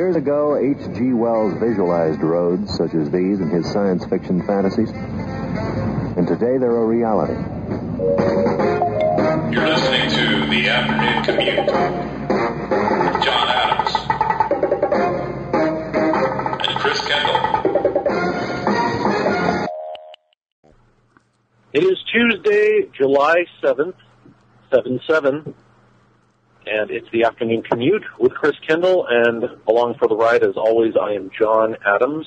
Years ago, H.G. Wells visualized roads such as these in his science fiction fantasies. And today they're a reality. You're listening to The Afternoon Commute with John Adams and Chris Kendall. It is Tuesday, July 7th, 7 7, and it's the afternoon commute with Chris Kendall, and along for the ride, as always, I am John Adams.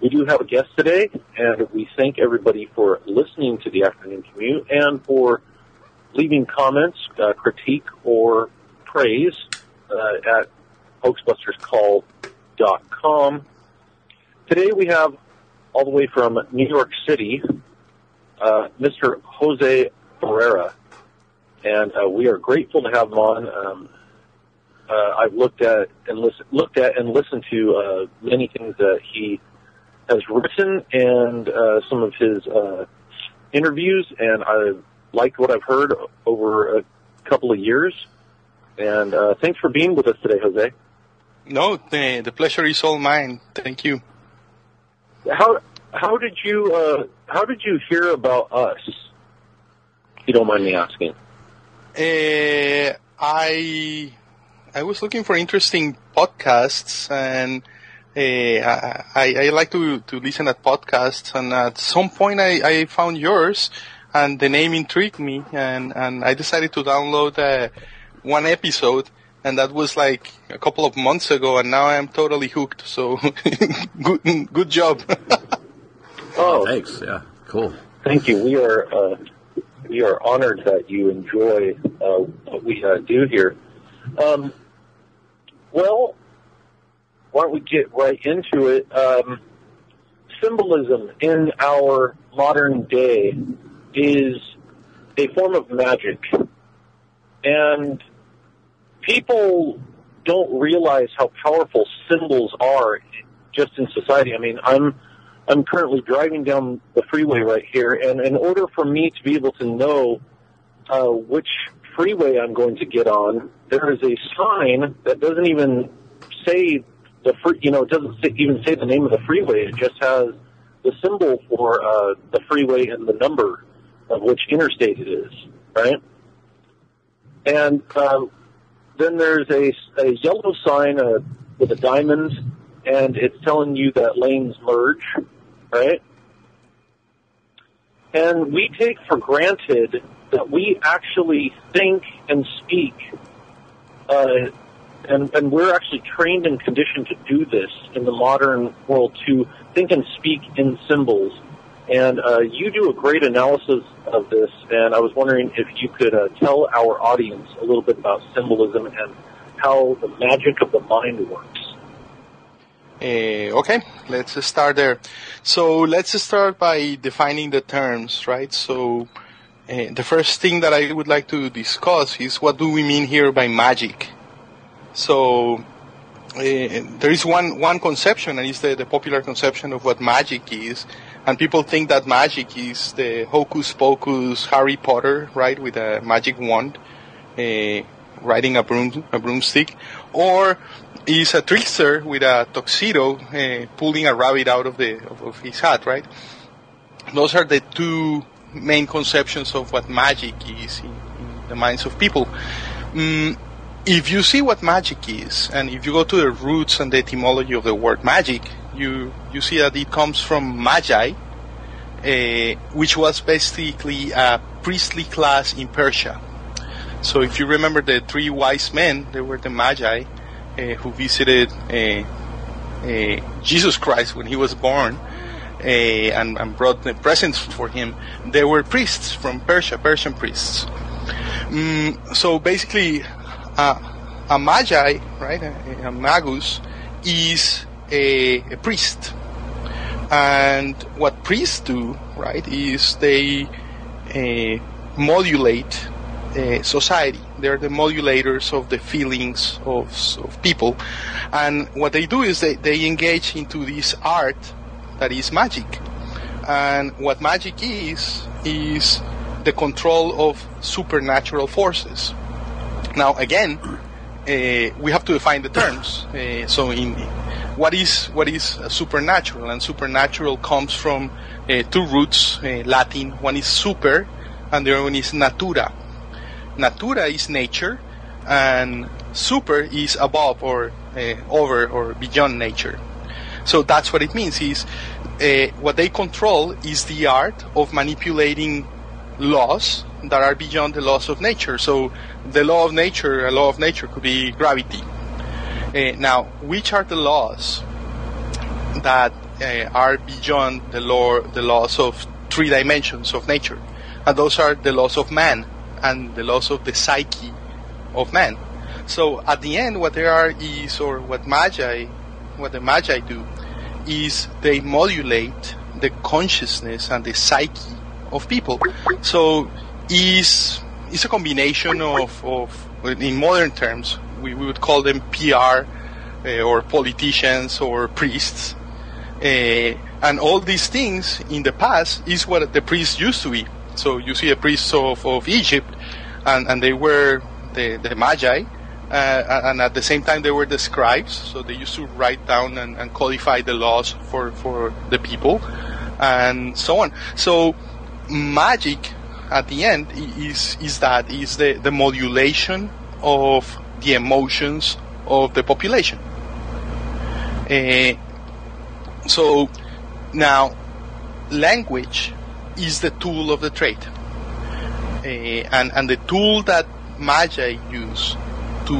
We do have a guest today, and we thank everybody for listening to the afternoon commute and for leaving comments, uh, critique, or praise uh, at hoaxbusterscall.com. Today we have, all the way from New York City, uh, Mr. Jose Barrera, and uh, we are grateful to have him on. Um, uh, I've looked at and listen, looked at and listened to uh, many things that he has written and uh, some of his uh, interviews, and I liked what I've heard over a couple of years. And uh, thanks for being with us today, Jose. No, the, the pleasure is all mine. Thank you. How how did you uh, how did you hear about us? If you don't mind me asking. Uh, I I was looking for interesting podcasts, and uh, I, I like to, to listen at podcasts. And at some point, I, I found yours, and the name intrigued me, and, and I decided to download uh, one episode. And that was like a couple of months ago, and now I'm totally hooked. So, good, good job. Oh, Thanks. Yeah. Cool. Thank you. We are uh, we are honored that you enjoy uh, what we uh, do here. Um, well, why don't we get right into it? Um, symbolism in our modern day is a form of magic, and people don't realize how powerful symbols are just in society. I mean, I'm I'm currently driving down the freeway right here, and in order for me to be able to know uh, which freeway I'm going to get on, there is a sign that doesn't even say the free, you know, it doesn't say, even say the name of the freeway. It just has the symbol for uh, the freeway and the number of which interstate it is, right? And um, then there's a, a yellow sign uh, with a diamond, and it's telling you that lanes merge, right? And we take for granted that we actually think and speak, uh, and, and we're actually trained and conditioned to do this in the modern world to think and speak in symbols. And uh, you do a great analysis of this, and I was wondering if you could uh, tell our audience a little bit about symbolism and how the magic of the mind works. Uh, okay, let's start there. So let's start by defining the terms, right? So uh, the first thing that I would like to discuss is what do we mean here by magic? So uh, there is one one conception, and it's the, the popular conception of what magic is. And people think that magic is the hocus pocus Harry Potter, right, with a magic wand, riding a broom a broomstick, or is a trickster with a tuxedo uh, pulling a rabbit out of the of, of, his hat, right? Those are the two main conceptions of what magic is in, in the minds of people. Mm, if you see what magic is, and if you go to the roots and the etymology of the word magic, you you see that it comes from magi, uh, which was basically a priestly class in Persia. So if you remember the three wise men, they were the magi who visited uh, Jesus Christ when he was born, and, and, brought the presents for him, they were priests from Persia, Persian priests. Mm, so basically, a magi, right, a, a magus, is a, a, priest. And what priests do, right, is they uh, modulate uh, society. They're the modulators of the feelings of, of people. And what they do is they, they engage into this art that is magic. And what magic is, is the control of supernatural forces. Now, again, uh, we have to define the terms. Uh, so, in what is what is supernatural? And supernatural comes from uh, two roots, uh, Latin. One is super, and the other one is natura. Natura is nature, and super is above or uh, over or beyond nature. So that's what it means. Is uh, what they control is the art of manipulating laws that are beyond the laws of nature. So the law of nature, a law of nature could be gravity. Uh, now, which are the laws that uh, are beyond the law, the laws of three dimensions of nature? And those are the laws of man and the loss of the psyche of man. So at the end, what there are is, or what magi, what the magi do, is they modulate the consciousness and the psyche of people. So is is a combination of, of in modern terms we, we would call them PR uh, or politicians or priests. Uh, and all these things in the past is what the priests used to be. So you see the priests of, of Egypt, and, and they were the, the Magi, uh, and at the same time they were the scribes. So they used to write down and, and codify the laws for, for the people, and so on. So magic at the end is is that is the, the modulation of the emotions of the population. Uh, so now language is the tool of the trade. Uh, and, and the tool that Magi use to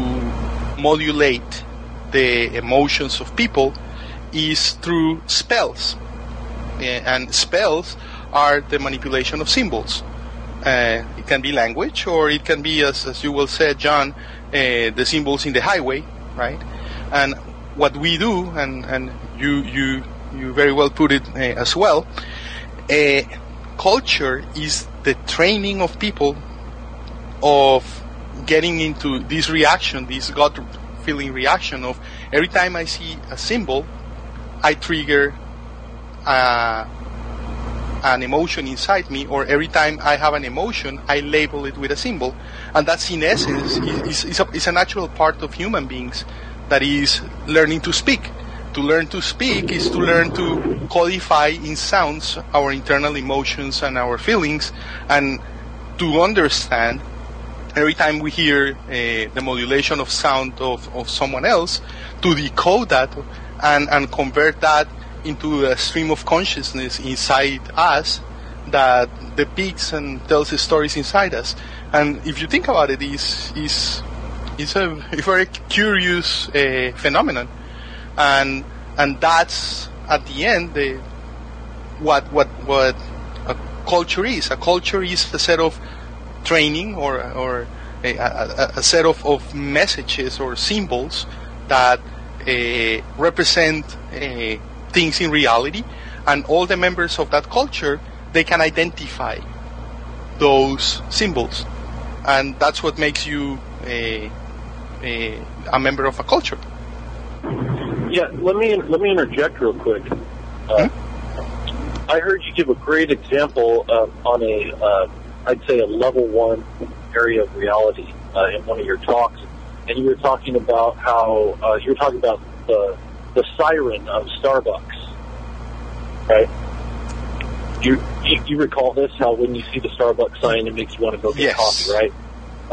modulate the emotions of people is through spells. Uh, and spells are the manipulation of symbols. Uh, it can be language, or it can be, as, as you will say, John, uh, the symbols in the highway, right? And what we do, and, and you, you, you very well put it uh, as well, culture is the training of people of getting into this reaction, this gut feeling reaction of every time I see a symbol, I trigger uh, an emotion inside me, or every time I have an emotion, I label it with a symbol. And that's in essence, is, is, a, is a natural part of human beings that is learning to speak. To learn to speak is to learn to codify in sounds our internal emotions and our feelings, and to understand every time we hear uh, the modulation of sound of, of someone else, to decode that and, and convert that into a stream of consciousness inside us that depicts and tells the stories inside us. And if you think about it, is is it's a, a very curious uh, phenomenon, and and that's at the end the what what what a culture is. A culture is a set of training or or a, a, a set of, of messages or symbols that uh, represent uh, things in reality, and all the members of that culture they can identify those symbols, and that's what makes you a, a, a member of a culture. Yeah, let me let me interject real quick. Uh, hmm? I heard you give a great example uh, on a, uh, I'd say a level one area of reality uh, in one of your talks, and you were talking about how uh, you were talking about the the siren of Starbucks, right? You, you, you recall this? How when you see the Starbucks sign, it makes you want to go get yes. coffee, right?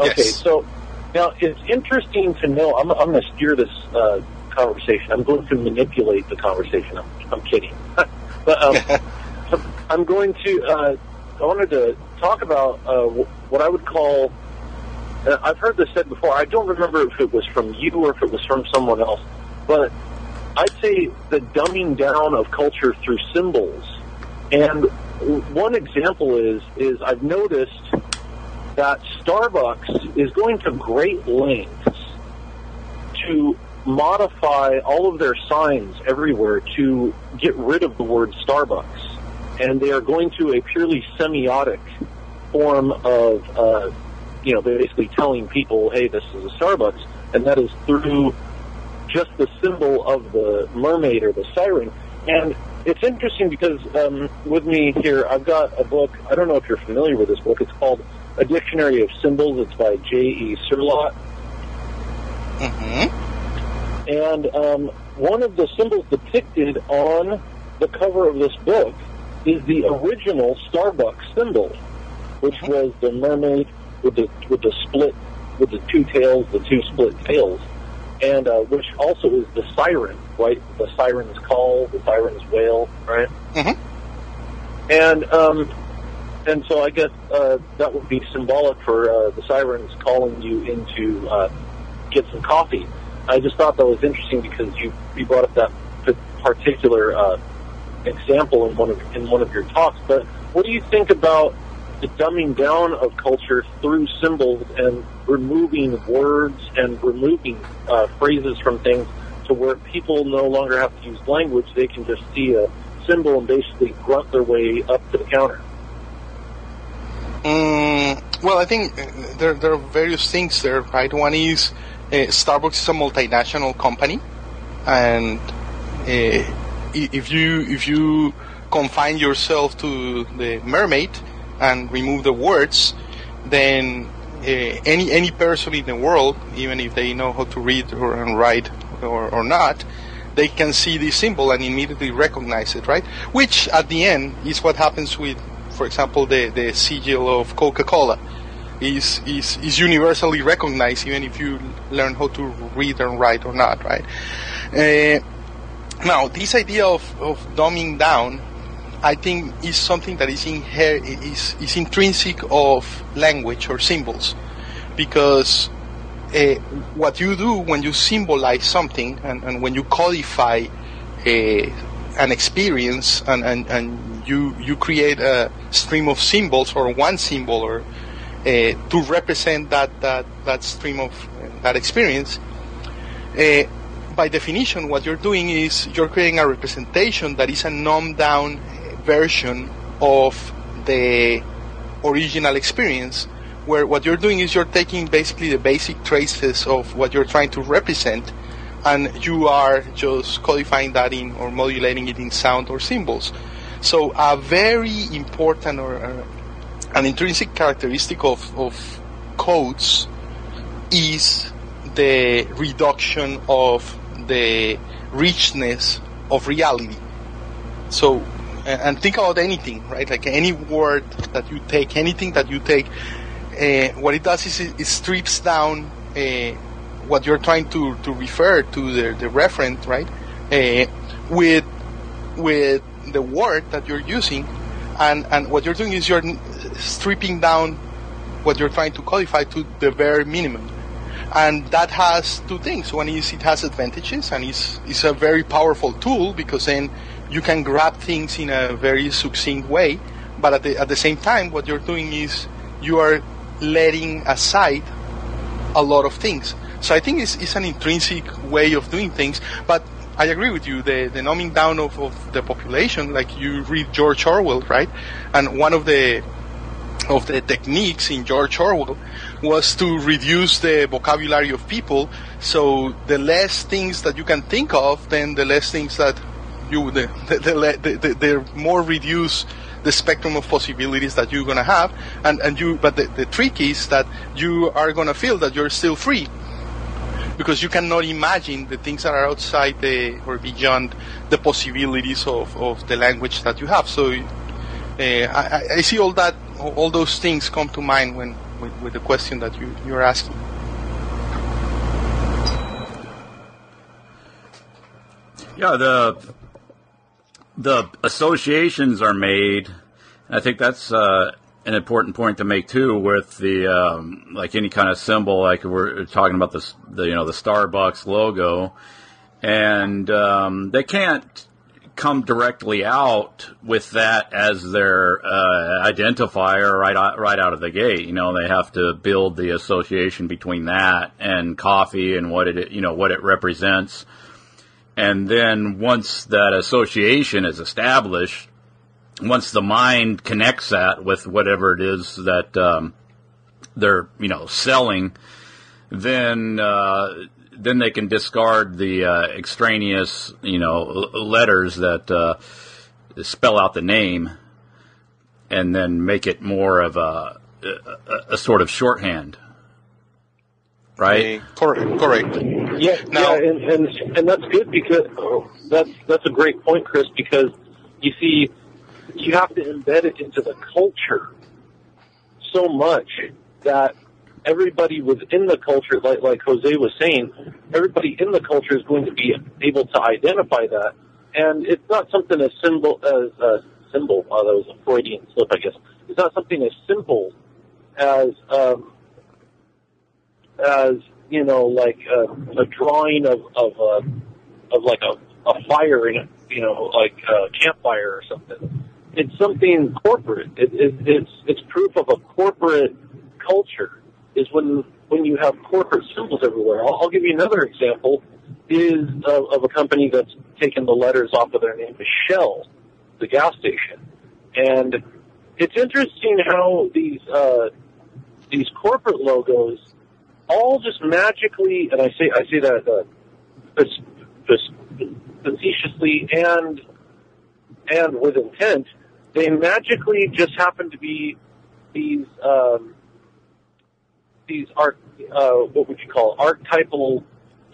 Okay, yes. so now it's interesting to know. I'm, I'm going to steer this uh, conversation. I'm going to manipulate the conversation. I'm, I'm kidding, but um, I'm going to. Uh, I wanted to talk about uh, what I would call. Uh, I've heard this said before. I don't remember if it was from you or if it was from someone else, but I'd say the dumbing down of culture through symbols. And one example is is I've noticed that Starbucks is going to great lengths to modify all of their signs everywhere to get rid of the word Starbucks. And they are going to a purely semiotic form of, uh, you know, they're basically telling people, hey, this is a Starbucks. And that is through just the symbol of the mermaid or the siren. And it's interesting because um, with me here, I've got a book. I don't know if you're familiar with this book. It's called A Dictionary of Symbols. It's by J.E. Cirlot. Mm-hmm. And um, one of the symbols depicted on the cover of this book is the original Starbucks symbol, which was the mermaid with the with the split with the two tails, the two split tails, and uh, which also is the siren, right? The siren's call, the siren's wail, right? Mm-hmm. And um, and so I guess uh, that would be symbolic for uh, the sirens calling you into uh, get some coffee. I just thought that was interesting because you you brought up that particular uh, example in one of in one of your talks. But what do you think about the dumbing down of culture through symbols and removing words and removing uh, phrases from things to where people no longer have to use language; they can just see a symbol and basically grunt their way up to the counter. Mm, well, I think there, there are various things there, right? One is Starbucks is a multinational company, and uh, if you if you confine yourself to the mermaid and remove the words, then uh, any any person in the world, even if they know how to read or and write or, or not, they can see this symbol and immediately recognize it, right? Which at the end is what happens with, for example, the the sigil of Coca-Cola is, is, is universally recognized even if you learn how to read and write or not, right? Uh, now, this idea of, of dumbing down, I think, is something that is, inher- is, is intrinsic of language or symbols. Because uh, what you do when you symbolize something and, and when you codify uh, an experience and, and, and you, you create a stream of symbols or one symbol or to represent that, that, that stream of uh, that experience. Uh, by definition, what you're doing is you're creating a representation that is a numbed down version of the original experience, where what you're doing is you're taking basically the basic traces of what you're trying to represent, and you are just codifying that in or modulating it in sound or symbols. So a very important or uh, an intrinsic characteristic of, of codes is the reduction of the richness of reality. So, and think about anything, right? Like any word that you take, anything that you take, uh, what it does is it, it strips down uh, what you're trying to, to refer to the, the referent, right? Uh, with with the word that you're using, and and what you're doing is you're stripping down what you're trying to codify to the very minimum. And that has two things. One is it has advantages and it's, it's a very powerful tool because then you can grab things in a very succinct way. But at the, at the same time, what you're doing is you are letting aside a lot of things. So I think it's, it's an intrinsic way of doing things. But I agree with you. The, the numbing down of, of the population, like you read George Orwell, right? And one of the of the techniques in George Orwell was to reduce the vocabulary of people. So the less things that you can think of, then the less things that you the the, the, the, the, more reduce the spectrum of possibilities that you're gonna have. And and you but the, the trick is that you are gonna feel that you're still free. Because you cannot imagine the things that are outside the or beyond the possibilities of, of the language that you have. So I, I see all that, all those things come to mind when with, with the question that you you're asking. Yeah, the the associations are made. I think that's uh, an important point to make too. With the um, like any kind of symbol, like we're talking about the, the you know the Starbucks logo, and um, they can't come directly out with that as their uh, identifier right out, right out of the gate. You know, they have to build the association between that and coffee and what it you know what it represents. And then once that association is established, once the mind connects that with whatever it is that um, they're you know selling, then uh, then they can discard the uh, extraneous you know letters that uh, spell out the name, and then make it more of a a, a sort of shorthand, right? Uh, correct. Correct. Yeah, Now- yeah, and, and and that's good because oh, that's that's a great point, Chris. Because you see, you have to embed it into the culture so much that everybody within the culture, like like Jose was saying, everybody in the culture is going to be able to identify that, and it's not something as simple as a symbol. Oh, that was a Freudian slip, I guess. It's not something as simple as um, as you know, like a, a drawing of of uh, of like a, a fire in a you know, like a campfire or something. It's something corporate. It, it, it's it's proof of a corporate culture. Is when when you have corporate symbols everywhere. I'll, I'll give you another example. Is of, of a company that's taken the letters off of their name, is Shell, the gas station, and it's interesting how these uh, these corporate logos all just magically, and I say I say that uh, fac- fac- facetiously and and with intent, they magically just happen to be these um, these art uh, what would you call archetypal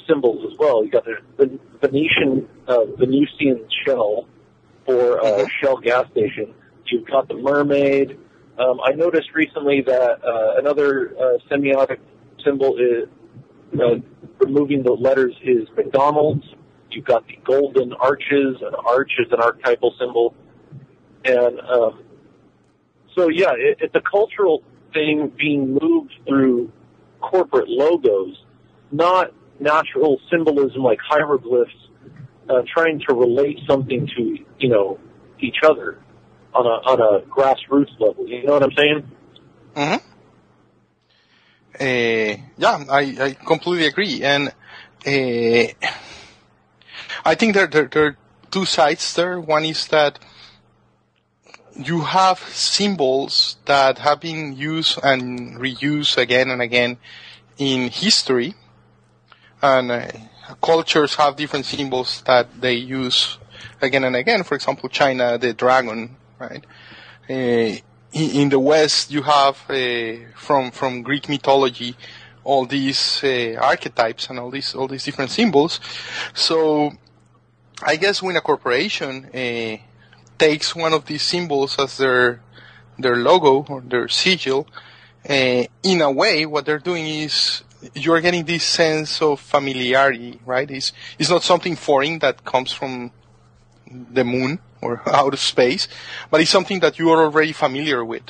symbols as well. You got the, Venetian uh, Venusian shell for uh, Shell gas station. You've got the mermaid. Um, I noticed recently that uh, another uh, semiotic symbol is uh, removing the letters is McDonald's. You've got the golden arches. An arch is an archetypal symbol, and um, so yeah, it, it's a cultural thing being moved through corporate logos, not natural symbolism like hieroglyphs, uh, trying to relate something to you know each other on a on a grassroots level. You know what I'm saying? hmm Uh, yeah, I, I completely agree, and uh, I think there, there there are two sides there. One is that you have symbols that have been used and reused again and again in history, and uh, cultures have different symbols that they use again and again. For example, China, the dragon, right? Uh, in, the West, you have uh, from from Greek mythology all these uh, archetypes and all these all these different symbols. So, I guess when a corporation uh, takes one of these symbols as their their logo or their sigil, uh, in a way, what they're doing is you're getting this sense of familiarity, right? It's it's not something foreign that comes from the moon or out of space, but it's something that you are already familiar with.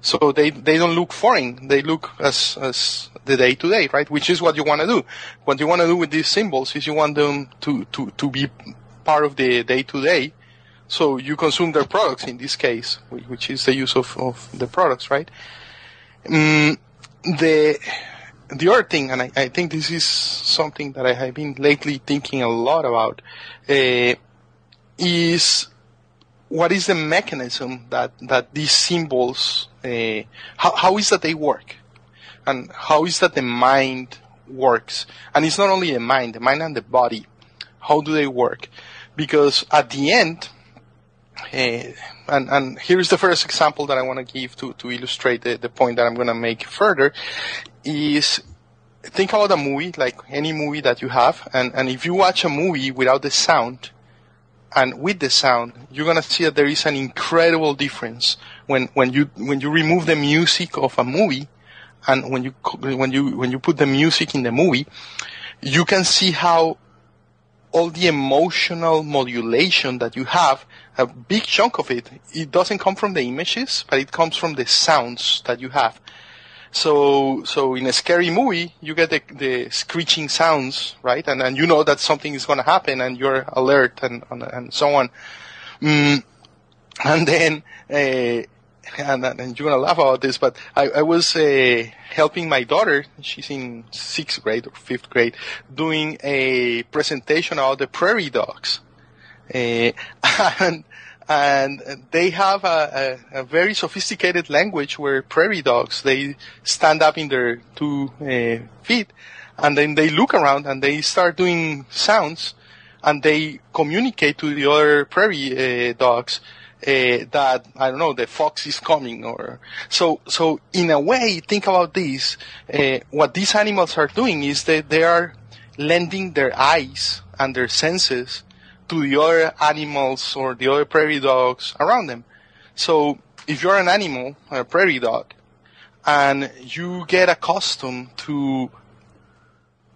So they they don't look foreign; they look as as the day to day, right? Which is what you want to do. What you want to do with these symbols is you want them to to to be part of the day to day. So you consume their products in this case, which is the use of, of the products, right? Mm, the the other thing, and I, I think this is something that I have been lately thinking a lot about, uh, is what is the mechanism that, that these symbols, uh, how, how is that they work? And how is that the mind works? And it's not only the mind, the mind and the body. How do they work? Because at the end, Eh, and, and here's the first example that I want to give to, to illustrate the, the point that I'm going to make further is think about a movie, like any movie that you have, and, and if you watch a movie without the sound, and with the sound, you're gonna see that there is an incredible difference when, when you, when you remove the music of a movie, and when you, when you, when you put the music in the movie, you can see how all the emotional modulation that you have, a big chunk of it, it doesn't come from the images, but it comes from the sounds that you have. So, so in a scary movie, you get the, the screeching sounds, right? And and you know that something is going to happen, and you're alert, and and, and so on. Mm, and then, uh, and, and you're gonna laugh about this, but I, I was uh, helping my daughter. She's in sixth grade or fifth grade, doing a presentation about the prairie dogs, and and they have a, a, a, very sophisticated language where prairie dogs they stand up in their two uh, feet, and then they look around and they start doing sounds, and they communicate to the other prairie uh, dogs uh, that I don't know the fox is coming or so so in a way think about this uh, what these animals are doing is that they are lending their eyes and their senses to the other animals or the other prairie dogs around them so if you're an animal a prairie dog and you get accustomed to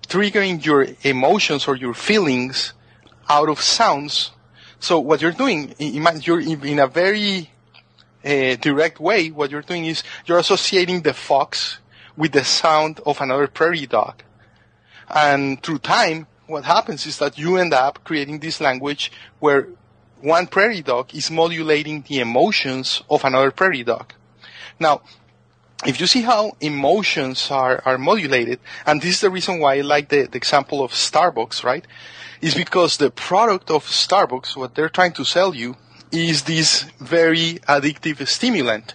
triggering your emotions or your feelings out of sounds so what you're doing, you're in a very uh, direct way, what you're doing is you're associating the fox with the sound of another prairie dog. And through time, what happens is that you end up creating this language where one prairie dog is modulating the emotions of another prairie dog. Now, if you see how emotions are, are modulated, and this is the reason why I like the, the example of Starbucks, right? is because the product of Starbucks, what they're trying to sell you, is this very addictive stimulant.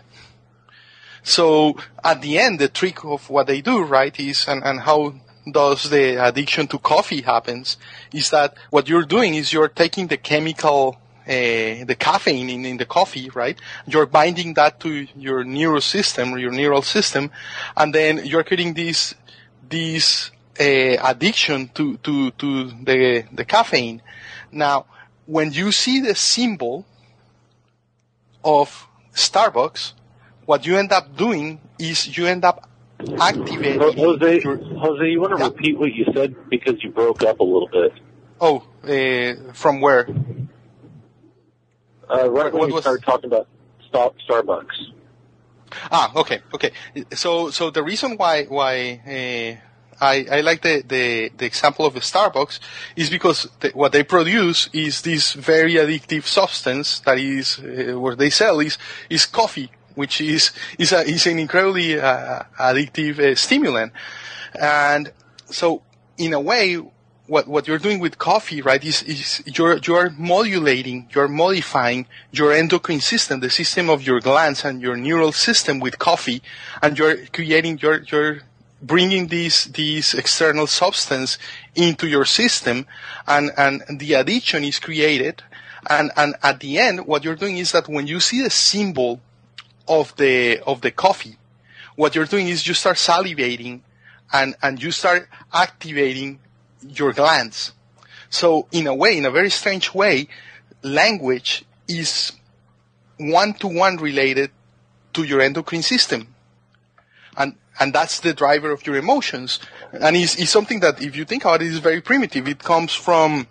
So at the end, the trick of what they do, right, is, and, and how does the addiction to coffee happens, is that what you're doing is you're taking the chemical, uh, the caffeine in, in the coffee, right? You're binding that to your neural system, your neural system, and then you're creating this, this addiction to, to, to the, the caffeine. Now, when you see the symbol of Starbucks, what you end up doing is you end up Jose, Jose, you want to yeah. repeat what you said because you broke up a little bit. Oh, uh, from where? Uh, right when you was... started talking about stop Starbucks. Ah, okay, okay. So, so the reason why why uh, I, I like the, the, the, example of the Starbucks is because the, what they produce is this very addictive substance that is uh, what they sell is is coffee, which is is a, is an incredibly uh, addictive uh, stimulant, and so in a way. What, what you're doing with coffee, right, is, is you're, you're modulating, you're modifying your endocrine system, the system of your glands and your neural system with coffee, and you're creating, your you're bringing these these external substance into your system and and the addiction is created and and at the end what you're doing is that when you see the symbol of the of the coffee what you're doing is you start salivating and and you start activating your glands so in a way in a very strange way language is one to one related to your endocrine system and and that's the driver of your emotions. And it's, it's something that, if you think about it, is very primitive. It comes from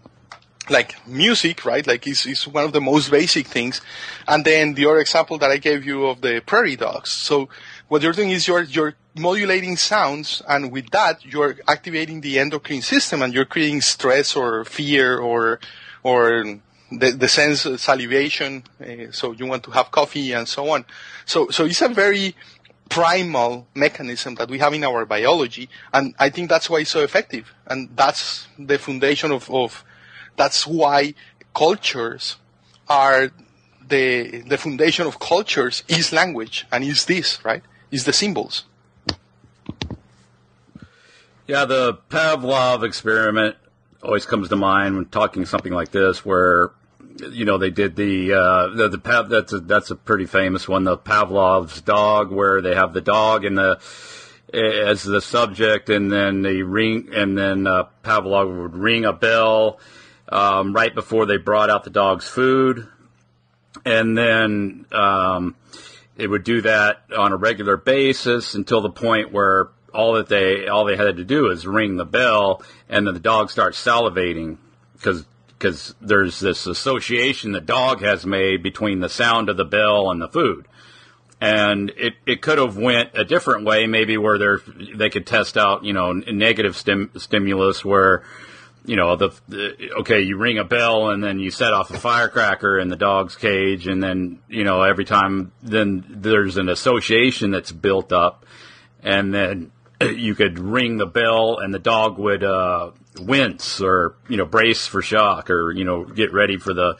like music, right? Like it's, it's one of the most basic things. And then the other example that I gave you of the prairie dogs. So what you're doing is you're, you're modulating sounds and with that you're activating the endocrine system and you're creating stress or fear or, or the, the sense of salivation. Uh, so you want to have coffee and so on. So, so it's a very, primal mechanism that we have in our biology, and I think that's why it's so effective, and that's the foundation of, of that's why cultures are the the foundation of cultures is language and is this right is the symbols. Yeah, the Pavlov experiment always comes to mind when talking something like this, where you know, they did the uh, the, the Pav, that's a, that's a pretty famous one, the Pavlov's dog, where they have the dog and the as the subject, and then they ring, and then uh, Pavlov would ring a bell um, right before they brought out the dog's food, and then um, it would do that on a regular basis until the point where all that they all they had to do is ring the bell, and then the dog starts salivating because because there's this association the dog has made between the sound of the bell and the food. and it, it could have went a different way, maybe where they they could test out, you know, negative stim, stimulus where, you know, the, the, okay, you ring a bell and then you set off a firecracker in the dog's cage, and then you know every time then there's an association that's built up, and then you could ring the bell and the dog would uh, wince or you know brace for shock or you know get ready for the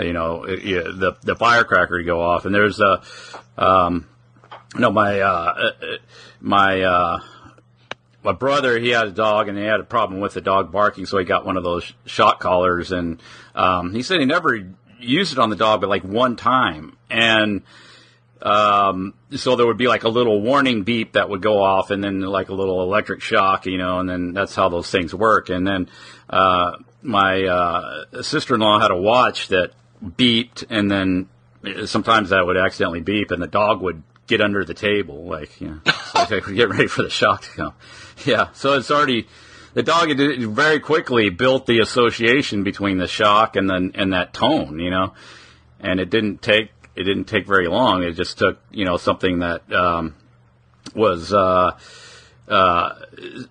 you know the the firecracker to go off. And there's a um, no my uh, my uh, my brother he had a dog and he had a problem with the dog barking, so he got one of those shock collars and um, he said he never used it on the dog but like one time and um, so there would be like a little warning beep that would go off, and then like a little electric shock, you know, and then that's how those things work. And then uh, my uh, sister-in-law had a watch that beeped, and then sometimes that would accidentally beep, and the dog would get under the table, like you know, so get ready for the shock to come. Yeah, so it's already the dog very quickly built the association between the shock and then and that tone, you know, and it didn't take it didn't take very long. It just took you know something that um, was uh, uh,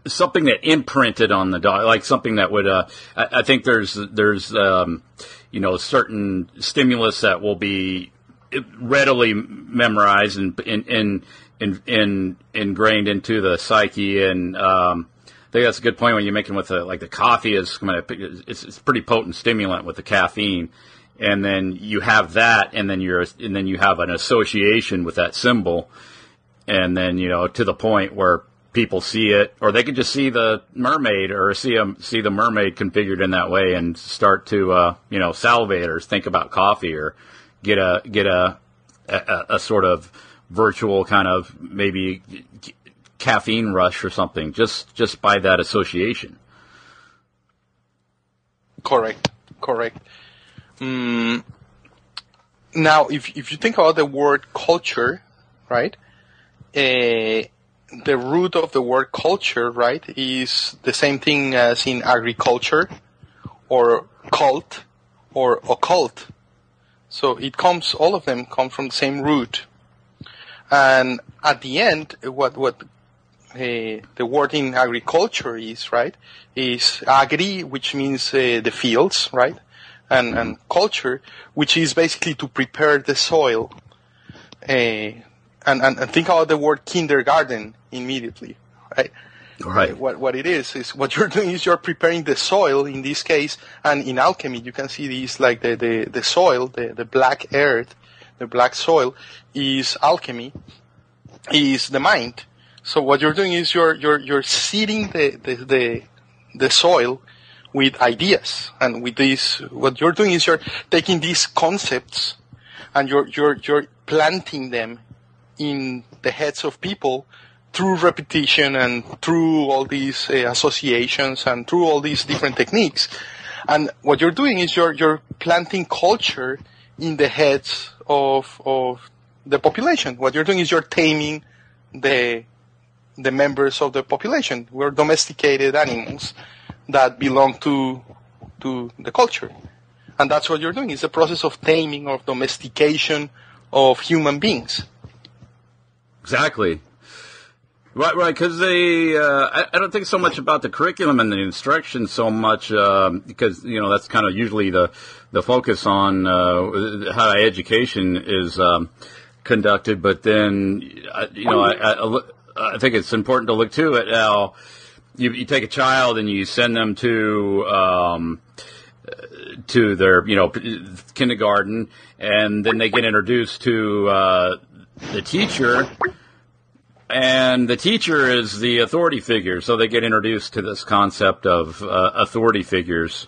something that imprinted on the dog, like something that would. Uh, I, I, think there's there's um, you know certain stimulus that will be readily memorized and in, in, in, in, ingrained into the psyche and. Um, I think that's a good point when you're making with the like the coffee is it's, it's pretty potent stimulant with the caffeine, and then you have that, and then you're, and then you have an association with that symbol, and then you know to the point where people see it, or they can just see the mermaid, or see them see the mermaid configured in that way, and start to uh, you know salivate or think about coffee, or get a get a, a, a sort of virtual kind of maybe caffeine rush or something, just just by that association. Correct. Correct. Mm, now, if if you think about the word culture, right? Uh, the root of the word culture, right, is the same thing as in agriculture, or cult, or occult. So it comes, all of them come from the same root. And at the end, what what uh, the word in agriculture is, right, is agri, which means uh, the fields, right? and, and culture, which is basically to prepare the soil. Uh, and, and, and think about the word kindergarten immediately, right? Right. What, what it is, is what you're doing is you're preparing the soil in this case, and in alchemy you can see these like the, the, the soil, the, the black earth, the black soil is alchemy, is the mind. So what you're doing is you're, you're, you're seeding the, the, the, the soil with ideas. And with this, what you're doing is you're taking these concepts and you're, you're, you're planting them in the heads of people through repetition and through all these uh, associations and through all these different techniques. And what you're doing is you're, you're planting culture in the heads of, of the population. What you're doing is you're taming the, the members of the population. We're domesticated animals that belong to to the culture. And that's what you're doing. It's a process of taming, of domestication of human beings. Exactly. Right, right. Because they, uh, I, I, don't think so much about the curriculum and the instruction so much uh, because you know that's kind of usually the the focus on uh, how education is um, conducted. But then, you know, I, I, I, think it's important to look too at how you, you take a child and you send them to um, to their you know kindergarten, and then they get introduced to uh, the teacher, and the teacher is the authority figure. So they get introduced to this concept of uh, authority figures.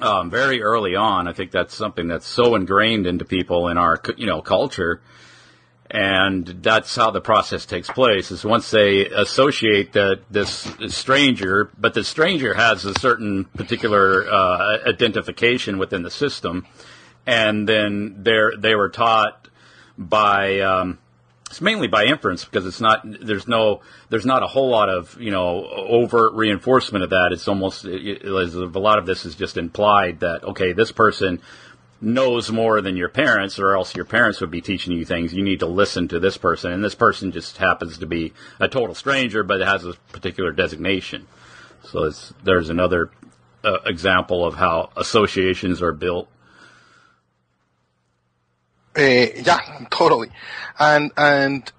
Um, very early on, I think that's something that's so ingrained into people in our, you know, culture and that's how the process takes place is once they associate that this stranger but the stranger has a certain particular uh, identification within the system and then they they were taught by um, it's mainly by inference because it's not there's no there's not a whole lot of you know overt reinforcement of that it's almost it, it, a lot of this is just implied that okay this person knows more than your parents, or else your parents would be teaching you things. You need to listen to this person, and this person just happens to be a total stranger, but has a particular designation. So it's, there's another uh, example of how associations are built. Uh, yeah, totally. And and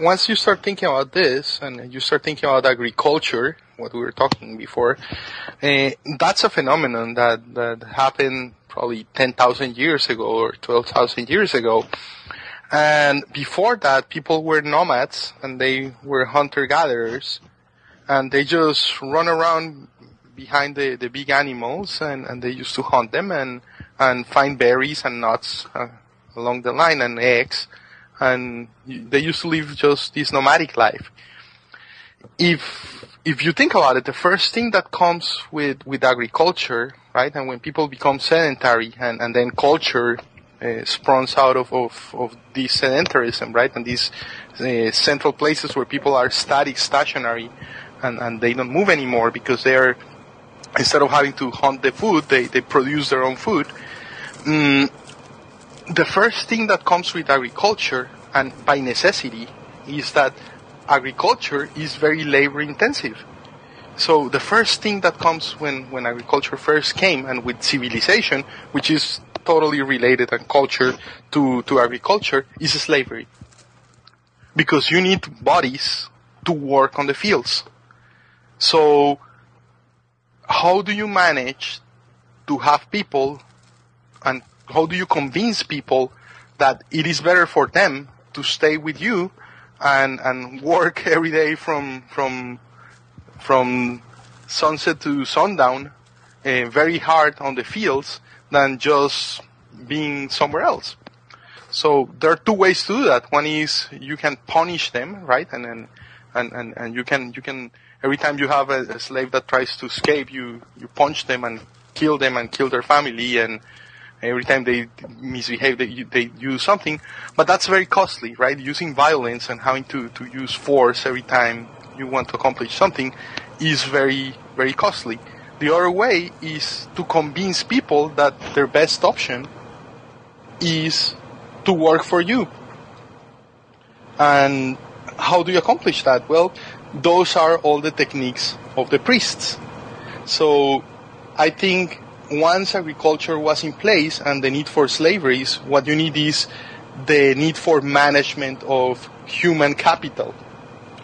once you start thinking about this, and you start thinking about agriculture, what we were talking before, uh, that's a phenomenon that that happened probably ten thousand years ago or twelve thousand years ago. And before that, people were nomads and they were hunter gatherers, and they just run around behind the, the big animals and, and they used to hunt them and, and find berries and nuts uh, along the line and eggs. And they used to live just this nomadic life. If, if you think about it, the first thing that comes with, with agriculture, right, and when people become sedentary and, and then culture uh, spawns out of, of, of this sedentarism, right, and these uh, central places where people are static, stationary, and, and they don't move anymore because they're instead of having to hunt the food, they, they produce their own food. Mm, the first thing that comes with agriculture, and by necessity, is that agriculture is very labor intensive. So the first thing that comes when, when agriculture first came and with civilization, which is totally related and culture to, to agriculture, is slavery. Because you need bodies to work on the fields. So how do you manage to have people and how do you convince people that it is better for them to stay with you and and work every day from from from sunset to sundown uh, very hard on the fields than just being somewhere else? So there are two ways to do that. One is you can punish them right? And then and, and, and you can you can every time you have a, a, slave that tries to escape, you, you punch them and kill them and kill their family and every time they misbehave, they, they do something. But that's very costly, right? Using violence and having to, to use force every time you want to accomplish something is very, very costly. The other way is to convince people that their best option is to work for you. And how do you accomplish that? Well, those are all the techniques of the priests. So I think once agriculture was in place and the need for slavery is what you need is the need for management of human capital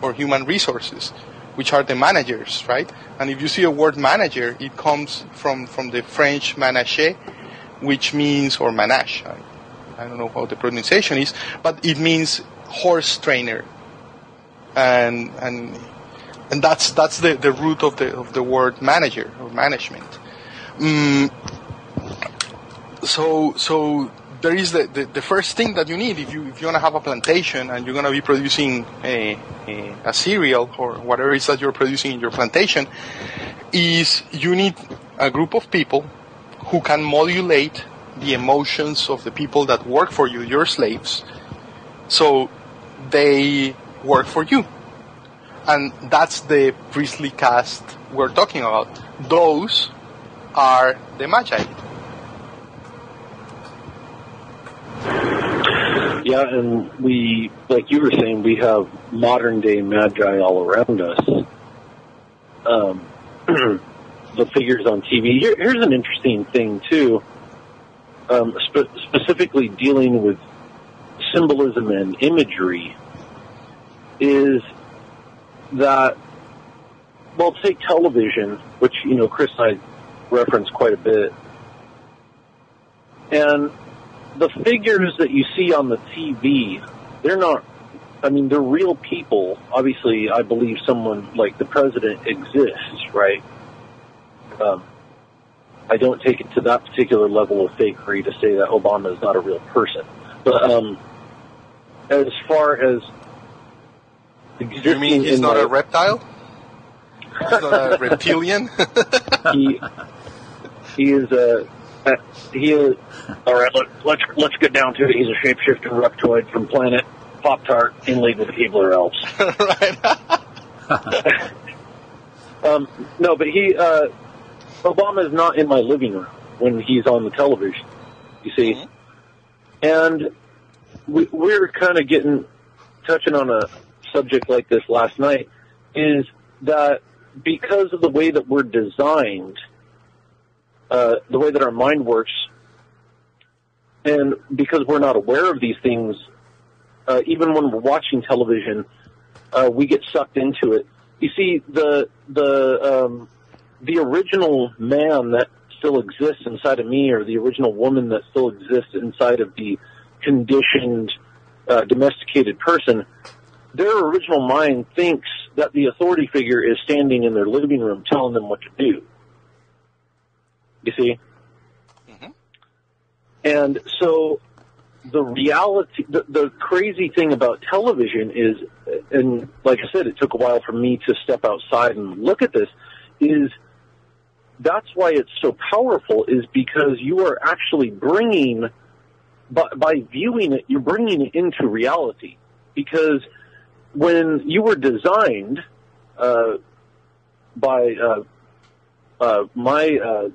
or human resources, which are the managers, right? And if you see a word manager, it comes from, from the French manager, which means, or manage, I, I don't know how the pronunciation is, but it means horse trainer and and and that's that's the, the root of the of the word manager or management. Mm, so so there is the, the, the, first thing that you need if you if you want to have a plantation and you're going to be producing a, a, a cereal or whatever it is that you're producing in your plantation is you need a group of people who can modulate the emotions of the people that work for you, your slaves, so they work for you. And that's the priestly caste we're talking about. Those are the Magi. Yeah, and we, like you were saying, we have modern day Magi all around us. Um, the figures on TV. Here, here's an interesting thing, too, um, spe- specifically dealing with symbolism and imagery is that, well, say television, which, you know, Chris and I reference quite a bit, and the figures that you see on the TV, they're not, I mean, they're real people. Obviously, I believe someone like the president exists, right? Um, I don't take it to that particular level of fakery to say that Obama is not a real person. But um, as far as you mean he's not a reptile? He's not a reptilian? he, he is a. Uh, he is. All right, let, let's let's get down to it. He's a shapeshifter reptoid from planet Pop Tart in league with the Keebler elves. right. um, no, but he. Uh, Obama is not in my living room. when he's on the television. You see, Mhm. and we, we're kind of getting touching on a subject like this last night. Is that because of the way that we're designed, uh, the way that our mind works, and because we're not aware of these things, uh, even when we're watching television, uh, we get sucked into it. You see, the the um, the original man that still exists inside of me, or the original woman that still exists inside of the conditioned, uh, domesticated person, their original mind thinks that the authority figure is standing in their living room telling them what to do. You see? And so the reality, the, the crazy thing about television is, and like I said, it took a while for me to step outside and look at this, is that's why it's so powerful is because you are actually bringing, by, by viewing it, you're bringing it into reality. Because when you were designed uh, by uh, uh, my uh,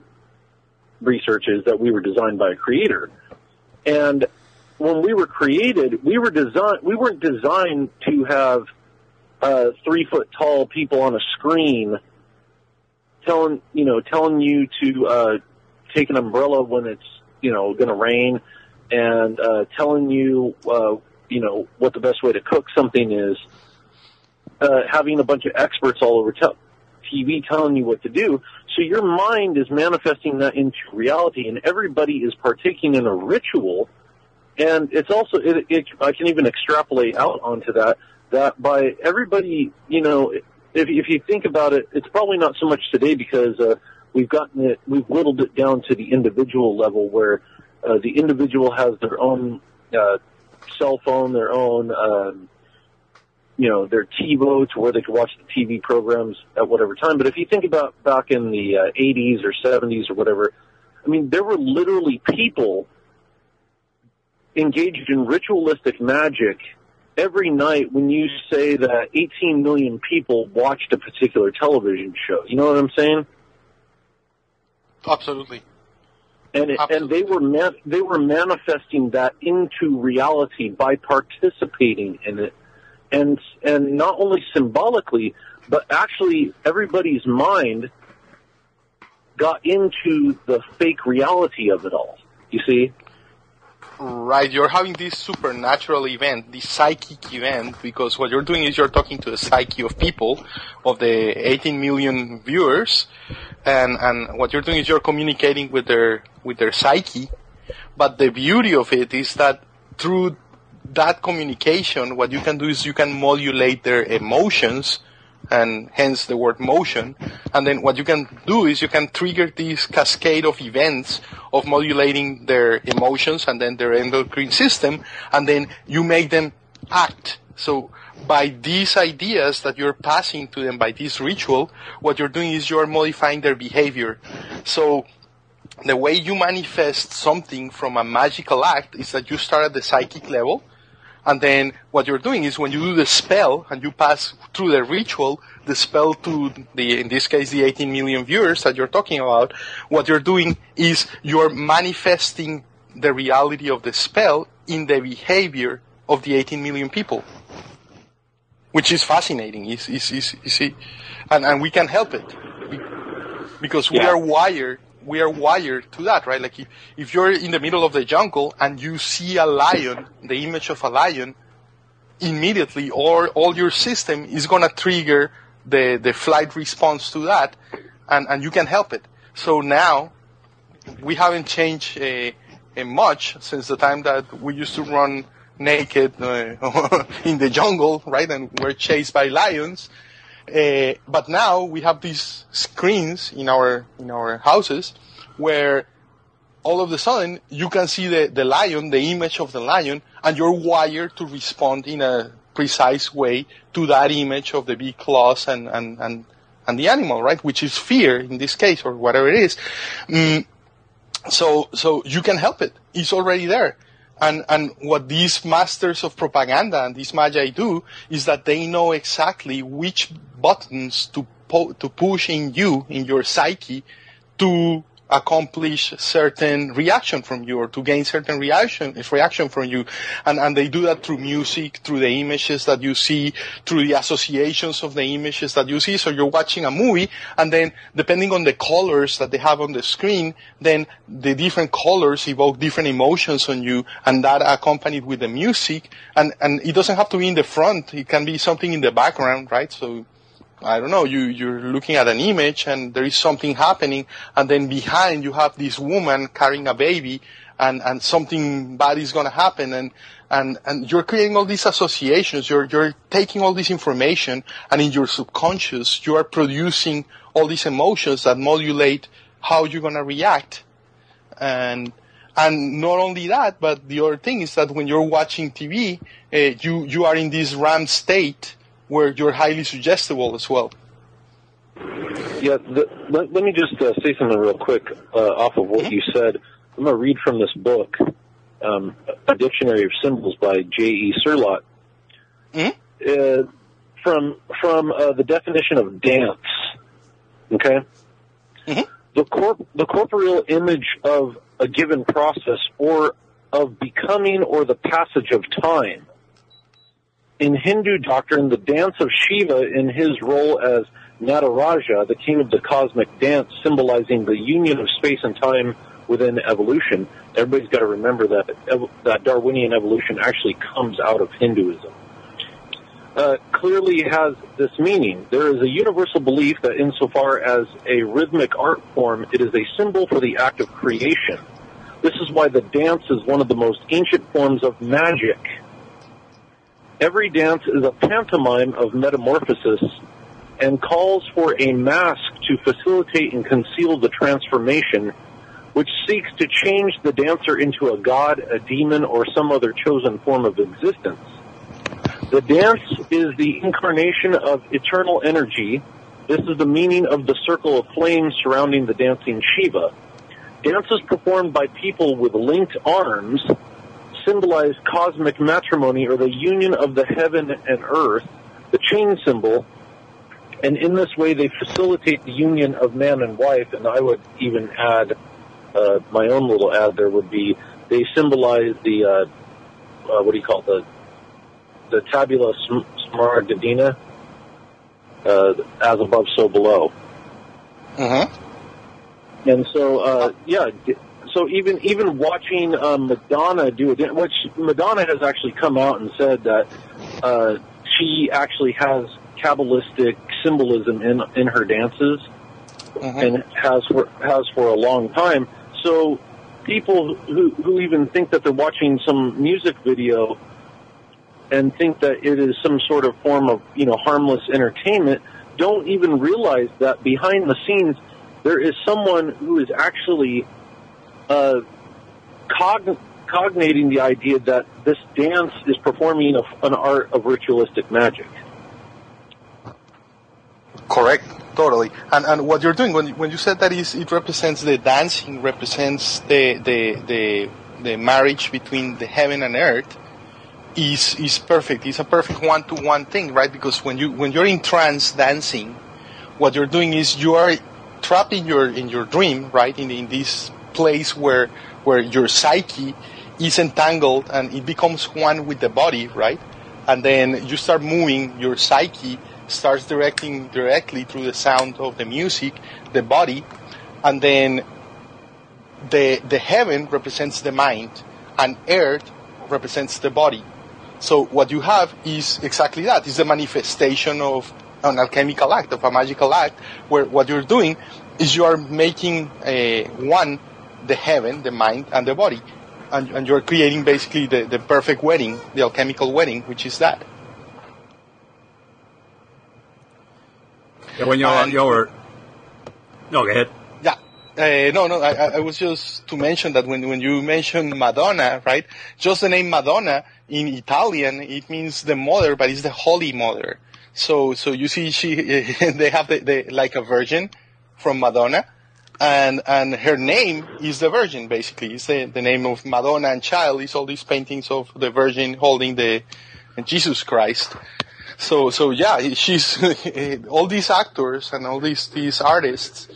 research is that we were designed by a creator, and when we were created, we were designed. We weren't designed to have uh, three foot tall people on a screen telling you know telling you to uh, take an umbrella when it's you know going to rain, and uh, telling you uh, you know what the best way to cook something is. Uh, having a bunch of experts all over te- TV telling you what to do. So your mind is manifesting that into reality, and everybody is partaking in a ritual. And it's also, it, it, I can even extrapolate out onto that, that by everybody, you know, if, if you think about it, it's probably not so much today because uh, we've gotten it, we've whittled it down to the individual level where uh, the individual has their own uh, cell phone, their own, um, you know, their TiVo to where they could watch the TV programs at whatever time. But if you think about back in the uh, 80s or 70s or whatever, I mean, there were literally people engaged in ritualistic magic every night when you say that 18 million people watched a particular television show. You know what I'm saying? Absolutely. And it, and they were man, they were manifesting that into reality by participating in it, and and not only symbolically, but actually everybody's mind got into the fake reality of it all. You see? Right, you're having this supernatural event, this psychic event, because what you're doing is you're talking to the psyche of people, of the 18 million viewers, and, and what you're doing is you're communicating with their, with their psyche, but the beauty of it is that through that communication, what you can do is you can modulate their emotions, and hence the word motion. And then what you can do is you can trigger this cascade of events of modulating their emotions and then their endocrine system, and then you make them act. So by these ideas that you're passing to them by this ritual, what you're doing is you're modifying their behavior. So the way you manifest something from a magical act is that you start at the psychic level, and then what you're doing is when you do the spell and you pass through the ritual, the spell to the, in this case, the 18 million viewers that you're talking about, what you're doing is you're manifesting the reality of the spell in the behavior of the 18 million people. Which is fascinating, you, you see. And, and we can help it. Because we Yeah. are wired we are wired to that, right? Like if, if you're in the middle of the jungle and you see a lion, the image of a lion, immediately or all your system is going to trigger the, the flight response to that and, and you can help it. So now we haven't changed uh, uh, much since the time that we used to run naked uh, in the jungle, right? And we're chased by lions. Uh, but now we have these screens in our in our houses where all of a sudden you can see the, the lion, the image of the lion, and you're wired to respond in a precise way to that image of the big claws and, and, and, and the animal, right? Which is fear in this case or whatever it is. Mm, so, so you can help it. It's already there. And, and what these masters of propaganda and these magi do is that they know exactly which buttons to po- to push in you, in your psyche, to accomplish certain reaction from you or to gain certain reaction reaction from you. And and they do that through music through the images that you see through the associations of the images that you see. So you're watching a movie and then depending on the colors that they have on the screen then the different colors evoke different emotions on you and that accompanied with the music. And and it doesn't have to be in the front. It can be something in the background right? So I don't know, you, you're looking at an image and there is something happening and then behind you have this woman carrying a baby and, and something bad is gonna happen and, and, and you're creating all these associations, you're, you're taking all this information and in your subconscious you are producing all these emotions that modulate how you're gonna react. And, and not only that, but the other thing is that when you're watching TV, uh, you, you are in this RAM state where you're highly suggestible as well. Yeah, the, let, let, me just uh, say something real quick uh, off of what mm-hmm. you said. I'm going to read from this book, um, A Dictionary of Symbols by J.E. Cirlot. Mm-hmm. Uh, from from uh, the definition of dance, okay? Mm-hmm. The, corp- the corporeal image of a given process or of becoming or the passage of time in Hindu doctrine, the dance of Shiva in his role as Nataraja, the king of the cosmic dance, symbolizing the union of space and time within evolution. Everybody's got to remember that that Darwinian evolution actually comes out of Hinduism. Uh, clearly has this meaning. There is a universal belief that insofar as a rhythmic art form, it is a symbol for the act of creation. This is why the dance is one of the most ancient forms of magic Every dance is a pantomime of metamorphosis and calls for a mask to facilitate and conceal the transformation, which seeks to change the dancer into a god, a demon, or some other chosen form of existence. The dance is the incarnation of eternal energy. This is the meaning of the circle of flames surrounding the dancing Shiva. Dances performed by people with linked arms symbolize cosmic matrimony or the union of the heaven and earth, the chain symbol, and in this way they facilitate the union of man and wife. And I would even add uh, my own little add. There would be they symbolize the uh, uh, what do you call it? the the tabula smaragdina, uh, as above, so below. Uh huh. And so, uh, yeah, so even even watching um, Madonna do it, which Madonna has actually come out and said that uh, she actually has kabbalistic symbolism in in her dances, mm-hmm. and has for has for a long time. So people who who even think that they're watching some music video and think that it is some sort of form of you know harmless entertainment don't even realize that behind the scenes there is someone who is actually uh, cogn- cognating the idea that this dance is performing a, an art of ritualistic magic. Correct, totally. And and what you're doing when when you said that is it represents the dancing represents the the the the marriage between the heaven and earth is is perfect. It's a perfect one to one thing, right? Because when you when you're in trance dancing, what you're doing is you are trapped in your in your dream, right? In in this place where where your psyche is entangled and it becomes one with the body, right? And then you start moving, your psyche starts directing directly through the sound of the music, the body, and then the the heaven represents the mind and earth represents the body. So what you have is exactly that. It's a manifestation of an alchemical act, of a magical act, where what you're doing is you are making a one the heaven, the mind, and the body. And, and you're creating basically the, the perfect wedding, the alchemical wedding, which is that. Yeah, when you're, you're, no, go ahead. Yeah, uh, no, no, I, I was just to mention that when, when you mention Madonna, right, just the name Madonna in Italian, it means the mother, but it's the Holy Mother. So, so you see, she, they have the, the, like a virgin from Madonna, and and her name is the Virgin. Basically, it's the, the name of Madonna and child. Is all these paintings of the Virgin holding the Jesus Christ. So so yeah, she's all these actors and all these these artists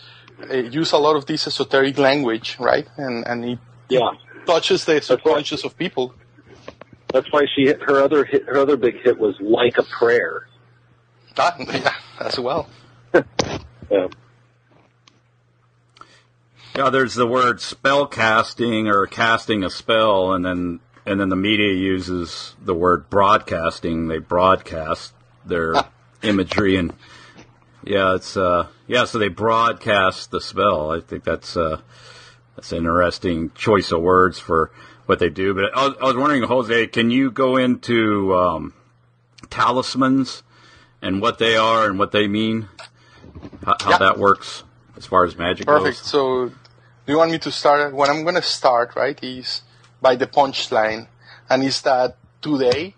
uh, use a lot of this esoteric language, right? And and it Yeah. touches the subconscious of people. That's why she hit her other hit, her other big hit was like a prayer. That, yeah, as well. Yeah. Yeah, there's the word spell casting or casting a spell, and then and then the media uses the word broadcasting. They broadcast their imagery, and yeah, it's uh, yeah. So they broadcast the spell. I think that's uh, that's an interesting choice of words for what they do. But I was, I was wondering, Jose, can you go into um, talismans and what they are and what they mean? How, how Yeah. that works as far as magic Perfect. goes? Perfect. So, do you want me to start? What I'm going to start, right, is by the punchline, and is that today,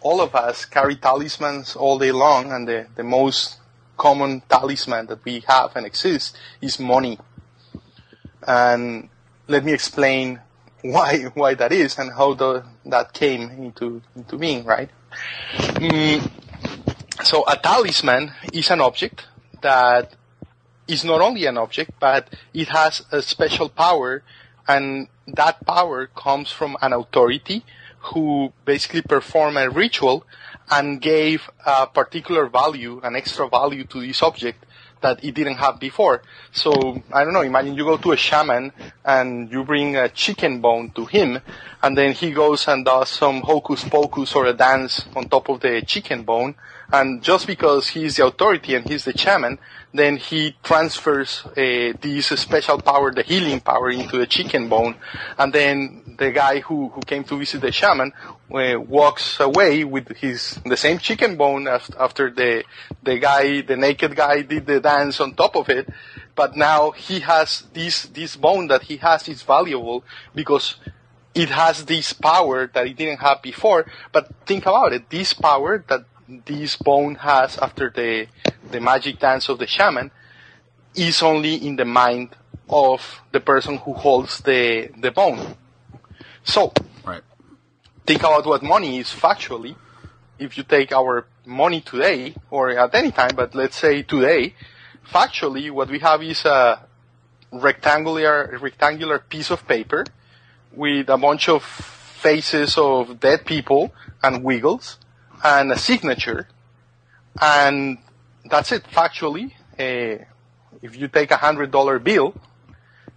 all of us carry talismans all day long, and the, the most common talisman that we have and exists is money. And let me explain why why that is and how the, that came into into being, right? Mm, so a talisman is an object that is not only an object, but it has a special power, and that power comes from an authority who basically performed a ritual and gave a particular value, an extra value to this object that it didn't have before. So, I don't know, imagine you go to a shaman and you bring a chicken bone to him, and then he goes and does some hocus pocus or a dance on top of the chicken bone, and just because he's the authority and he's the shaman, then he transfers uh, this special power, the healing power, into the chicken bone, and then the guy who, who came to visit the shaman uh, walks away with his the same chicken bone af- after the the guy, the naked guy, did the dance on top of it, but now he has this this bone that he has is valuable because it has this power that it didn't have before. But think about it, this power that this bone has after the the magic dance of the shaman is only in the mind of the person who holds the the bone. So Right. think about what money is factually. If you take our money today, or at any time, but let's say today, factually, what we have is a rectangular rectangular piece of paper with a bunch of faces of dead people and wiggles and a signature, and that's it. Factually, uh, if you take a hundred dollar bill,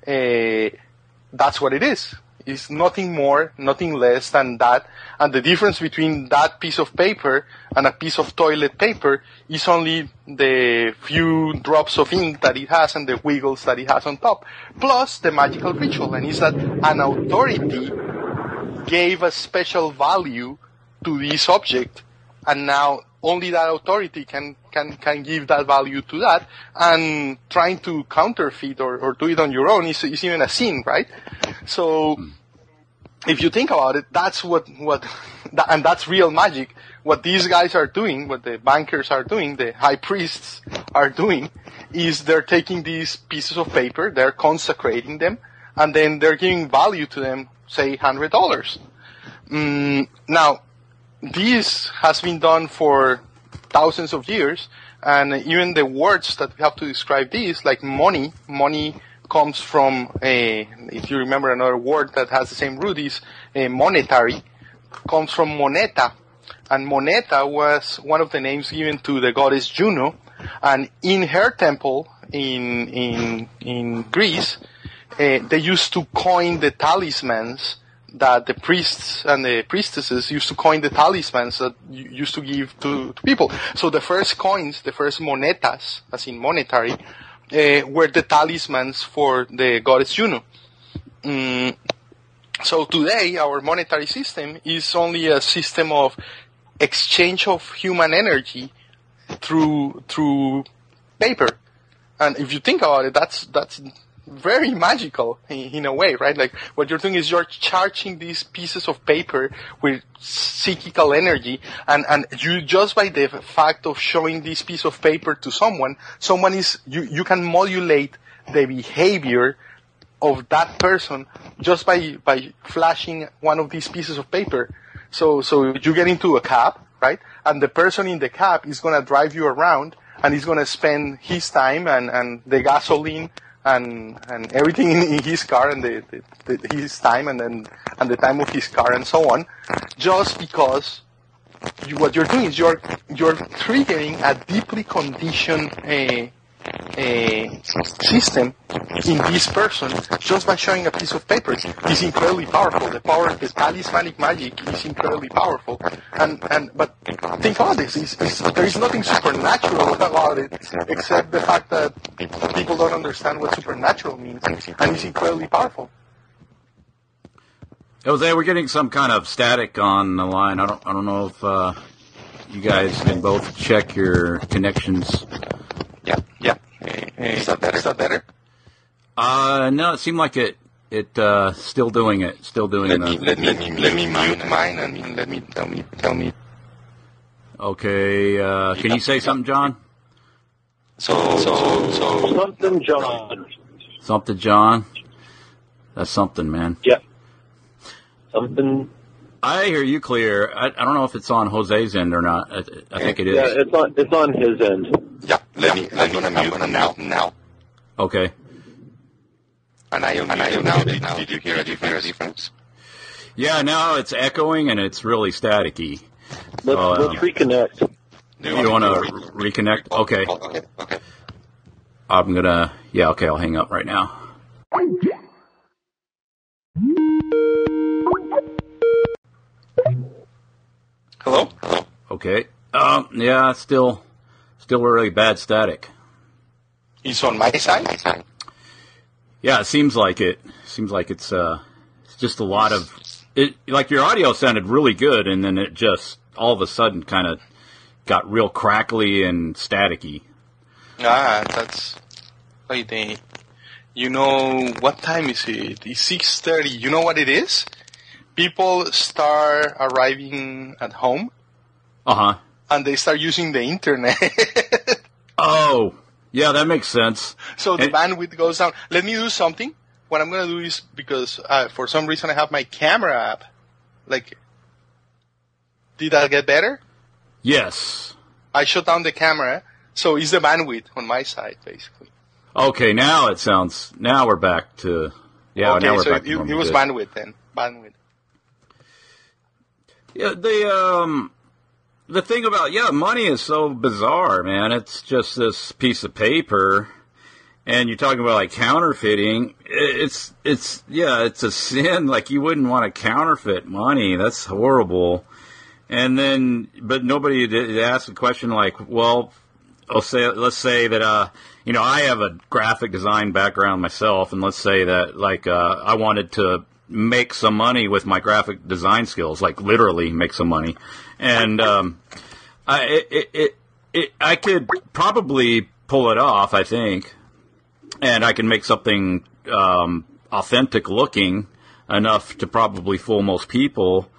uh, that's what it is. It's nothing more, nothing less than that. And the difference between that piece of paper and a piece of toilet paper is only the few drops of ink that it has and the wiggles that it has on top, plus the magical ritual. And is that an authority gave a special value to this object, and now only that authority can, can, can give that value to that, and trying to counterfeit or, or do it on your own is, is even a sin, right? So, if you think about it, that's what, what, and that's real magic. What these guys are doing, what the bankers are doing, the high priests are doing, is they're taking these pieces of paper, they're consecrating them, and then they're giving value to them, say, hundred dollars. Mm, now, this has been done for thousands of years, and even the words that we have to describe this, like money, money comes from a, if you remember another word that has the same root is a monetary, comes from moneta, and moneta was one of the names given to the goddess Juno, and in her temple in in in Greece, uh, they used to coin the talismans that the priests and the priestesses used to coin the talismans that you used to give to, to people. So the first coins, the first monetas, as in monetary, uh, were the talismans for the goddess Juno. Mm, so today, our monetary system is only a system of exchange of human energy through through paper. And if you think about it, that's that's very magical in, in a way, right? Like what you're doing is you're charging these pieces of paper with psychical energy, and and you just by the fact of showing this piece of paper to someone, someone is you you can modulate the behavior of that person just by by flashing one of these pieces of paper. So so you get into a cab, right? And the person in the cab is gonna drive you around and he's going to spend his time and, and the gasoline and and everything in, in his car and the, the, the, his time and then and the time of his car and so on, just because you, what you're doing is you're you're triggering a deeply conditioned uh, system in this person just by showing a piece of paper is incredibly powerful. The power, of talismanic magic is incredibly powerful. And, and, but think about this, it's, it's, there is nothing supernatural about it except the fact that people don't understand what supernatural means and it's incredibly powerful. Jose, we're getting some kind of static on the line. I don't, I don't know if uh, you guys can both check your connections. Yeah, yeah. Is that better? Is that better? Uh, no, it seemed like it. It uh, still doing it. Still doing Let me let me let me mute mine and let me tell me tell me. Okay. Uh, can you say something, John? So so so Something, John. Something, John. That's something, man. Yeah. Something. I hear you clear. I, I don't know if it's on Jose's end or not. I, I think it is. Yeah, it's on. It's on his end. yeah. Let me let me I'm gonna mute now. Now. Okay. And I and I now. Did, did you hear a difference? difference? Yeah, now it's echoing and it's really staticky. Let's, uh, Oh, let's yeah. reconnect. Do You want to reconnect? Okay. Oh, okay. Okay. I'm gonna. Yeah. Okay. I'll hang up right now. Hello. Hello. Okay. Um. Yeah. Still. Still really bad static. It's on my side. Yeah. It seems like it. Seems like it's uh. It's just a lot of. It like your audio sounded really good, and then it just all of a sudden kind of got real crackly and staticky. Ah, that's like the. You know what time is it? It's six thirty. You know what it is? People start arriving at home Uh huh. and they start using the internet. Oh. Yeah, that makes sense. so the And- bandwidth goes down. Let me do something. What I'm gonna do is because uh, for some reason I have my camera app. Like, did that get better? Yes. I shut down the camera, so it's the bandwidth on my side basically. Okay, now it sounds. Now we're back to. Yeah, okay, now we're so back it, to it was good. bandwidth then. Bandwidth. Yeah, the um, the thing about yeah, money is so bizarre, man. It's just this piece of paper, and you're talking about like counterfeiting. It's it's yeah, it's a sin. Like you wouldn't want to counterfeit money. That's horrible. And then, but nobody did ask the question like, well, I'll say let's say that uh, you know, I have a graphic design background myself, and let's say that like uh, I wanted to make some money with my graphic design skills, like literally make some money, and um, I it, it, it, I could probably pull it off, I think, and I can make something um, authentic looking enough to probably fool most people.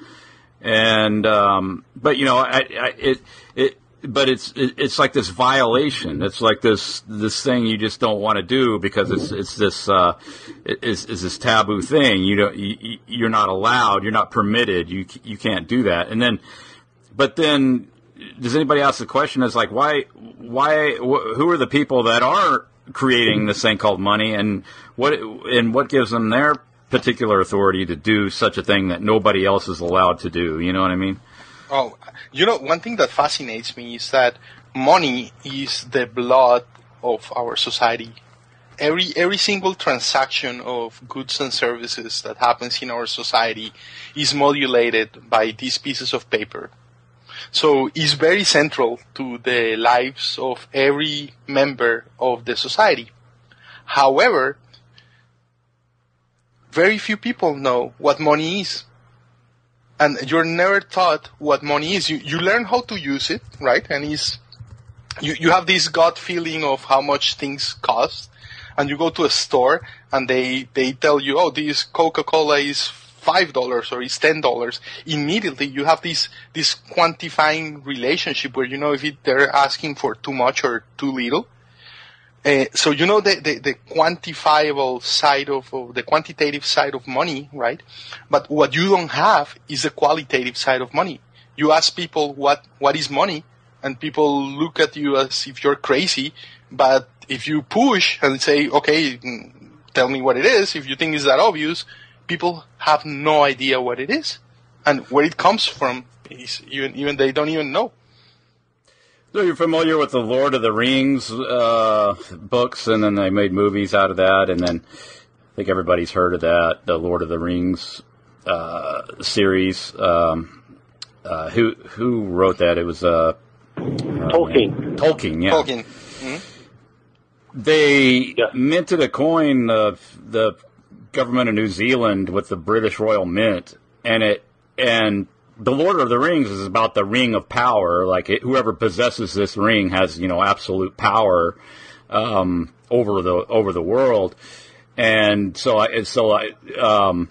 And um, but you know, I, I, it it but it's it's like this violation. It's like this this thing you just don't want to do because it's it's this uh, is is this taboo thing. You don't you, you're not allowed. You're not permitted. You you can't do that. And then, but then, does anybody ask the question? Is like why why wh- who are the people that are creating this thing called money and what and what gives them their particular authority to do such a thing that nobody else is allowed to do. You know what I mean? Oh, you know, one thing that fascinates me is that money is the blood of our society. Every every single transaction of goods and services that happens in our society is modulated by these pieces of paper. So it's very central to the lives of every member of the society. However, very few people know what money is and you're never taught what money is. You you learn how to use it, right? And it's you you have this gut feeling of how much things cost, and you go to a store and they they tell you, oh, this Coca Cola is five dollars or it's ten dollars. Immediately you have this this quantifying relationship where you know if it, they're asking for too much or too little. Uh, so you know the, the, the quantifiable side of, of the quantitative side of money, right? But what you don't have is the qualitative side of money. You ask people what what is money, and people look at you as if you're crazy. But if you push and say, okay, mm, tell me what it is, if you think it's that obvious, people have no idea what it is and where it comes from. Even even they don't even know. So you're familiar with the Lord of the Rings uh, books, and then they made movies out of that, and then I think everybody's heard of that, the Lord of the Rings uh, series. Um, uh, who who wrote that? It was uh, Tolkien. Tolkien, yeah. Tolkien. They Yeah. minted a coin, the the government of New Zealand, with the British Royal Mint, and it and the Lord of the Rings is about the ring of power. Like it, whoever possesses this ring has you know absolute power um, over the over the world. And so I so I um,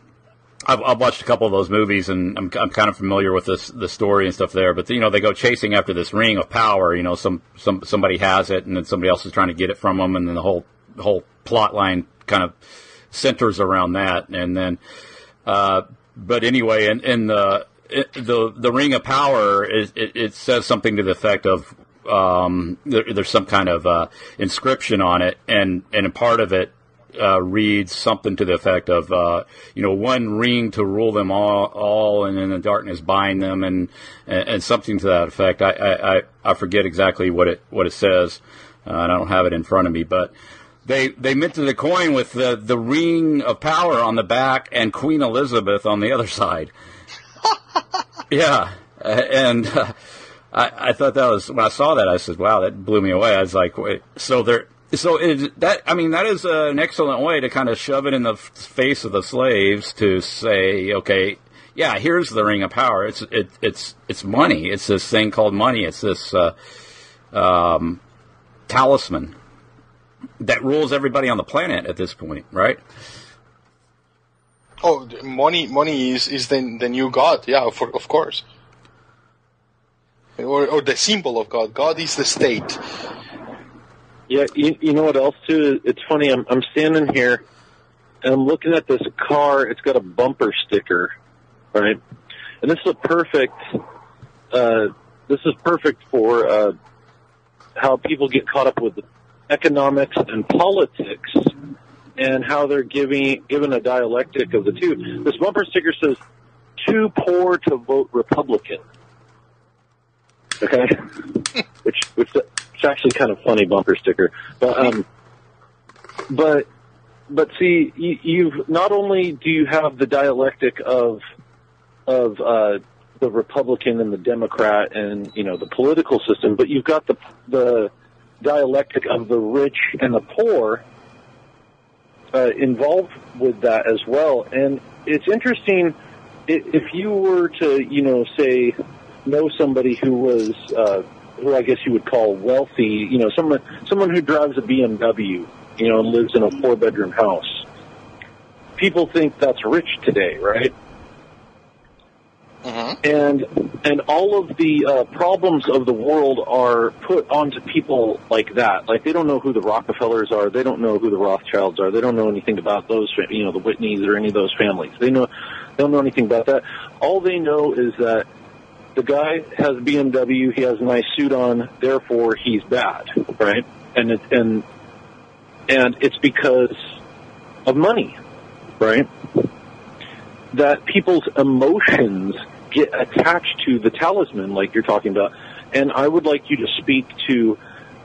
I've, I've watched a couple of those movies, and I'm, I'm kind of familiar with this the story and stuff there. But you know, they go chasing after this ring of power. You know, some some somebody has it, and then somebody else is trying to get it from them, and then the whole whole plot line kind of centers around that. And then, uh, but anyway, in, in the it, the the ring of power is it, it says something to the effect of um, there, there's some kind of uh, inscription on it, and and a part of it uh, reads something to the effect of, uh, you know, one ring to rule them all, all, and in the darkness bind them, and, and, and something to that effect. I, I, I- forget exactly what it what it says, uh, and I don't have it in front of me, but they they minted the coin with the the ring of power on the back and Queen Elizabeth on the other side. Yeah, uh, and. Uh, I, I thought that was when I saw that I said, "Wow, that blew me away." I was like, Wait, "So there, so it, that I mean, that is an excellent way to kind of shove it in the face of the slaves to say, okay, yeah, here's the ring of power. It's it, it's it's money. It's this thing called money. It's this uh, um, talisman that rules everybody on the planet at this point, right? Oh, money, money is, is the, the new God. Yeah, of, of course. Or, or the symbol of God. God is the state. Yeah, you, you know what else too? It's funny. I'm I'm standing here and I'm looking at this car. It's got a bumper sticker, right? And this is a perfect. Uh, this is perfect for uh, how people get caught up with economics and politics, and how they're giving given a dialectic of the two. This bumper sticker says, "Too poor to vote Republican." Okay, which which it's actually kind of funny bumper sticker, but um, but but see, you, you've not only do you have the dialectic of of uh, the Republican and the Democrat and you know the political system, but you've got the the dialectic of the rich and the poor uh, involved with that as well. And it's interesting if you were to you know say know somebody who was uh, who I guess you would call wealthy, you know, someone someone who drives a BMW, you know, and lives in a four bedroom house. People think that's rich today, right? And and all of the uh, problems of the world are put onto people like that. Like they don't know who the Rockefellers are. They don't know who the Rothschilds are. They don't know anything about those, you know, the Whitneys or any of those families. They know they don't know anything about that. All they know is that the guy has BMW, he has a nice suit on, therefore he's bad, right? And and and it's because of money, right? That people's emotions get attached to the talisman, like you're talking about. And I would like you to speak to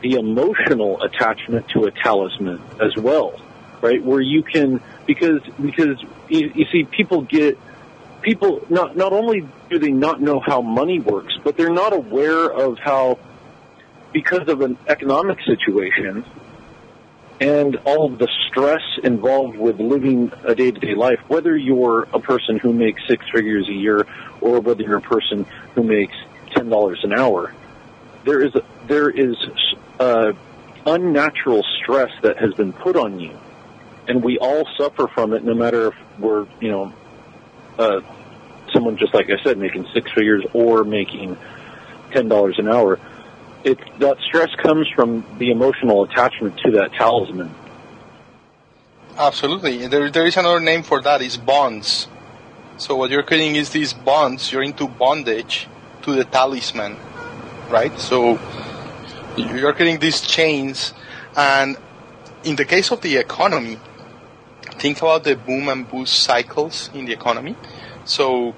the emotional attachment to a talisman as well, right? Where you can because because you, you see people get people not not only do they not know how money works, but they're not aware of how because of an economic situation and all of the stress involved with living a day-to-day life, whether you're a person who makes six figures a year or whether you're a person who makes ten dollars an hour, there is a, there is uh, unnatural stress that has been put on you, and we all suffer from it, no matter if we're you know uh, someone just like I said making six figures or making ten dollars an hour. It that stress comes from the emotional attachment to that talisman. Absolutely. There, there is another name for that. Is bonds. So what you're creating is these bonds. You're into bondage to the talisman, right? So you're creating these chains, and in the case of the economy, think about the boom and bust cycles in the economy. So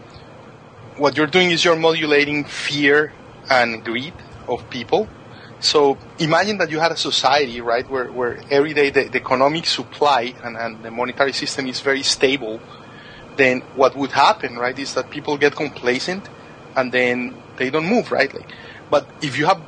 what you're doing is you're modulating fear and greed of people. So imagine that you had a society, right, where, where every day the, the economic supply and, and the monetary system is very stable. Then what would happen, right, is that people get complacent and then they don't move, right? Like, but if you have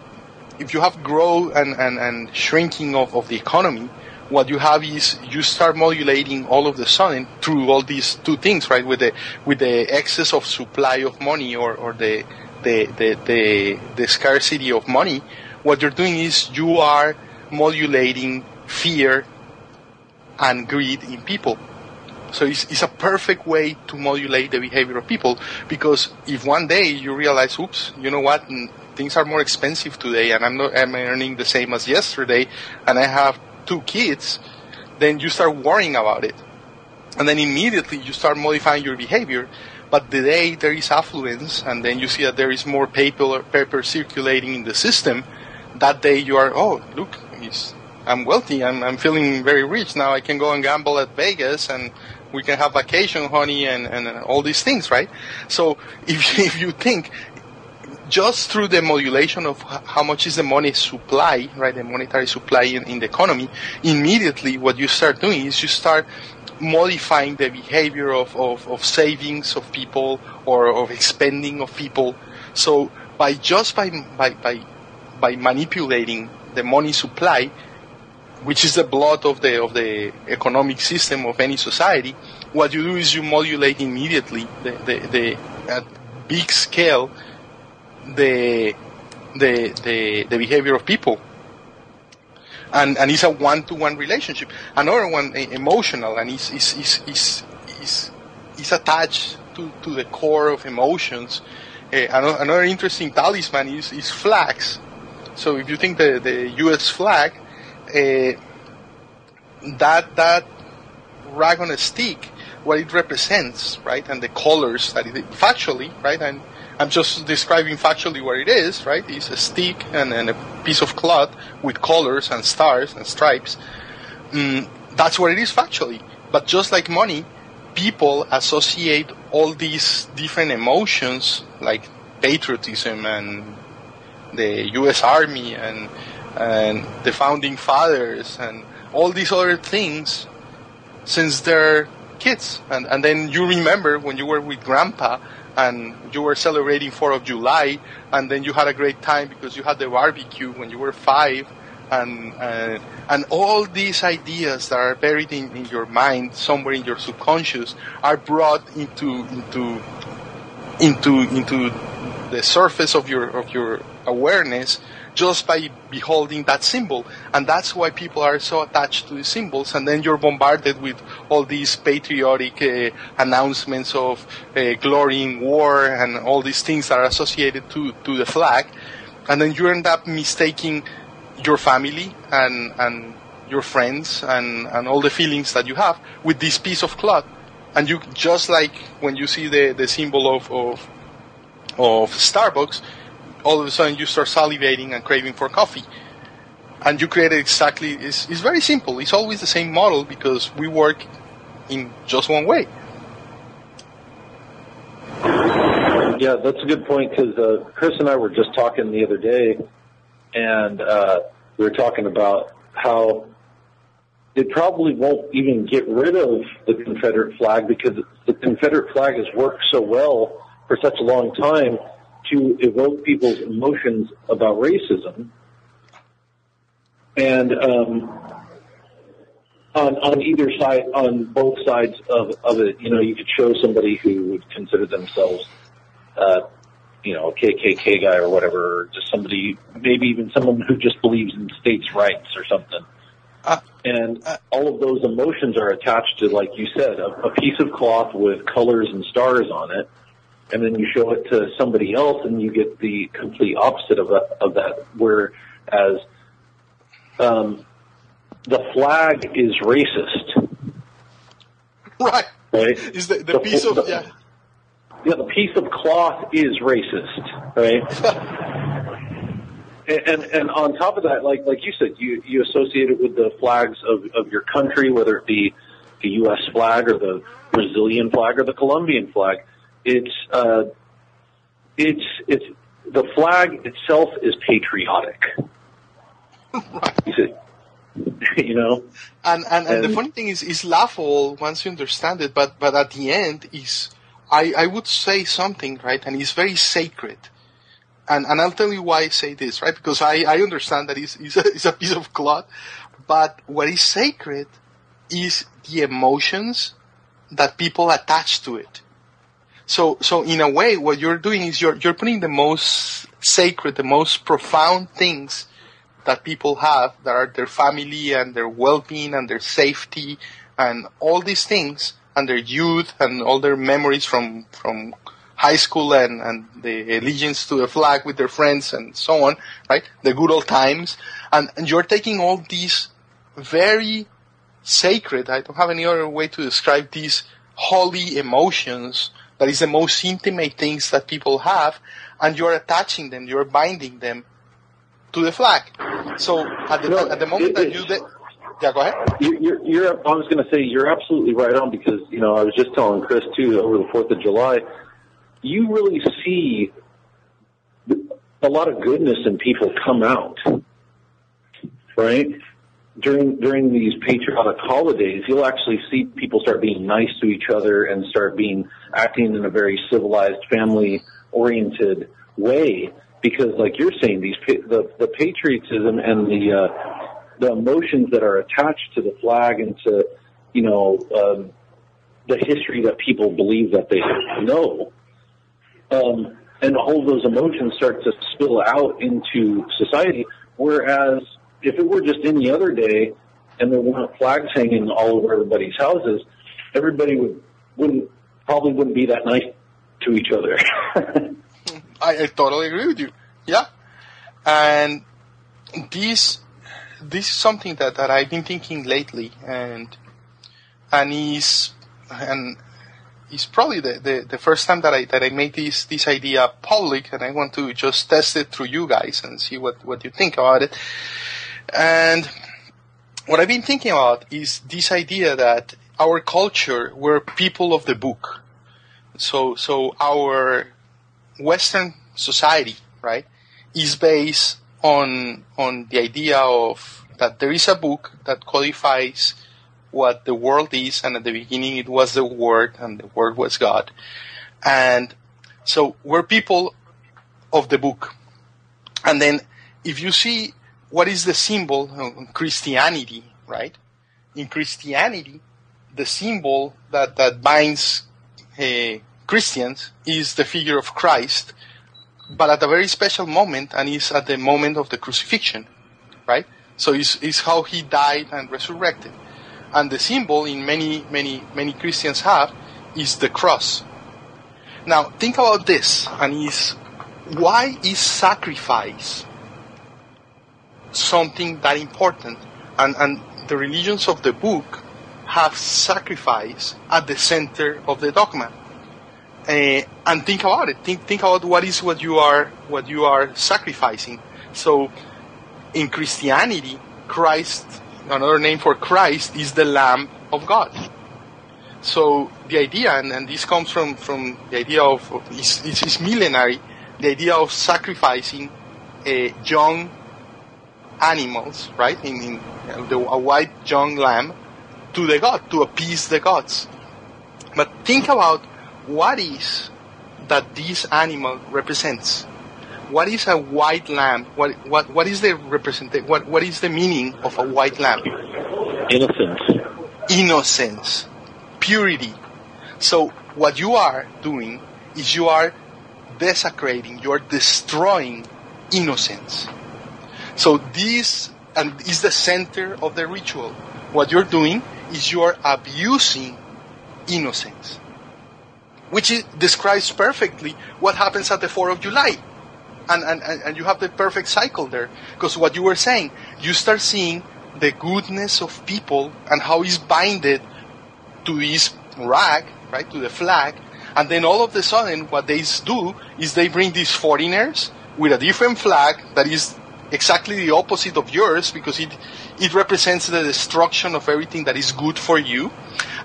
if you have growth and, and, and shrinking of, of the economy, what you have is you start modulating all of the sudden through all these two things, right? With the with the excess of supply of money or, or the, the the the the scarcity of money, what you're doing is you are modulating fear and greed in people. So it's, it's a perfect way to modulate the behavior of people because if one day you realize, oops, you know what, mm, things are more expensive today and I'm not I'm earning the same as yesterday and I have two kids, then you start worrying about it. And then immediately you start modifying your behavior. But the day there is affluence and then you see that there is more paper, paper circulating in the system, that day you are, oh, look, I'm wealthy, I'm, I'm feeling very rich. Now I can go and gamble at Vegas and we can have vacation, honey, and, and all these things, right? So if, if you think just through the modulation of how much is the money supply, right, the monetary supply in, in the economy, immediately what you start doing is you start modifying the behavior of, of, of savings of people or of expending of people. So by just by, by, by, by manipulating the money supply, which is the blood of the of the economic system of any society, what you do is you modulate immediately the, the, the at big scale the the the, the behavior of people. And, and it's a one-to-one relationship. Another one, emotional, and is is is is is, is attached to, to the core of emotions. Uh, another interesting talisman is, is flags. So if you think the, the U.S. flag, uh, that that rag on a stick, what it represents, right, and the colors that it factually, right, and I'm just describing factually what it is, right? It's a stick and, and a piece of cloth with colors and stars and stripes. Mm, that's what it is factually. But just like money, people associate all these different emotions like patriotism and the U.S. Army and and the founding fathers and all these other things since they're kids. And and then you remember when you were with grandpa and you were celebrating 4th of July, and then you had a great time because you had the barbecue when you were five, and uh, and all these ideas that are buried in, in your mind, somewhere in your subconscious, are brought into into into into the surface of your of your awareness just by beholding that symbol. And that's why people are so attached to the symbols. And then you're bombarded with all these patriotic uh, announcements of uh, glory in war and all these things that are associated to, to the flag. And then you end up mistaking your family and, and your friends and, and all the feelings that you have with this piece of cloth. And you, just like when you see the, the symbol of, of, of Starbucks, all of a sudden you start salivating and craving for coffee. And you create exactly, it's, it's very simple. It's always the same model because we work in just one way. Yeah, that's a good point because uh, Chris and I were just talking the other day, and uh, we were talking about how they probably won't even get rid of the Confederate flag because the Confederate flag has worked so well for such a long time to evoke people's emotions about racism. And um, on on either side, on both sides of of it, you know, you could show somebody who would consider themselves, uh, you know, a KKK guy or whatever, or just somebody, maybe even someone who just believes in states' rights or something. Uh, and uh, all of those emotions are attached to, like you said, a, a piece of cloth with colors and stars on it and then you show it to somebody else and you get the complete opposite of, a, of that. Whereas um, the flag is racist. Right. Right. Is the, the, the piece of yeah. Yeah, the piece of cloth is racist, right? And, and and on top of that, like like you said, you you associate it with the flags of of your country, whether it be the U.S. flag or the Brazilian flag or the Colombian flag. It's uh, it's it's the flag itself is patriotic. You see, you know, And and, and the funny thing is, is laughable once you understand it, but but at the end is, I I would say something right, and it's very sacred. And and I'll tell you why I say this, right? Because I I understand that it's it's a, it's a piece of cloth, but what is sacred is the emotions that people attach to it. So so in a way, what you're doing is you're you're putting the most sacred, the most profound things that people have that are their family and their well-being and their safety and all these things and their youth and all their memories from from high school and, and the allegiance to the flag with their friends and so on, right? The good old times. And, and you're taking all these very sacred, I don't have any other way to describe these holy emotions that is the most intimate things that people have and you're attaching them, you're binding them to the flag. So at the, No, at the moment it- that it- you, de- yeah, go ahead. you're, you're, you're I was going to say you're absolutely right on because you know I was just telling Chris too over the Fourth of July, you really see a lot of goodness in people come out, right? During during these patriotic holidays, you'll actually see people start being nice to each other and start being acting in a very civilized, family oriented way. Because, like you're saying, these the the patriotism and the uh, the emotions that are attached to the flag and to you know um, the history that people believe that they know, um, and all those emotions start to spill out into society. Whereas if it were just any other day and there weren't flags hanging all over everybody's houses, everybody would wouldn't probably wouldn't be that nice to each other. I, I totally agree with you. Yeah. And this this is something that, that I've been thinking lately and and is and it's probably the, the, the first time that I that I made this this idea public and I want to just test it through you guys and see what, what you think about it. And what I've been thinking about is this idea that our culture, we're people of the book. So so our Western society, right, is based on on the idea of that there is a book that codifies what the world is, and at the beginning it was the Word, and the Word was God, and so we're people of the book. And then, if you see what is the symbol of Christianity, right? In Christianity, the symbol that that binds uh, Christians is the figure of Christ, but at a very special moment, and it's at the moment of the crucifixion, right? So it's, it's how he died and resurrected. And the symbol in many, many, many Christians have is the cross. Now, think about this, and is why is sacrifice something that important? And, and the religions of the book have sacrifice at the center of the dogma. Uh, and think about it. Think think about what is what you are what you are sacrificing. So, in Christianity, Christ, another name for Christ, is the Lamb of God. So the idea, and, and this comes from, from the idea of, of it's millenary, the idea of sacrificing uh, young animals, right, in, in the, a white young lamb, to the god, to appease the gods. But think about what is that this animal represents. What is a white lamb? What what what is the represent? What what is the meaning of a white lamb? Innocence. Innocence, purity. So what you are doing is you are desecrating, you are destroying innocence. So this and is the center of the ritual. What you're doing is you are abusing innocence, which is, describes perfectly what happens at the 4th of July. And, and, and you have the perfect cycle there. Because what you were saying, you start seeing the goodness of people and how it's binded to this rag, right, to the flag. And then all of a sudden, what they do is they bring these foreigners with a different flag that is exactly the opposite of yours because it it represents the destruction of everything that is good for you,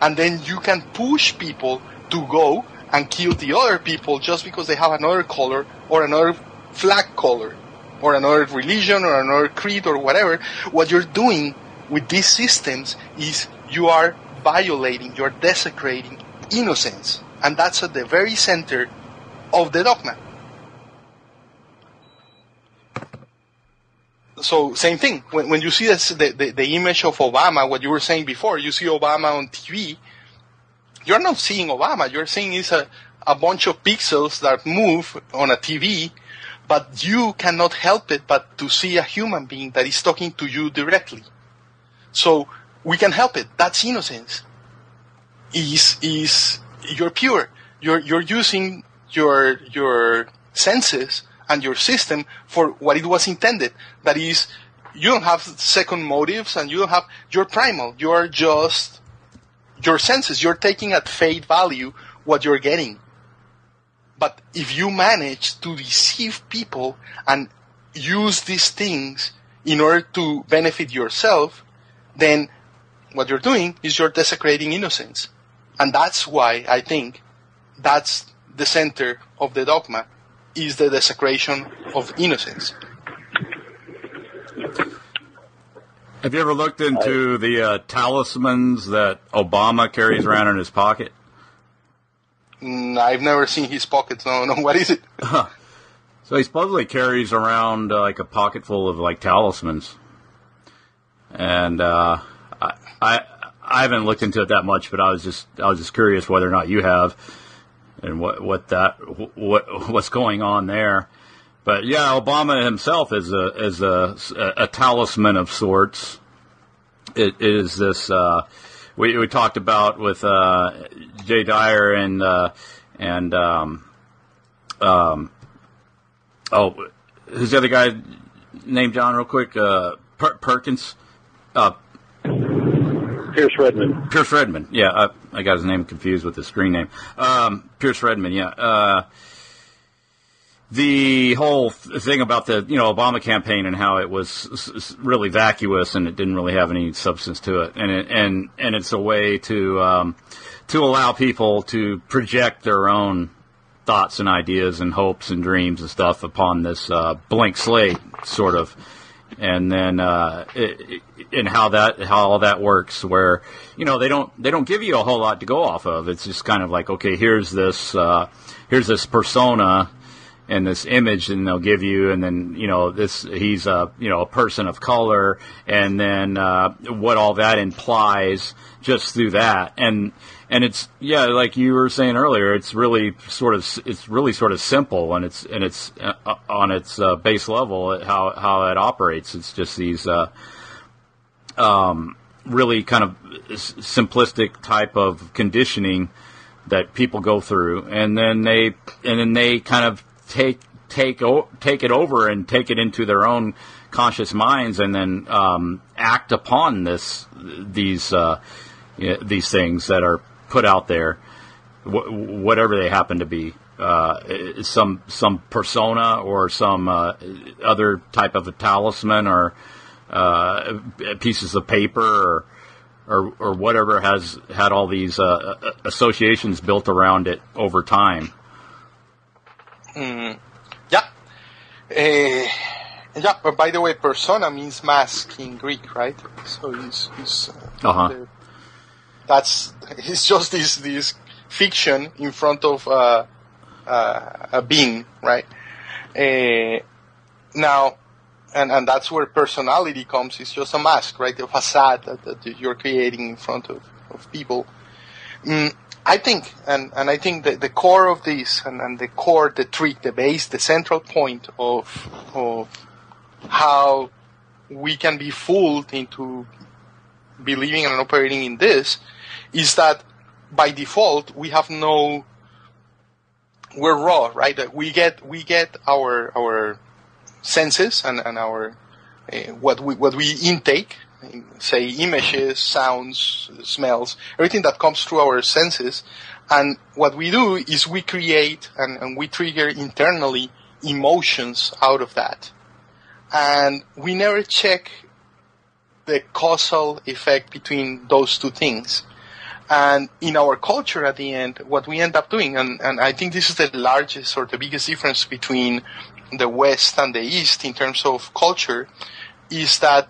and then you can push people to go and kill the other people just because they have another color or another flag color or another religion or another creed or whatever. What you're doing with these systems is you are violating, you're desecrating innocence, and that's at the very center of the dogma. So same thing. When, when you see this, the, the, the image of Obama, what you were saying before, you see Obama on TV, you're not seeing Obama. You're seeing is a, a bunch of pixels that move on a TV, but you cannot help it but to see a human being that is talking to you directly. So we can help it. That's innocence. Is is you're pure. You're you're using your your senses and your system for what it was intended. That is, you don't have second motives and you don't have, you're primal. You're just your senses. You're taking at face value what you're getting. But if you manage to deceive people and use these things in order to benefit yourself, then what you're doing is you're desecrating innocence. And that's why I think that's the center of the dogma is the desecration of innocence. Have you ever looked into the uh, talismans that Obama carries around in his pocket? Mm, I've never seen his pockets. No, no. What is it? so he supposedly carries around uh, like a pocket full of like talismans, and uh, I, I I haven't looked into it that much, but I was just I was just curious whether or not you have and what what that what what's going on there. But yeah, Obama himself is a is a, a talisman of sorts. It is this uh, we we talked about with uh, Jay Dyer and uh, and um, um, oh who's the other guy named John real quick uh, per- Perkins uh, Pierce Redmond. Pierce Redmond. Yeah, I, I, got his name confused with his screen name. Um, Pierce Redmond. Yeah. Uh, the whole thing about the you know Obama campaign and how it was really vacuous and it didn't really have any substance to it, and it, and and it's a way to um, to allow people to project their own thoughts and ideas and hopes and dreams and stuff upon this uh, blank slate, sort of and then uh, and how that how all that works where you know they don't they don't give you a whole lot to go off of. It's just kind of like okay here's this uh, here's this persona and this image and they'll give you. And then you know this he's a you know a person of color. And then uh, what all that implies just through that. And and it's yeah, like you were saying earlier, it's really sort of it's really sort of simple, and it's and it's uh, on its uh, base level how how it operates. It's just these uh, um, really kind of simplistic type of conditioning that people go through, and then they and then they kind of take take take it over and take it into their own conscious minds, and then um, act upon this these uh, these things that are put out there, wh- whatever they happen to be, uh, some some persona or some uh, other type of a talisman or uh, pieces of paper or, or, or whatever has had all these uh, associations built around it over time. Mm, yeah. Uh, yeah, but by the way, persona means mask in Greek, right? So it's, it's uh, uh-huh that's it's just this this fiction in front of uh, uh, a being, right? Uh, now, and and that's where personality comes. It's just a mask, right? A facade that, that you're creating in front of of people. Mm, I think, and, and I think that the core of this, and, and the core, the trick, the base, the central point of of how we can be fooled into believing and operating in this is that by default we have no we're raw, right? We get we get our our senses and, and our uh, what we what we intake, say images, sounds, smells, everything that comes through our senses, and what we do is we create and, and we trigger internally emotions out of that, and we never check the causal effect between those two things. And in our culture at the end, what we end up doing, and, and I think this is the largest or the biggest difference between the West and the East in terms of culture, is that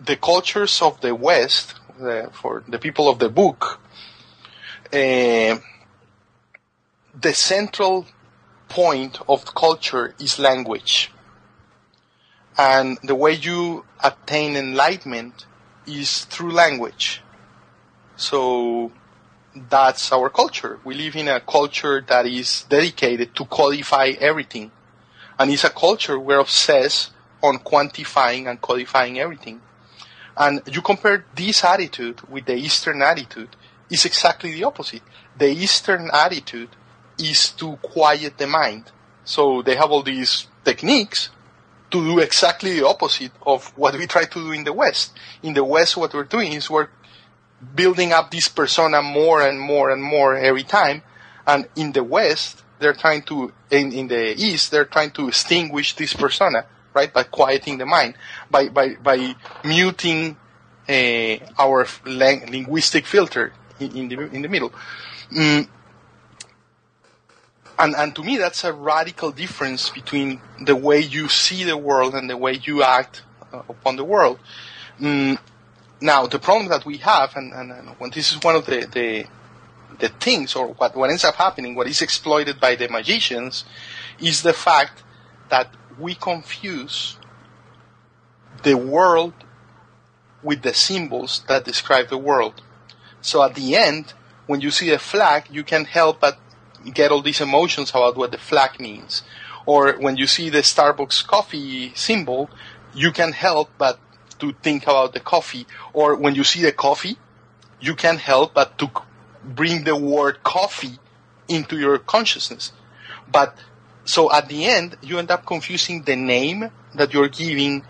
the cultures of the West, the, for the people of the book, uh, the central point of culture is language. And the way you attain enlightenment is through language. So that's our culture. We live in a culture that is dedicated to codify everything. And it's a culture we're obsessed on quantifying and codifying everything. And you compare this attitude with the Eastern attitude, it's exactly the opposite. The Eastern attitude is to quiet the mind. So they have all these techniques to do exactly the opposite of what we try to do in the West. In the West, what we're doing is we're building up this persona more and more and more every time. And in the West, they're trying to, in, in the East, they're trying to extinguish this persona, right? By quieting the mind, by, by, by muting uh, our lang- linguistic filter in, in, the, in the middle. Mm. And, and to me, that's a radical difference between the way you see the world and the way you act uh, upon the world. Mm. Now, the problem that we have, and, and, and when this is one of the, the, the things, or what, what ends up happening, what is exploited by the magicians, is the fact that we confuse the world with the symbols that describe the world. So at the end, when you see a flag, you can't help but get all these emotions about what the flag means. Or when you see the Starbucks coffee symbol, you can help but to think about the coffee. Or when you see the coffee, you can't help but to bring the word coffee into your consciousness. But so at the end, you end up confusing the name that you're giving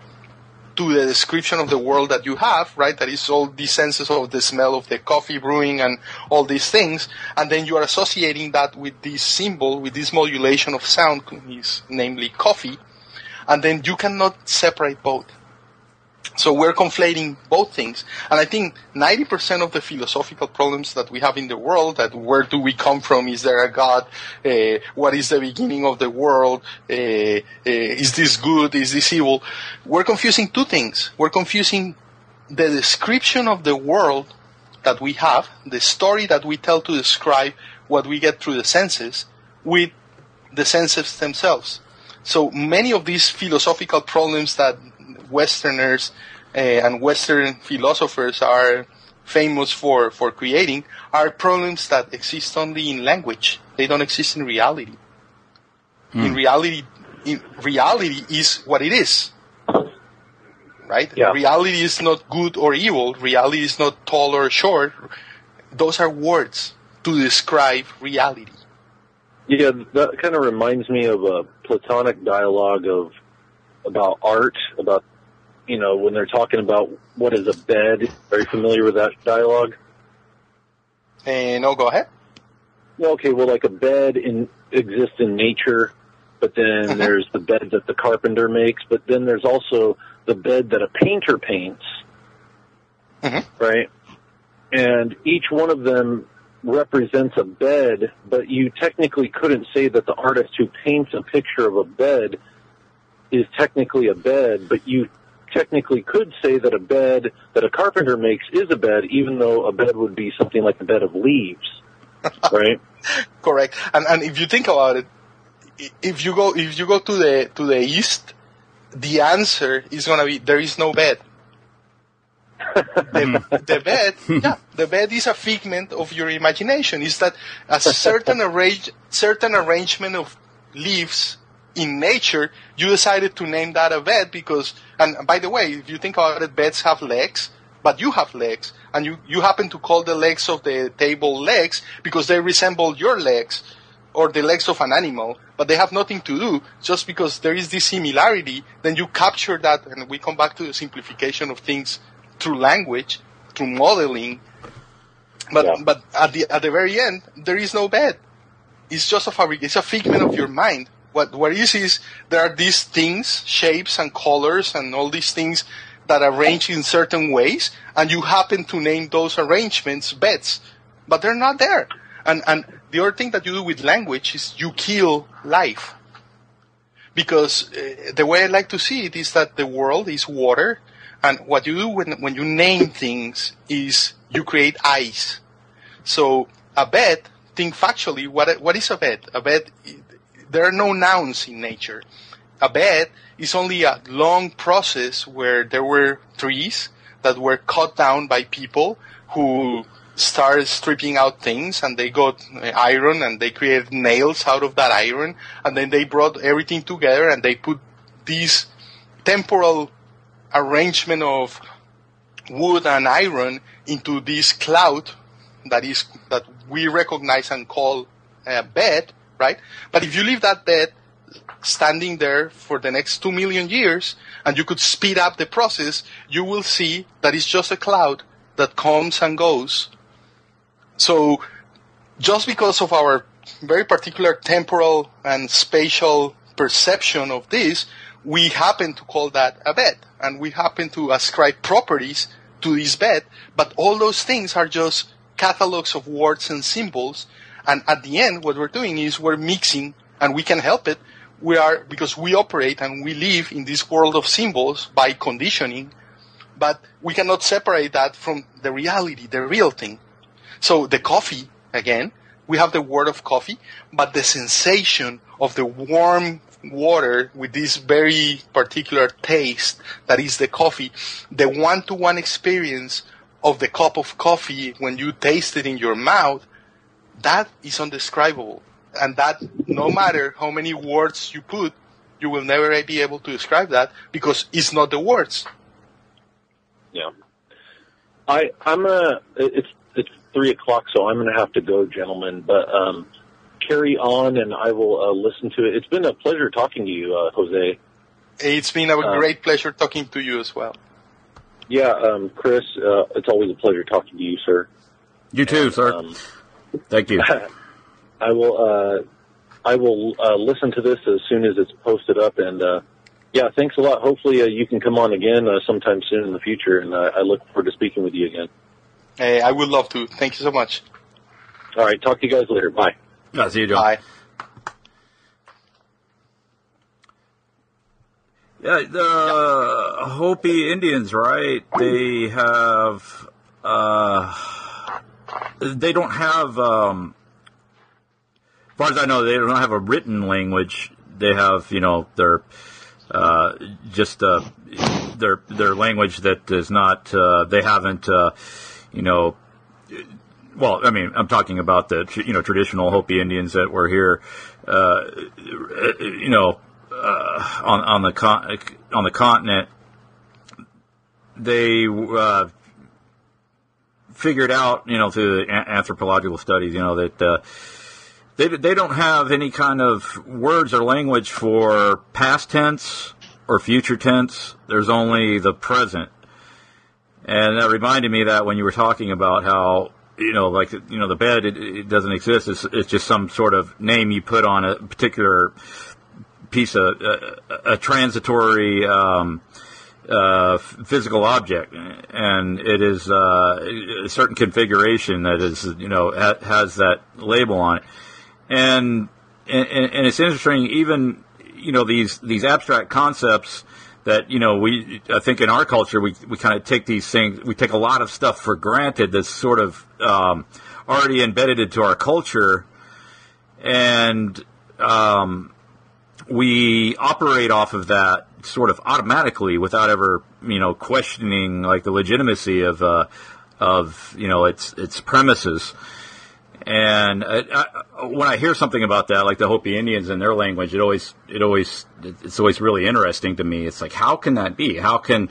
to the description of the world that you have, right? That is all the senses of the smell of the coffee brewing and all these things. And then you are associating that with this symbol, with this modulation of sound, is namely coffee. And then you cannot separate both. So we're conflating both things. And I think 90% of the philosophical problems that we have in the world, that where do we come from? Is there a God? Uh, what is the beginning of the world? Uh, uh, is this good? Is this evil? We're confusing two things. We're confusing the description of the world that we have, the story that we tell to describe what we get through the senses, with the senses themselves. So many of these philosophical problems that Westerners uh, and Western philosophers are famous for, for creating are problems that exist only in language. They don't exist in reality. In reality, in reality is what it is. Right? Yeah. Reality is not good or evil. Reality is not tall or short. Those are words to describe reality. Yeah, that kind of reminds me of a Platonic dialogue of about art, about you know when they're talking about what is a bed. Are you familiar with that dialogue? And no, go ahead. Yeah, okay, well, like a bed in exists in nature, but then Mhm. there's the bed that the carpenter makes, but then there's also the bed that a painter paints, Mhm. right? And each one of them represents a bed, but you technically couldn't say that the artist who paints a picture of a bed is technically a bed, but you technically could say that a bed that a carpenter makes is a bed, even though a bed would be something like a bed of leaves, right? Correct. And and if you think about it, if you go if you go to the to the east, the answer is gonna be there is no bed. the, the bed, yeah, the bed is a figment of your imagination. Is that a certain arrange certain arrangement of leaves in nature? You decided to name that a bed because, and by the way, if you think about it, beds have legs, but you have legs, and you you happen to call the legs of the table legs because they resemble your legs or the legs of an animal, but they have nothing to do. Just because there is this similarity, then you capture that, and we come back to the simplification of things through language, through modeling. But Yeah. but at the at the very end, there is no bed. It's just a fabric. It's a figment of your mind. What what is is there are these things, shapes and colors and all these things that arrange in certain ways, and you happen to name those arrangements beds, but they're not there. And and the other thing that you do with language is you kill life. Because uh, the way I like to see it is that the world is water, and what you do when, when you name things is you create ice. So a bed, think factually, what, what is a bed? A bed, there are no nouns in nature. A bed is only a long process where there were trees that were cut down by people who started stripping out things and they got uh, iron and they created nails out of that iron and then they brought everything together and they put this temporal arrangement of wood and iron into this cloud that is that we recognize and call a bed, right? But if you leave that bed standing there for the next two million years and you could speed up the process, you will see that it's just a cloud that comes and goes so just because of our very particular temporal and spatial perception of this, we happen to call that a bed and we happen to ascribe properties to this bed, but all those things are just catalogs of words and symbols. And at the end, what we're doing is we're mixing and we can help it. We are, because we operate and we live in this world of symbols by conditioning, but we cannot separate that from the reality, the real thing. So the coffee, again, we have the word of coffee, but the sensation of the warm water with this very particular taste that is the coffee, the one-to-one experience of the cup of coffee when you taste it in your mouth, that is undescribable. And that, no matter how many words you put, you will never be able to describe that because it's not the words. Yeah. I, I'm a, it's three o'clock, so I'm going to have to go, gentlemen. But um, carry on, and I will uh, listen to it. It's been a pleasure talking to you, uh, Jose. It's been a uh, great pleasure talking to you as well. Yeah, um, Chris, uh, it's always a pleasure talking to you, sir. You too, and, sir. Um, Thank you. I will. Uh, I will uh, listen to this as soon as it's posted up, and yeah, thanks a lot. Hopefully, you can come on again sometime soon in the future, and I look forward to speaking with you again. Hey, I would love to. Thank you so much. All right. Talk to you guys later. Bye. Yeah, see you, John. Bye. Yeah, the. Hopi Indians, right? They have, uh, they don't have, um, as far as I know, they don't have a written language. They have, you know, their, uh, just, uh, their, their language that is not, uh, they haven't, uh, you know, well, I mean, I'm talking about the you know traditional Hopi Indians that were here, uh, you know, uh, on on the con- on the continent. They figured out, you know, through anthropological studies, you know, that uh, they they don't have any kind of words or language for past tense or future tense. There's only the present. And that reminded me that when you were talking about how you know, like you know, the bed it, it doesn't exist. It's, it's, just some sort of name you put on a particular piece of uh, a transitory um, uh, physical object, and it is uh, a certain configuration that is you know ha- has that label on it, and, and and it's interesting. Even you know these these abstract concepts that you know we I think in our culture we we kind of take these things we take a lot of stuff for granted that's sort of um, already embedded into our culture, and um, we operate off of that sort of automatically without ever you know questioning like the legitimacy of uh, of you know its its premises. And I, I, when I hear something about that, like the Hopi Indians and their language, it always, it always, it's always really interesting to me. It's like, how can that be? How can,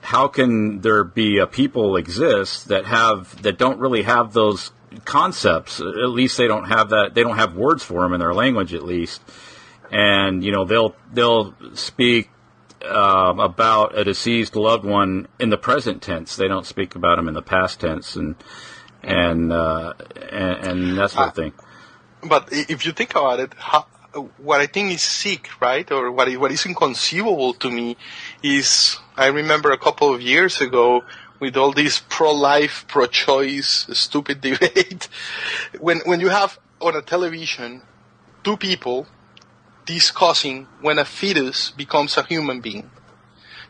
how can there be a people exist that have, that don't really have those concepts? At least they don't have that, they don't have words for them in their language at least. And, you know, they'll, they'll speak um, about a deceased loved one in the present tense. They don't speak about them in the past tense. And, and uh, and, and, that sort of thing. But if you think about it, how, what I think is sick, right, or what what is inconceivable to me is I remember a couple of years ago with all this pro-life, pro-choice, stupid debate, when when you have on a television two people discussing when a fetus becomes a human being.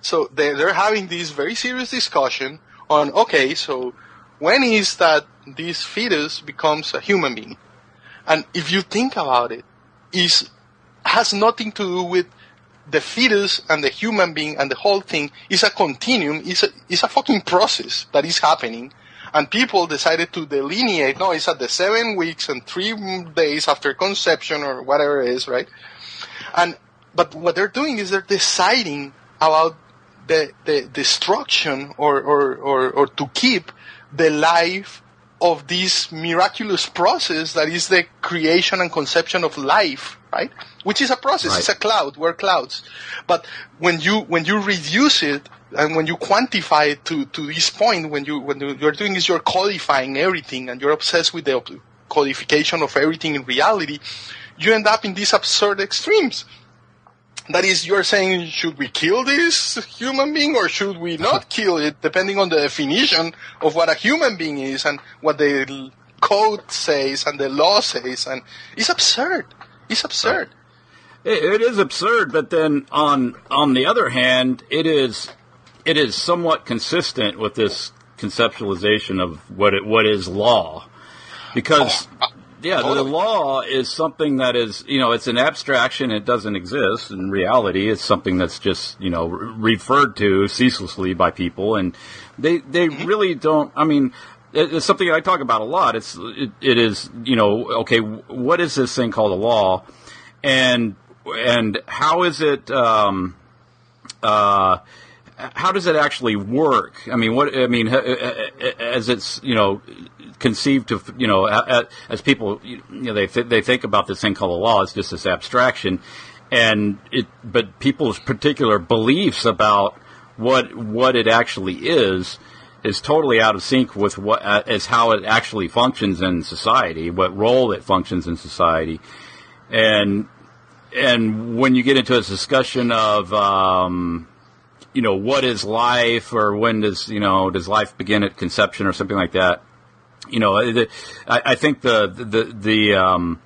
So they're, they're having this very serious discussion on, okay, so when is that this fetus becomes a human being? And if you think about it, is has nothing to do with the fetus and the human being and the whole thing is a continuum, is a, is a fucking process that is happening. And people decided to delineate, no, it's at the seven weeks and three days after conception or whatever it is, right? And, but what they're doing is they're deciding about the, the destruction or, or, or, or to keep the life of this miraculous process that is the creation and conception of life, right? Which is a process. Right. It's a cloud. We're clouds. But when you, when you reduce it and when you quantify it to, to this point, when you, when you- you're doing is you're codifying everything and you're obsessed with the codification of everything in reality, you end up in these absurd extremes. That is, you're saying, should we kill this human being or should we not kill it, depending on the definition of what a human being is and what the code says and the law says. And it's absurd. It's absurd. It, it is absurd, but then on on the other hand, it is it is somewhat consistent with this conceptualization of what it, what is law, because oh, yeah, the law is something that is you know it's an abstraction. It doesn't exist in reality. It's something that's just you know re- referred to ceaselessly by people, and they they really don't. I mean. It's something I talk about a lot. It's it, it is you know okay. What is this thing called a law? and and how is it um, uh, how does it actually work? I mean, what I mean, as it's you know conceived of you know a- a- as people you know they th- they think about this thing called a law, it's just this abstraction, and it but people's particular beliefs about what what it actually is is totally out of sync with what uh, as how it actually functions in society, what role it functions in society. And and when you get into a discussion of um, you know what is life or when does you know does life begin at conception or something like that you know the, I, I think the the the um,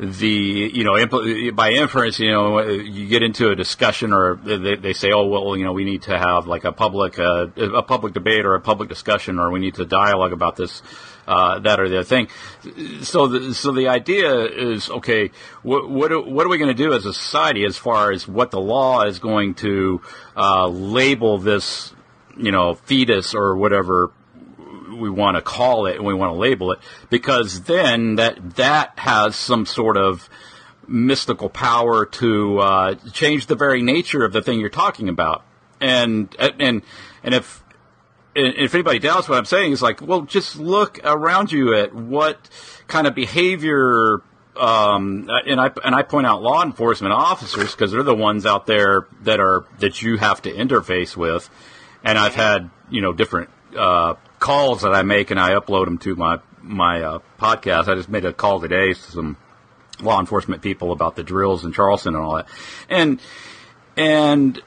the you know impl- by inference you know you get into a discussion or they, they say oh well you know we need to have like a public uh, a public debate or a public discussion or we need to dialogue about this uh, that or the other thing. So the, so the idea is okay what what are, what are we going to do as a society as far as what the law is going to uh, label this you know fetus or whatever we want to call it and we want to label it because then that that has some sort of mystical power to uh, change the very nature of the thing you're talking about and and and if if anybody doubts what I'm saying, it's like, well, just look around you at what kind of behavior. Um, and I and I point out law enforcement officers because they're the ones out there that are that you have to interface with. And I've had you know different uh, calls that I make, and I upload them to my my uh, podcast. I just made a call today to some law enforcement people about the drills in Charleston and all that, and and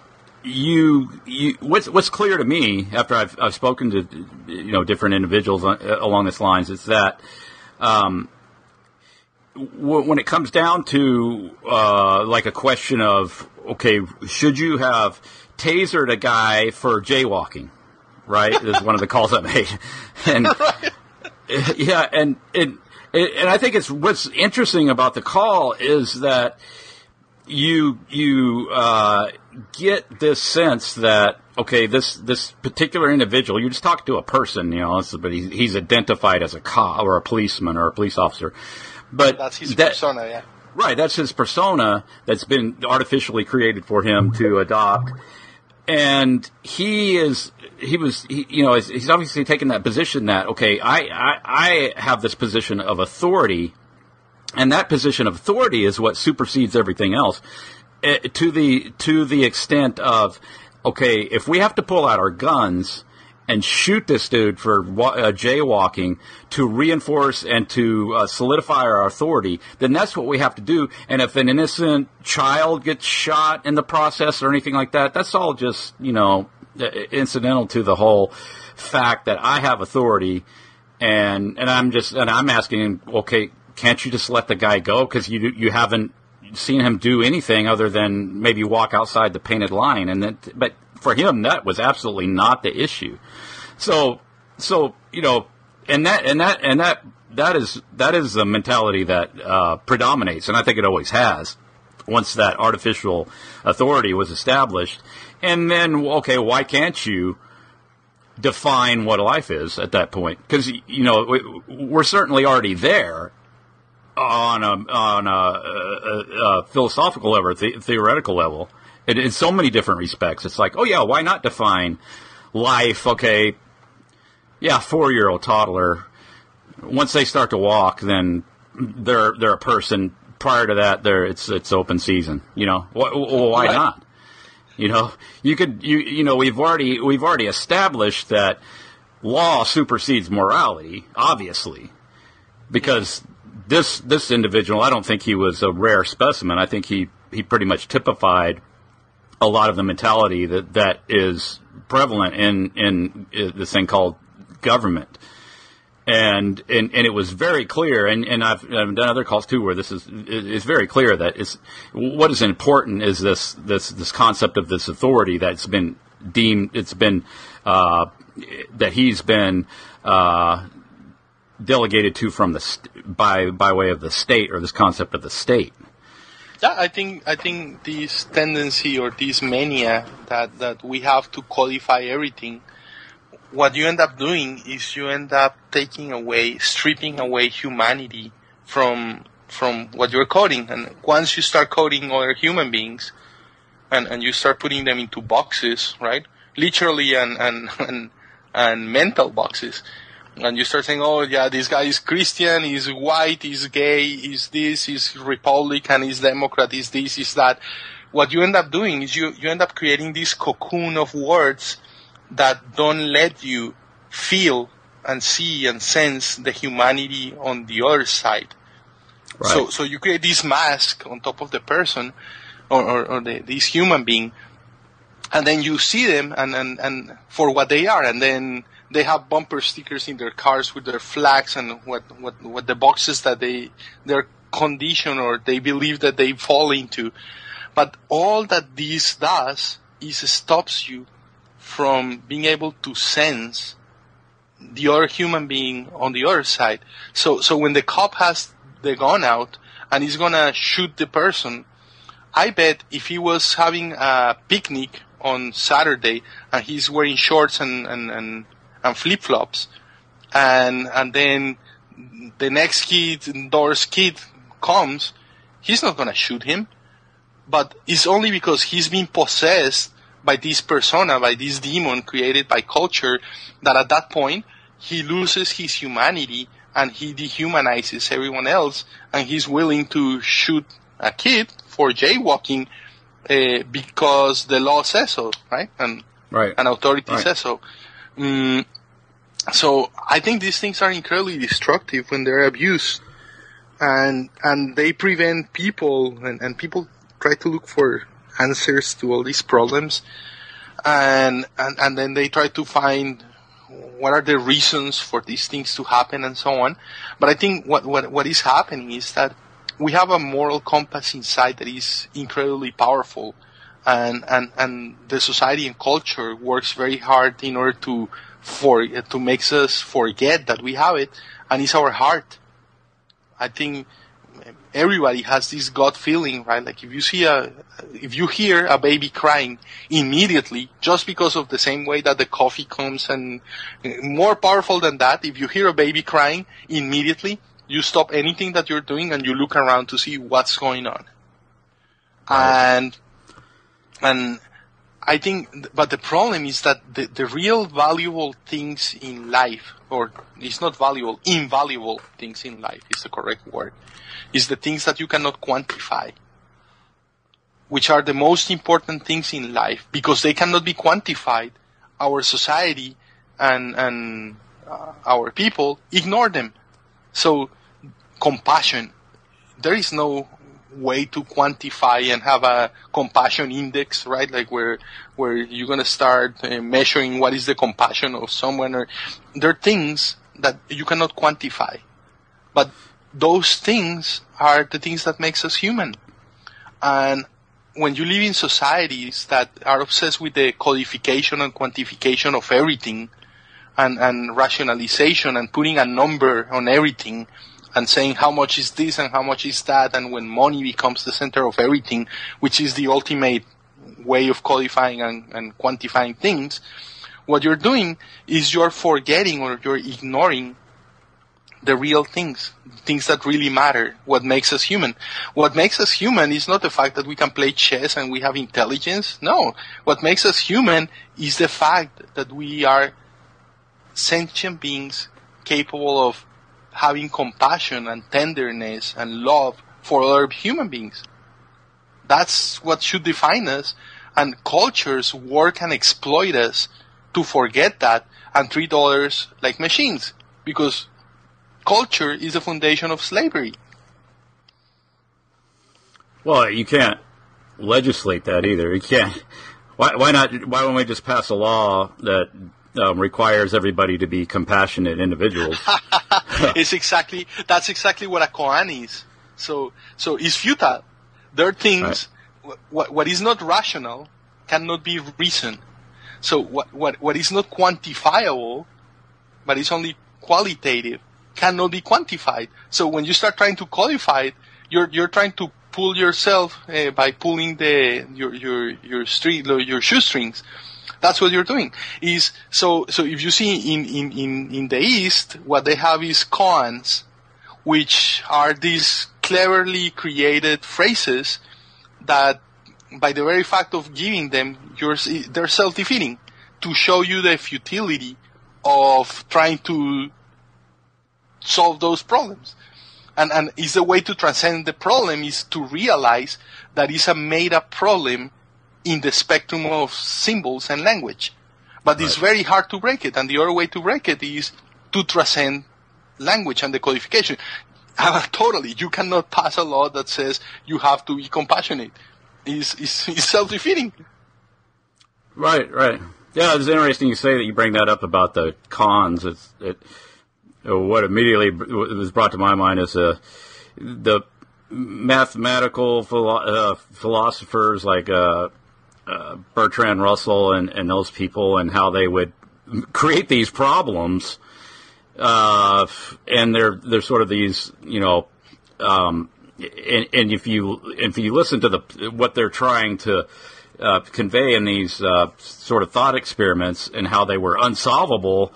you, you what's what's clear to me after I've I've spoken to you know different individuals on, along this lines is that um, when it comes down to uh, like a question of okay, should you have tasered a guy for jaywalking? Right, is one of the calls I made, and yeah, and and and I think it's what's interesting about the call is that you you uh, get this sense that okay, this this particular individual, you just talk to a person, you know, but he's, he's identified as a cop or a policeman or a police officer, but That's his that- persona, yeah. Right, that's his persona that's been artificially created for him to adopt, and he is he was he, you know he's, obviously taken that position that okay I, I I have this position of authority, and that position of authority is what supersedes everything else, eh, to the to the extent of okay if we have to pull out our guns and shoot this dude for uh, jaywalking to reinforce and to uh, solidify our authority, then that's what we have to do. And if an innocent child gets shot in the process or anything like that, that's all just you know incidental to the whole fact that I have authority, and and I'm just and I'm asking okay, can't you just let the guy go? Because you you haven't seen him do anything other than maybe walk outside the painted line, and that but for him that was absolutely not the issue. So so you know, and that and that and that that is that is the mentality that uh, predominates, and I think it always has. Once that artificial authority was established, and then okay, why can't you define what life is at that point? Because you know we, we're certainly already there on a on a, a, a philosophical level, the, theoretical level, in, in so many different respects. It's like, oh yeah, why not define life? Okay, yeah, four year old toddler. Once they start to walk, then they're they're a person. Prior to that, they're it's it's open season. You know, why, why Right. not? You know, you could you you know we've already we've already established that law supersedes morality, obviously, because this this individual, I don't think he was a rare specimen. I think he he pretty much typified a lot of the mentality that that is prevalent in in this thing called government. And, and and it was very clear, and, and I've, I've done other calls too, where this is it's very clear that it's what is important is this this this concept of this authority that's been deemed it's been uh, that he's been uh, delegated to from the st- by by way of the state or this concept of the state. Yeah, I think I think this tendency or this mania that that we have to codify everything. What you end up doing is you end up taking away, stripping away humanity from from what you're coding. And once you start coding other human beings, and and you start putting them into boxes, right? Literally and and and, and mental boxes. And you start saying, oh yeah, this guy is Christian, he's white, he's gay, he's this, he's Republican, he's Democrat, he's this, he's that. What you end up doing is you, you end up creating this cocoon of words that don't let you feel and see and sense the humanity on the other side. So, so you create this mask on top of the person or, or, or the, this human being, and then you see them and, and, and for what they are, and then they have bumper stickers in their cars with their flags and what, what, what the boxes that they, their condition or they believe that they fall into. But all that this does is stops you from being able to sense the other human being on the other side. So, so when the cop has the gun out and he's gonna shoot the person, I bet if he was having a picnic on Saturday and he's wearing shorts and, and, and, and flip flops, and and then the next kid, Doris kid, comes, he's not gonna shoot him. But it's only because he's been possessed by this persona, by this demon created by culture, that at that point he loses his humanity and he dehumanizes everyone else, and he's willing to shoot a kid for jaywalking uh, because the law says so, right? And Right. and authority Right. says so. Mm, so I think these things are incredibly destructive when they're abused, and and they prevent people and, and people try to look for answers to all these problems, and and and then they try to find what are the reasons for these things to happen and so on. But I think what what what is happening is that we have a moral compass inside that is incredibly powerful. And and and the society and culture works very hard in order to for to makes us forget that we have it and it's our heart. I think everybody has this gut feeling right? Like if you see a if you hear a baby crying immediately just because of the same way that the coffee comes and uh, more powerful than that if you hear a baby crying immediately you stop anything that you're doing and you look around to see what's going on. And and I think, but the problem is that the, the real valuable things in life, or it's not valuable, invaluable things in life is the correct word, is the things that you cannot quantify, which are the most important things in life because they cannot be quantified. Our society and and uh, our people ignore them. So compassion, there is no way to quantify and have a compassion index, right? Like where where you're gonna start uh, measuring what is the compassion of someone, or there are things that you cannot quantify, but those things are the things that makes us human. And when you live in societies that are obsessed with the codification and quantification of everything, and, and rationalization and putting a number on everything, and saying how much is this and how much is that, and when money becomes the center of everything, which is the ultimate way of codifying and, and quantifying things, what you're doing is you're forgetting or you're ignoring the real things, things that really matter, what makes us human. What makes us human is not the fact that we can play chess and we have intelligence. No. What makes us human is the fact that we are sentient beings capable of having compassion and tenderness and love for other human beings. That's what should define us. And cultures work and exploit us to forget that and treat others like machines. Because culture is the foundation of slavery. Well, you can't legislate that either. You can't. Why, why not? Why don't we just pass a law that um, requires everybody to be compassionate individuals? it's exactly that's exactly what a koan is. So so it's futile. There are things. Right. What what is not rational cannot be reasoned. So what what what is not quantifiable, but is only qualitative, cannot be quantified. So when you start trying to qualify it, you're you're trying to pull yourself uh, by pulling the your your your street your shoestrings. That's what you're doing. Is so so if you see in in in in the east, what they have is koans, which are these cleverly created phrases that by the very fact of giving them, you're, they're self-defeating to show you the futility of trying to solve those problems. And, and is the way to transcend the problem is to realize that it's a made up problem in the spectrum of symbols and language. But right. it's very hard to break it. And the other way to break it is to transcend language and the codification. Uh, totally. You cannot pass a law that says you have to be compassionate. It's, it's, it's self-defeating. Right, right. Yeah, it's interesting you say that you bring that up about the koans. It's, it, what immediately was brought to my mind is uh, the mathematical philo- uh, philosophers like uh, Bertrand Russell and, and those people, and how they would create these problems. Uh, and they're they're sort of these, you know, um, and, and, if you if you listen to the what they're trying to uh, convey in these uh, sort of thought experiments and how they were unsolvable,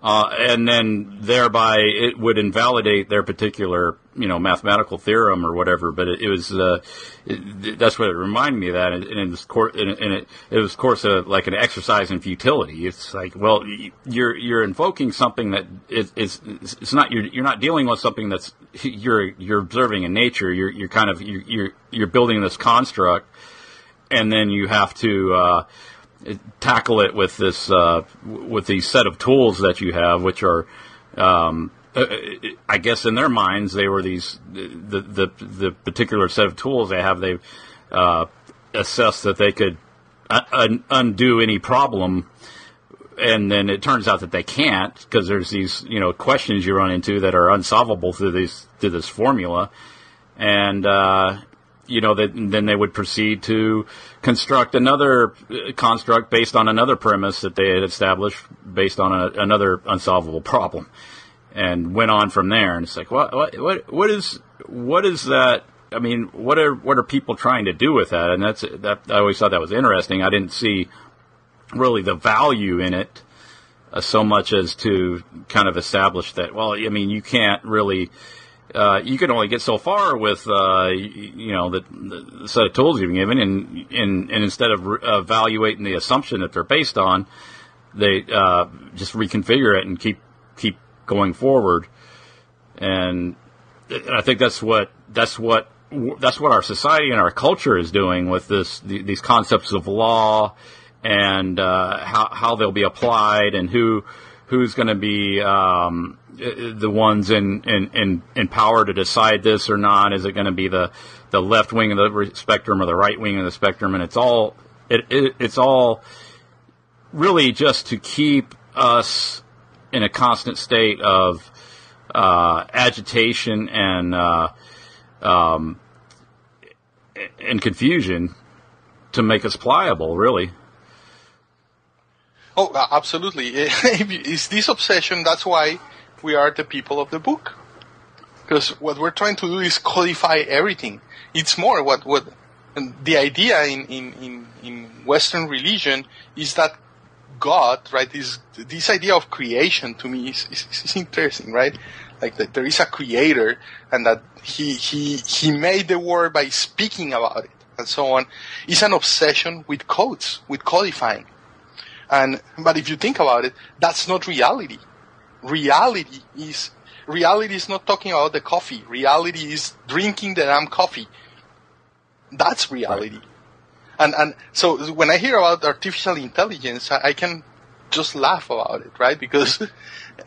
uh, and then thereby it would invalidate their particular, you know, mathematical theorem or whatever. But it, it was uh, it, that's what it reminded me of that, and, was cor- and it, it was of course a, like an exercise in futility. It's like, well, you're you're invoking something that is, is it's not you're you're not dealing with something that's you're you're observing in nature. You're you're kind of you're you're, you're building this construct, and then you have to. Uh, tackle it with this uh, with these set of tools that you have, which are, um, uh, I guess, in their minds, they were these the the, the particular set of tools they have. They uh, assessed that they could un- undo any problem. And then it turns out that they can't because there's these, you know, questions you run into that are unsolvable through these through this formula, and uh, you know, that, then they would proceed to construct another uh, construct based on another premise that they had established based on a, another unsolvable problem, and went on from there. And it's like, what, what, what is, what is that? I mean, what are what are people trying to do with that? And that's that. I always thought that was interesting. I didn't see really the value in it uh, so much as to kind of establish that. Well, I mean, you can't really uh, you can only get so far with uh, you know the, the, set of tools you've been given, and and, and instead of re- evaluating the assumption that they're based on, they uh, just reconfigure it and keep keep going forward. And I think that's what that's what that's what our society and our culture is doing with this these concepts of law and uh, how how they'll be applied and who who's going to be um, the ones in, in, in, in power to decide this or not. Is it going to be the the left wing of the spectrum or the right wing of the spectrum? And it's all it, it it's all really just to keep us in a constant state of uh, agitation and uh, um, and confusion to make us pliable, really. Oh, absolutely. Is this obsession? That's why we are the people of the book. Because what we're trying to do is codify everything. It's more what what the idea in, in, in, in Western religion is that God, right? This this idea of creation to me is, is, is interesting, right? Like that there is a creator and that he he he made the world by speaking about it and so on. Is an obsession with codes, with codifying. And but if you think about it, that's not reality. Reality is reality is not talking about the coffee. Reality is drinking the damn coffee. That's reality. Right. And and so when I hear about artificial intelligence, I, I can just laugh about it, right? Because uh,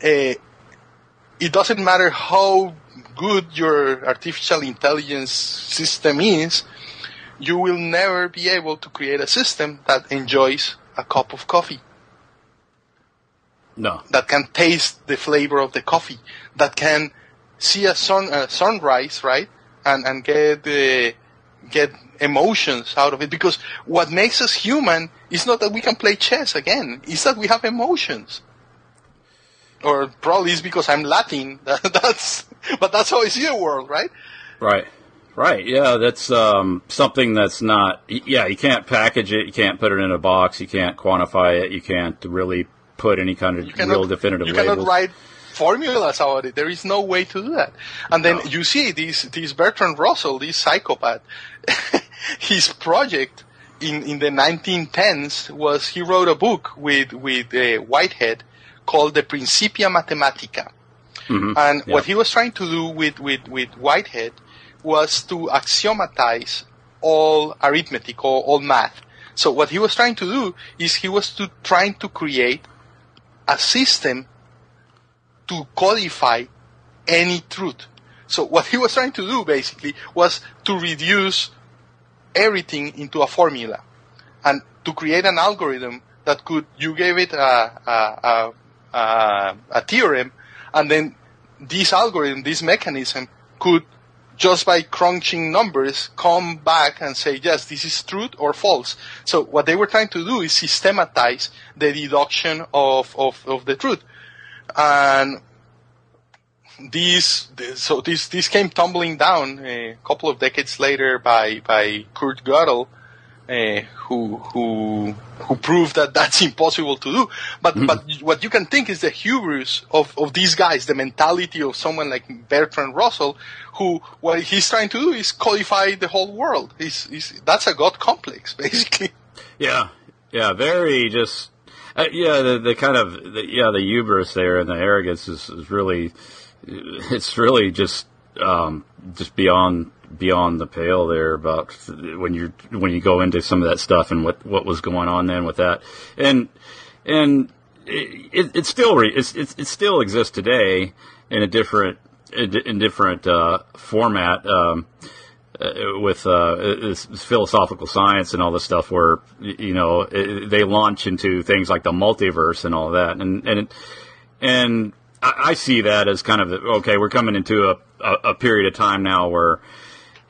it doesn't matter how good your artificial intelligence system is, you will never be able to create a system that enjoys a cup of coffee. No. That can taste the flavor of the coffee. That can see a sun a sunrise, right? And and get uh, get emotions out of it. Because what makes us human is not that we can play chess again. It's that we have emotions. Or probably it's because I'm Latin. that's but that's how I see the world, right? Right. Right. Yeah, that's um, something that's not. Yeah, you can't package it. You can't put it in a box. You can't quantify it. You can't really put any kind of cannot, real definitive. You labels. cannot write formulas about it. There is no way to do that. And then no. you see this this Bertrand Russell, this psychopath. his project in in the 1910s was he wrote a book with with uh, Whitehead called the Principia Mathematica. Mm-hmm. And what he was trying to do with, with, with Whitehead was to axiomatize all arithmetic or all math. So what he was trying to do is he was to trying to create a system to codify any truth. So what he was trying to do basically was to reduce everything into a formula and to create an algorithm that could, you gave it a, a, a, a, a theorem and then this algorithm, this mechanism could just by crunching numbers, come back and say, yes, this is truth or false. So what they were trying to do is systematize the deduction of, of, of the truth. And this, so this, this came tumbling down a couple of decades later by, by Kurt Gödel, uh, who who who proved that that's impossible to do. But mm-hmm. but what you can think is the hubris of, of these guys, the mentality of someone like Bertrand Russell, who what he's trying to do is codify the whole world. He's, he's that's a god complex, basically. Yeah, yeah, very just. Uh, yeah, the, the kind of the, yeah the hubris there and the arrogance is, is really it's really just um, just beyond beyond the pale there about when you when you go into some of that stuff and what what was going on then with that. And and it, it still re, it's, it, it still exists today in a different in different uh, format um, uh, with uh, philosophical science and all this stuff where you know they launch into things like the multiverse and all that. And and and I see that as kind of okay we're coming into a, a period of time now where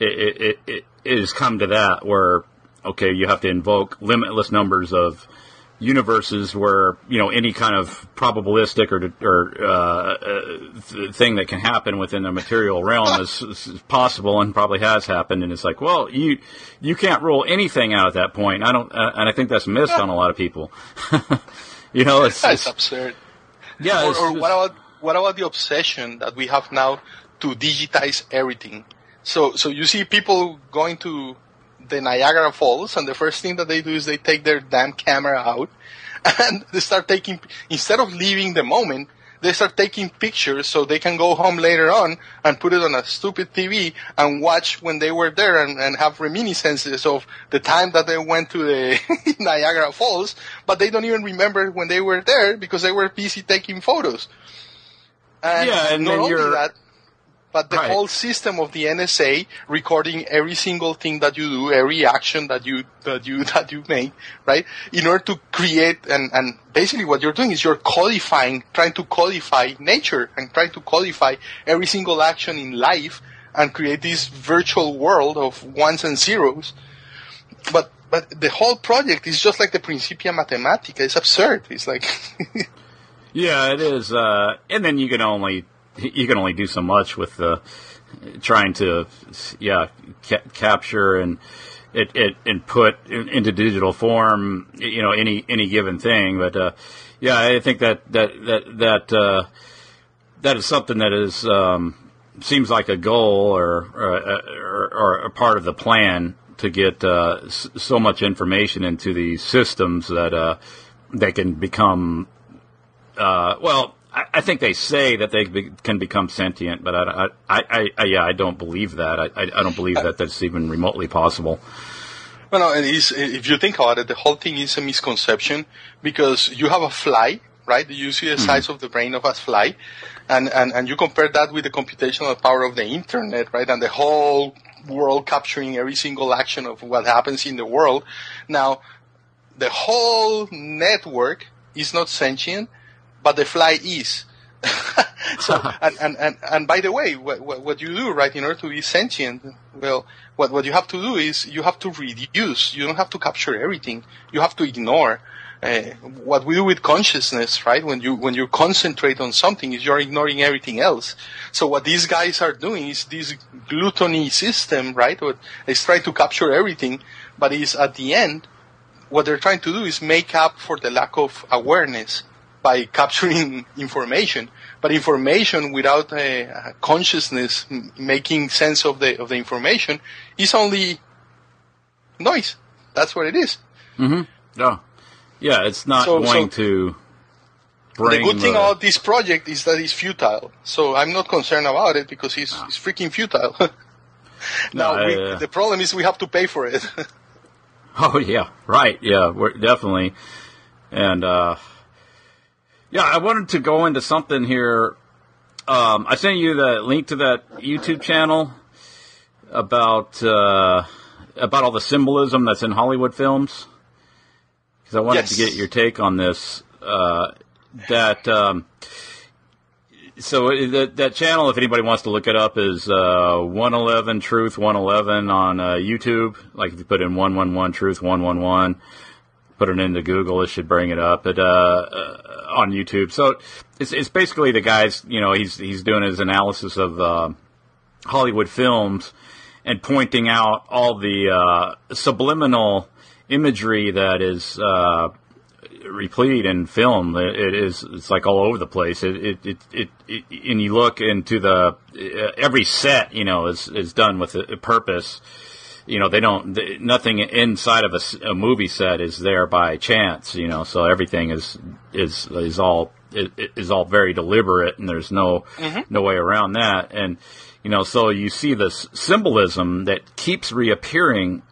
it, it, it, it has come to that where okay, you have to invoke limitless numbers of universes where you know any kind of probabilistic or, or uh, thing that can happen within the material realm is, is, possible and probably has happened. And it's like, well, you you can't rule anything out at that point. I don't, uh, and I think that's missed on a lot of people. you know, it's that's it's, absurd. Yeah. Or, or what about what about the obsession that we have now to digitize everything? So, so you see people going to the Niagara Falls, and the first thing that they do is they take their damn camera out, and they start taking. Instead of leaving the moment, they start taking pictures so they can go home later on and put it on a stupid TV and watch when they were there and, and have reminiscences of the time that they went to the Niagara Falls, but they don't even remember when they were there because they were busy taking photos. And Yeah, and not then only you're- that, but the Right. whole system of the NSA recording every single thing that you do, every action that you that you that you make, right? In order to create and and basically what you're doing is you're codifying, trying to codify nature and trying to codify every single action in life and create this virtual world of ones and zeros. But but the whole project is just like the Principia Mathematica. It's absurd. It's like Yeah, it is. Uh, and then you can only you can only do so much with uh, trying to yeah ca- capture and it, it and put in, into digital form you know any any given thing. But uh, yeah, I think that that that that uh, that is something that is um, seems like a goal or or, or or a part of the plan to get uh, so much information into these systems that uh, they can become uh, well, I, I think they say that they be, can become sentient, but I, I, I, yeah, I don't believe that. I, I, don't believe that that's even remotely possible. Well, no, is, if you think about it, the whole thing is a misconception because you have a fly, right? You see the size mm-hmm. of the brain of a fly, and, and, and you compare that with the computational power of the internet, right? And the whole world capturing every single action of what happens in the world. Now, the whole network is not sentient, but the fly is. so, and, and, and, and by the way, what, what, you do, right, in order to be sentient, well, what, what you have to do is you have to reduce. You don't have to capture everything. You have to ignore. Uh, what we do with consciousness, right? When you when you concentrate on something, is you're ignoring everything else. So what these guys are doing is this gluttony system, right? What is trying to capture everything, but is at the end, what they're trying to do is make up for the lack of awareness by capturing information. But information without uh, consciousness m- making sense of the of the information is only noise. That's what it is. Yeah, yeah, it's not So- going so- to bring the good thing the- about this project is that it's futile. So I'm not concerned about it because it's, it's freaking futile. now, No, we, uh, the problem is we have to pay for it. Oh yeah, right. Yeah, we're definitely. And uh, yeah, I wanted to go into something here. Um, I sent you the link to that YouTube channel about uh, about all the symbolism that's in Hollywood films. Because I wanted Yes. to get your take on this. Uh, that um, so that that channel, if anybody wants to look it up, is uh, 111 Truth 111 on uh, YouTube. Like if you put in 111 Truth 111, put it into Google, it should bring it up. It uh, uh, on YouTube. So it's it's basically the guys. You know, he's he's doing his analysis of uh, Hollywood films and pointing out all the uh, subliminal imagery that is. Uh, replete in film. It, it is it's like all over the place. It it, it it and you look into the every set you know is is done with a, a purpose. You know they don't th- nothing inside of a movie set is there by chance. You know so everything is is is all is all very deliberate and there's no mm-hmm. no way around that. And you know so you see this symbolism that keeps reappearing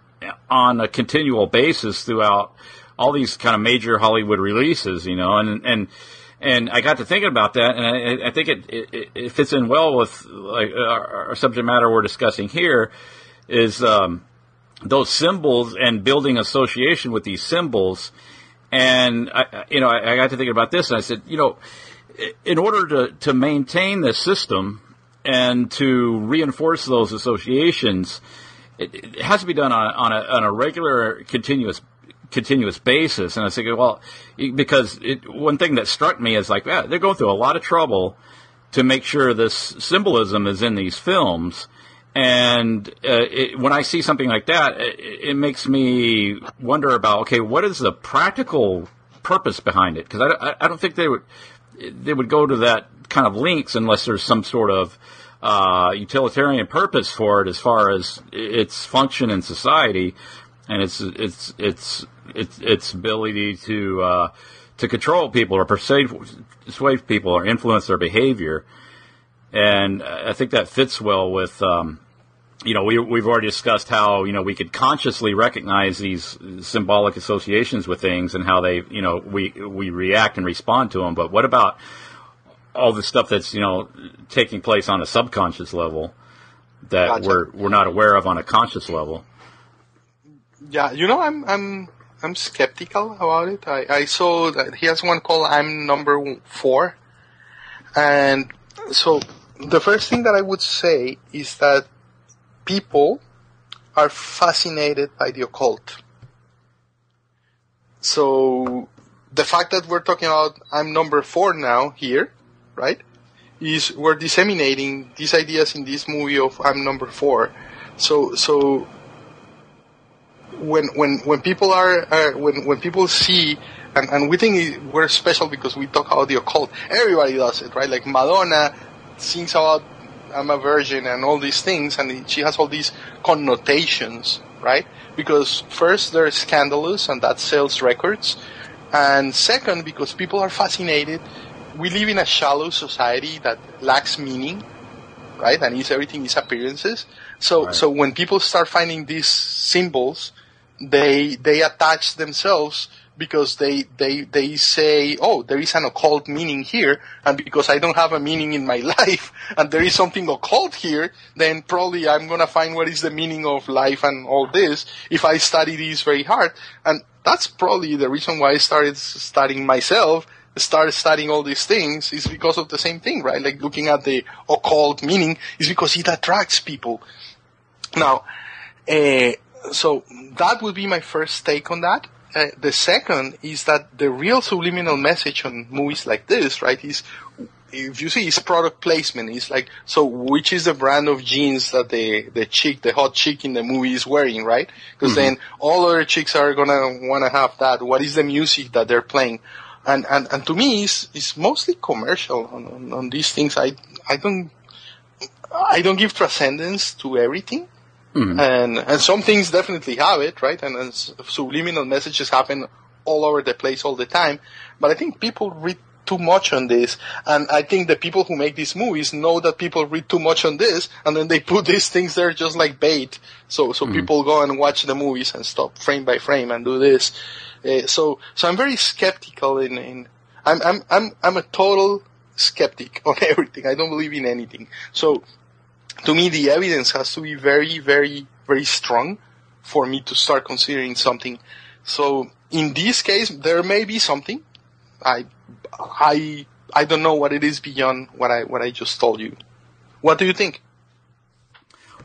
on a continual basis throughout all these kind of major Hollywood releases, you know, and and and I got to thinking about that, and I, I think it, it, it fits in well with like our, our subject matter we're discussing here is um, those symbols and building association with these symbols. And I, you know, I, I got to thinking about this, and I said, you know, in order to to maintain this system and to reinforce those associations, it, it has to be done on, on, a, on a regular, continuous continuous basis. And I thinking, well, because it, one thing that struck me is like, yeah, they're going through a lot of trouble to make sure this symbolism is in these films. And uh, it, when I see something like that, it, it makes me wonder about okay, what is the practical purpose behind it? Because I, I, don't think they would they would go to that kind of links unless there's some sort of uh, utilitarian purpose for it as far as its function in society and its its its its its ability to uh, to control people or persuade, persuade people or influence their behavior. And I think that fits well with, um, you know, we, we've already discussed how, you know, we could consciously recognize these symbolic associations with things and how they, you know, we, we react and respond to them. But what about all the stuff that's, you know, taking place on a subconscious level that Gotcha. we're, we're not aware of on a conscious level? Yeah, you know, I'm I'm I'm skeptical about it. I, I saw that he has one called I'm Number Four, and so the first thing that I would say is that people are fascinated by the occult. So the fact that we're talking about I'm Number Four now here, right? Is we're disseminating these ideas in this movie of I'm Number Four. So so when when when people are uh, when when people see and, and we think we're special because we talk about the occult. Everybody does it, right? Like Madonna sings about I'm a virgin and all these things, and she has all these connotations, right? Because first they're scandalous and that sells records, and second because people are fascinated. We live in a shallow society that lacks meaning, right? And is everything is appearances. So Right. so when people start finding these symbols, they they attach themselves because they they they say, oh, there is an occult meaning here, and because I don't have a meaning in my life, and there is something occult here, then probably I'm gonna find what is the meaning of life and all this if I study these very hard, and that's probably the reason why I started studying myself started studying all these things is because of the same thing, right? Like looking at the occult meaning is because it attracts people. Now, uh, so that would be my first take on that. Uh, the second is that the real subliminal message on movies like this, right, is if you see is product placement. It's like, so which is the brand of jeans that the, the chick, the hot chick in the movie is wearing, right? Because then all other chicks are gonna wanna have that. What is the music that they're playing? And, and, and to me, it's, it's mostly commercial on, on, on these things. I, I don't, I don't give transcendence to everything. And, and some things definitely have it, right? And, and subliminal messages happen all over the place all the time. But I think people read too much on this. And I think the people who make these movies know that people read too much on this. And then they put these things there just like bait. So, so people go and watch the movies and stop frame by frame and do this. Uh, so, so I'm very skeptical in, in, I'm, I'm, I'm, I'm a total skeptic on everything. I don't believe in anything. So, to me, the evidence has to be very, very, very strong for me to start considering something. So, in this case, there may be something. I, I, I don't know what it is beyond what I, what I just told you. What do you think?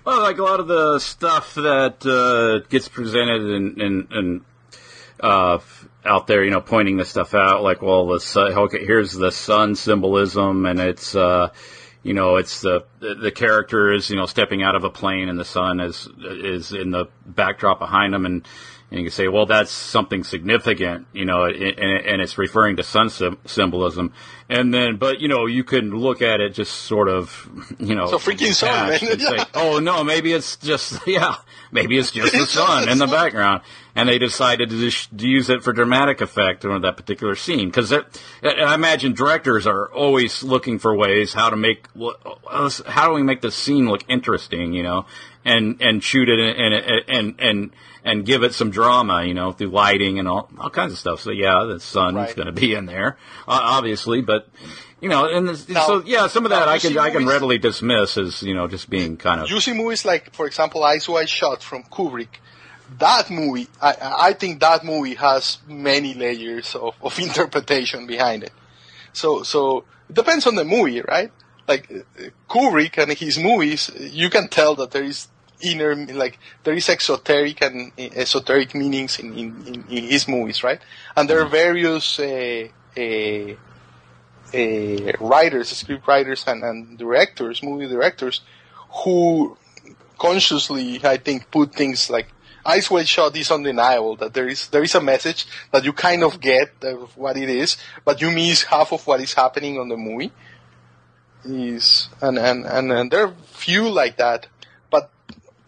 Well, like a lot of the stuff that uh, gets presented and and, and uh, out there, you know, pointing this stuff out, like, well, the sun, here's the sun symbolism, and it's, uh, you know, it's the the character is, you know, stepping out of a plane, and the sun is is in the backdrop behind them, and and you can say, well, that's something significant, you know, and, and it's referring to sun symbolism. And then, but you know, you can look at it just sort of, you know, So freaking sun, man. and say, oh no, maybe it's just yeah, maybe it's just the sun in the background, and they decided to just use it for dramatic effect on that particular scene because I imagine directors are always looking for ways how to make uh, how do we make the scene look interesting, you know, and and shoot it and and and and, and give it some drama, you know, through lighting and all all kinds of stuff. So yeah, the sun's Right. going to be in there, uh, obviously, but. You know, and this, Now- so yeah, some of that I can I can readily dismiss as you know just being kind of You see movies like, for example, Eyes Wide Shut from Kubrick. That movie, I, I think that movie has many layers of, of interpretation behind it. So, so it depends on the movie, right? Like uh, Kubrick and his movies, you can tell that there is inner, like there is exoteric and esoteric meanings in, in, in, in his movies, right? And there are various uh, uh, uh, writers, script writers, and, and directors, movie directors, who consciously, I think, put things like Eyes Wide Shut is undeniable that there is there is a message that you kind of get of what it is, but you miss half of what is happening on the movie. Is and and and, and there are few like that,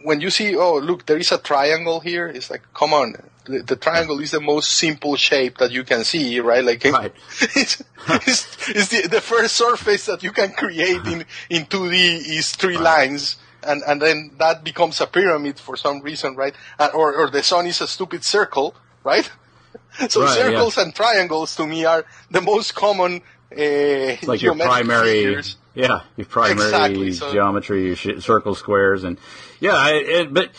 when you see, oh look, there is a triangle here, it's like, come on, the, the triangle is the most simple shape that you can see, right? Like Right. it's, it's, it's the, the first surface that you can create in, in 2D is three lines. And, and then that becomes a pyramid for some reason, right? Uh, or, or the sun is a stupid circle, right? So Right, yeah. circles and triangles to me are the most common, uh, like your primary, figures. yeah, your primary Exactly, so- geometry, your sh- circle, squares, and yeah, it, but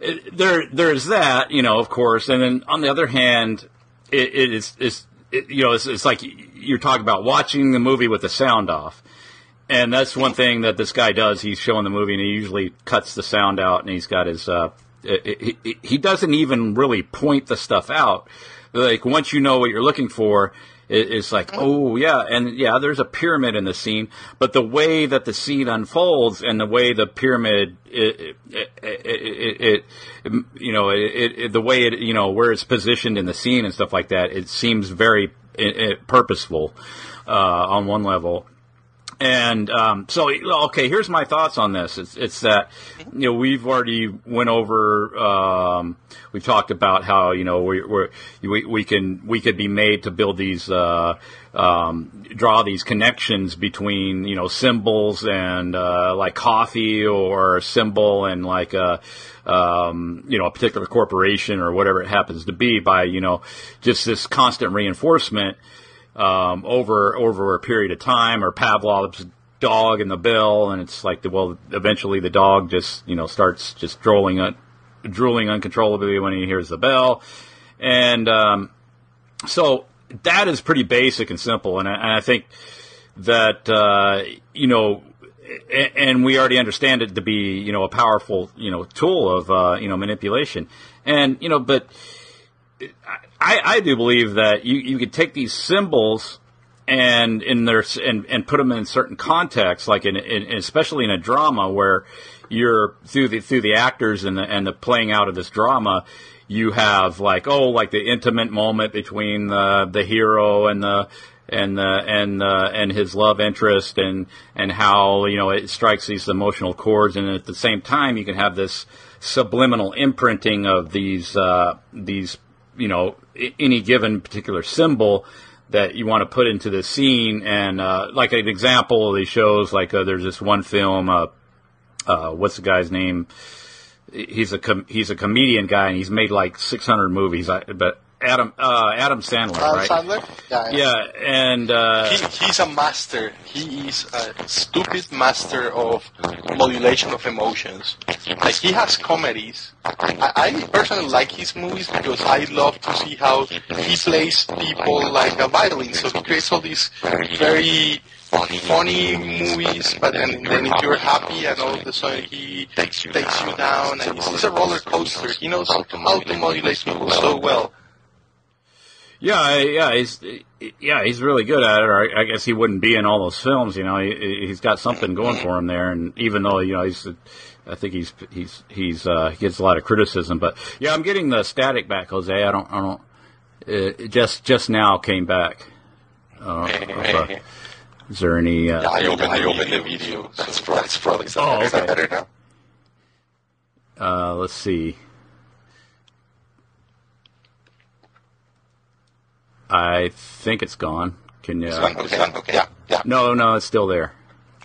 it, there, there's that, you know, of course, and then on the other hand, it, it is, it's, it, you know, it's, it's like you're talking about watching the movie with the sound off. And that's one thing that this guy does. He's showing the movie, and he usually cuts the sound out, and he's got his. Uh, he, doesn't even really point the stuff out. Like once you know what you're looking for, it's like, oh yeah, and yeah, there's a pyramid in the scene, but the way that the scene unfolds and the way the pyramid, it, it, it, it, you know, it, the way it, you know, where it's positioned in the scene and stuff like that, it seems very purposeful uh, on one level. And um, so, okay, here's my thoughts on this. It's, it's that you know we've already went over. Um, we've talked about how you know we we're, we we can we could be made to build these uh, um, draw these connections between you know symbols and uh, like coffee or a symbol and like a um, you know a particular corporation or whatever it happens to be by you know just this constant reinforcement um, over over a period of time, or Pavlov's dog and the bill, and it's like, the, well, eventually the dog just you know starts just drooling, un- drooling uncontrollably when he hears the bell, and um, so that is pretty basic and simple, and I, and I think that uh, you know. And we already understand it to be, you know, a powerful, you know, tool of, uh, you know, manipulation. And, you know, but I, I do believe that you, you could take these symbols and in their and, and put them in certain contexts, like in, in especially in a drama where you're through the through the actors and the and the playing out of this drama, you have like oh like the intimate moment between the the hero and the and the and and his love interest and and how you know it strikes these emotional chords. And at the same time you can have this subliminal imprinting of these uh, these you know any given particular symbol that you want to put into the scene. And uh, like an example of these shows like uh, there's this one film uh, uh, what's the guy's name? He's a com- he's a comedian guy and he's made like 600 movies. I, but Adam uh, Adam Sandler Adam right Sandler? Yeah, yeah and uh, He, he's a master. He is a stupid master of modulation of emotions. Like he has comedies. I, I personally like his movies because I love to see how he plays people like a violin. So he creates all these very funny movies, but then, then if you're happy and all of a sudden he takes you down and it's, it's a roller coaster. He knows how to modulate people so well. Yeah, yeah, he's yeah, he's really good at it. Or I, I guess he wouldn't be in all those films. You know, he, he's got something going for him there. And even though you know he's, I think he's he's he's uh, he gets a lot of criticism. But yeah, I'm getting the static back, Jose. I don't I don't. It just just now came back. Uh, if, uh, is there any? Uh, I opened, I opened the video. That's, probably, that's probably Oh, is that okay. better now? uh, let's see. I think it's gone. Can you? It's gone, okay, okay, yeah, yeah. No, no, it's still there.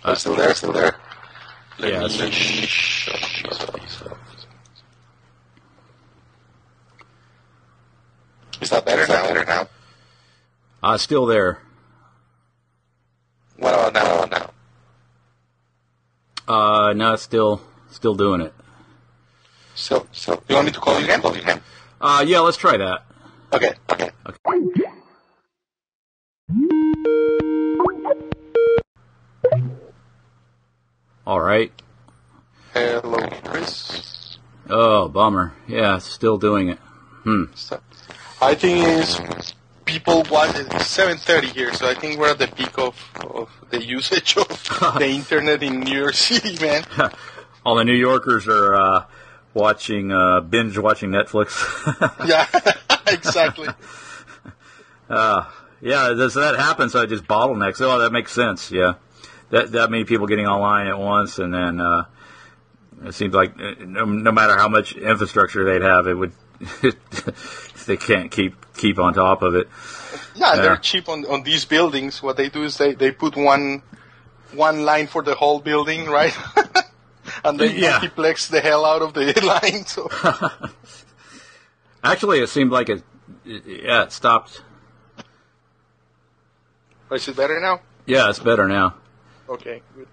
Oh, it's still there, still there. Let Yeah, me it's- shut these up. Is that better now? Better now? Uh, still there. What about now? What about now? Uh, no, it's still still doing it. So, so you want me to call you again? Call you again. Uh, yeah, let's try that. Okay, okay. All right. Hello, Chris. Oh, bummer. Yeah, still doing it. Hmm. So, I think it's people want it's 7:30 here, so I think we're at the peak of, of the usage of the internet in New York City, man. All the New Yorkers are uh, watching uh, binge watching Netflix. yeah, exactly. yeah, does that happen? So I just bottlenecks. Oh, that makes sense. Yeah, that that many people getting online at once, and then uh, it seems like uh, no, no matter how much infrastructure they'd have, it would they can't keep keep on top of it. Yeah, Yeah. they're cheap on, on these buildings. What they do is they, they put one one line for the whole building, right? And they Yeah. multiplex the hell out of the line. So Actually, it seemed like it. Yeah, it stopped. is it better now? Yeah, it's better now. Okay, good.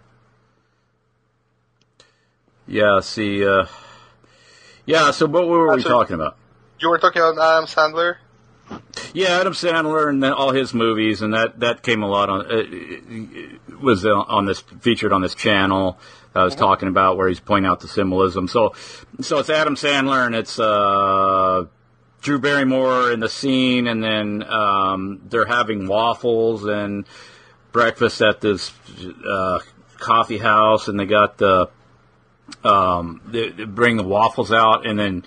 Yeah, see. Uh, yeah, so what were we so- talking about? You were talking about Adam Sandler. Yeah, Adam Sandler and all his movies, and that that came a lot on. Uh, was on this featured on this channel. I was talking about where he's pointing out the symbolism. So, so it's Adam Sandler and it's uh, Drew Barrymore in the scene, and then um, they're having waffles and breakfast at this uh, coffee house, and they got the um, they, they bring the waffles out, and then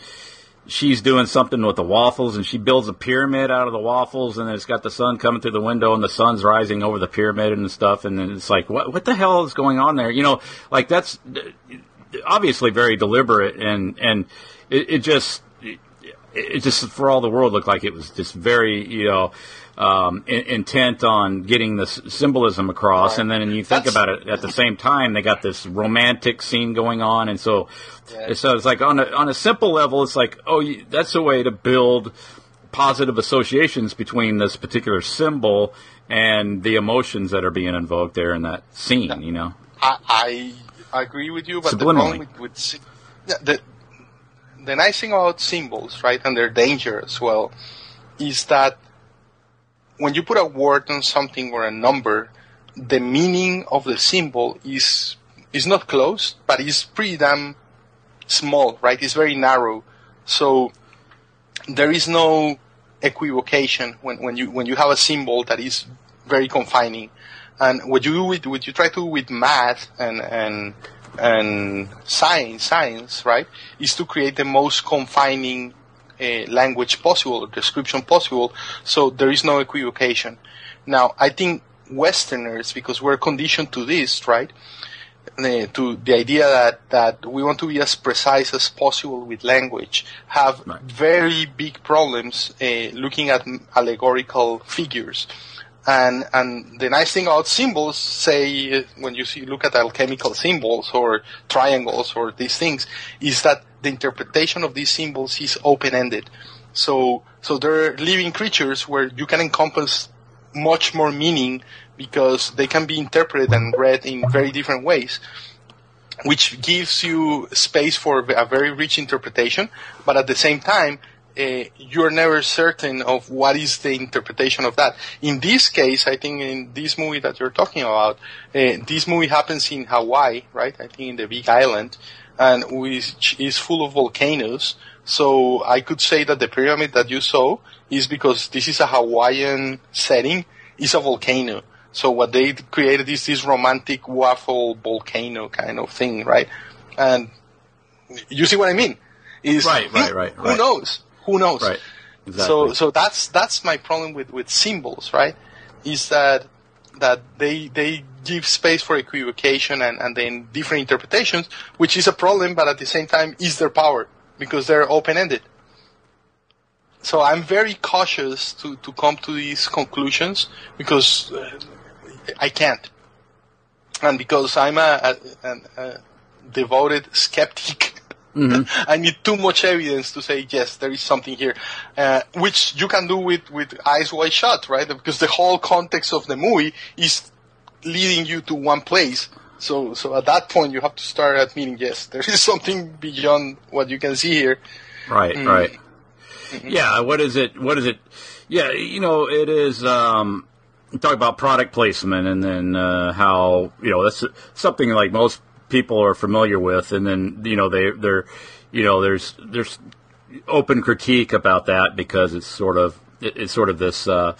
she's doing something with the waffles and she builds a pyramid out of the waffles and it's got the sun coming through the window and the sun's rising over the pyramid and stuff and then it's like what what the hell is going on there? You know like that's obviously very deliberate and and it, it just it, it just for all the world looked like it was just very you know um, in, intent on getting the symbolism across, and then you think That's- about it at the same time, they got this romantic scene going on, and so so it's like on a on a simple level, it's like oh, that's a way to build positive associations between this particular symbol and the emotions that are being invoked there in that scene. You know, I, I agree with you, but the problem with, with the the nice thing about symbols, right, and their danger as well, is that when you put a word on something or a number, the meaning of the symbol is is not closed, but it's pretty damn small, right? It's very narrow, so there is no equivocation when, when you when you have a symbol that is very confining. And what you do with what you try to do with math and and and science science right is to create the most confining uh, language possible or description possible so there is no equivocation. Now I think Westerners because we're conditioned to this right uh, to the idea that, that we want to be as precise as possible with language, have Right. very big problems uh, looking at allegorical figures. And, and the nice thing about symbols, say, when you see, look at alchemical symbols or triangles or these things, is that the interpretation of these symbols is open-ended. So, so they're living creatures where you can encompass much more meaning because they can be interpreted and read in very different ways, which gives you space for a very rich interpretation, but at the same time, uh, you're never certain of what is the interpretation of that. In this case, I think in this movie that you're talking about, uh, this movie happens in Hawaii, right? I think in the Big Island, and which is full of volcanoes. So I could say that the pyramid that you saw is because this is a Hawaiian setting, is a volcano. So what they created is this romantic waffle volcano kind of thing, right? And you see what I mean? Is Right, right, right, Who knows? Who knows? right? Exactly. So so that's that's my problem with, with symbols, right? Is that that they they give space for equivocation and, and then different interpretations, which is a problem, but at the same time is their power because they're open ended. So I'm very cautious to, to come to these conclusions because uh, I can't, and because I'm a, a, a, a devoted skeptic. I need too much evidence to say yes, there is something here, uh, which you can do with with eyes wide shut, right? Because the whole context of the movie is leading you to one place. So so at that point you have to start admitting yes, there is something beyond what you can see here. Right, Mm. right. Yeah, what is it? What is it? Yeah, you know, it is. Um, talk about product placement, and then uh, how you know that's something like most people are familiar with, and then you know they they're you know there's there's open critique about that because it's sort of it, it's sort of this uh,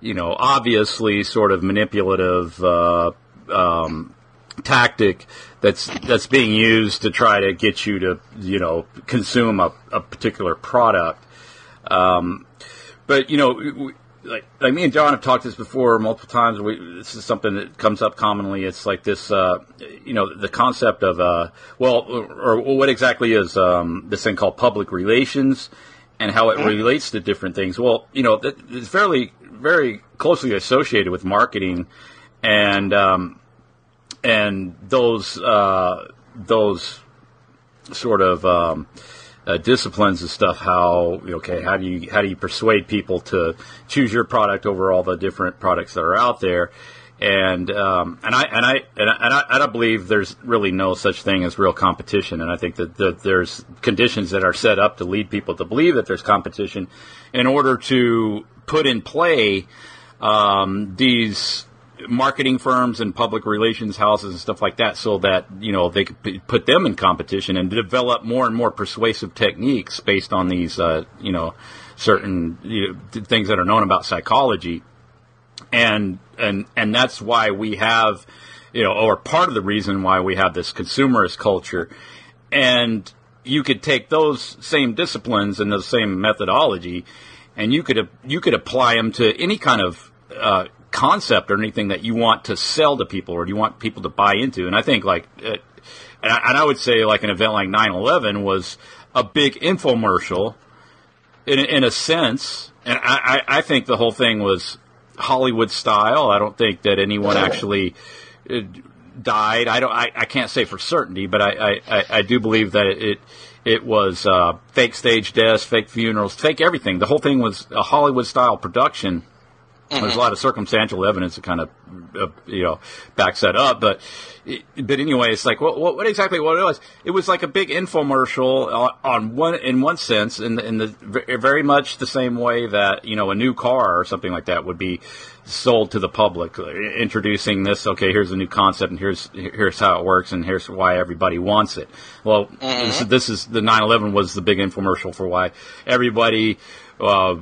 you know obviously sort of manipulative. Uh, um, tactic that's that's being used to try to get you to you know consume a, a particular product. Um, but you know, like, like me and John have talked this before multiple times. We, this is something that comes up commonly. It's like this, uh, you know, the concept of uh, well, or, or what exactly is um, this thing called public relations, and how it relates to different things. Well, you know, it's fairly very closely associated with marketing and um, and those uh, those sort of um, uh, disciplines and stuff. How okay? How do you how do you persuade people to choose your product over all the different products that are out there? And um, and I and I and I, and I, and I believe there's really no such thing as real competition. And I think that, that there's conditions that are set up to lead people to believe that there's competition in order to put in play um, these marketing firms and public relations houses and stuff like that so that you know they could p- put them in competition and develop more and more persuasive techniques based on these uh, you know certain you know, th- things that are known about psychology. And and and that's why we have you know or part of the reason why we have this consumerist culture. And you could take those same disciplines and the same methodology and you could you could apply them to any kind of uh, concept or anything that you want to sell to people or you want people to buy into and i think like uh, and, I, would say like an event like 9-11 was a big infomercial in, in a sense and I, I, think the whole thing was hollywood style i don't think that anyone actually uh, died i don't I, I can't say for certainty but i i, I, I do believe that it it was uh, fake stage deaths, fake funerals, fake everything. The whole thing was a Hollywood style production. There's a lot of circumstantial evidence that kind of, uh, you know, backs that up. But, but anyway, it's like, what, what, what exactly what it was? It was like a big infomercial on, on one, in one sense, in the, in the very much the same way that you know a new car or something like that would be sold to the public, uh, introducing this. Okay, here's a new concept, and here's here's how it works, and here's why everybody wants it. Well, this, mm-hmm. this is the 9/11 was the big infomercial for why everybody uh,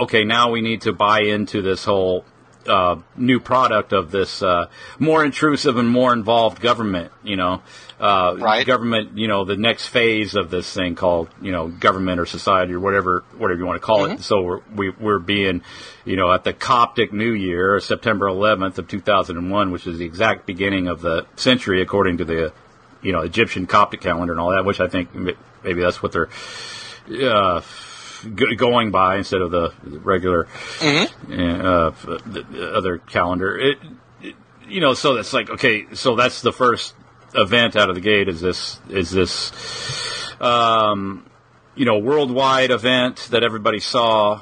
okay, now we need to buy into this whole uh, new product of this uh, more intrusive and more involved government. You know, uh, Right. government. You know, the next phase of this thing called you know government or society or whatever whatever you want to call it. So we're we, we're being you know at the Coptic New Year, September 11th of 2001, which is the exact beginning of the century according to the you know Egyptian Coptic calendar and all that. Which I think maybe that's what they're. G- going by instead of the regular uh, the the other calendar. It, it- you know, so that's like okay, so that's the first event out of the gate. Is this is this um, you know worldwide event that everybody saw?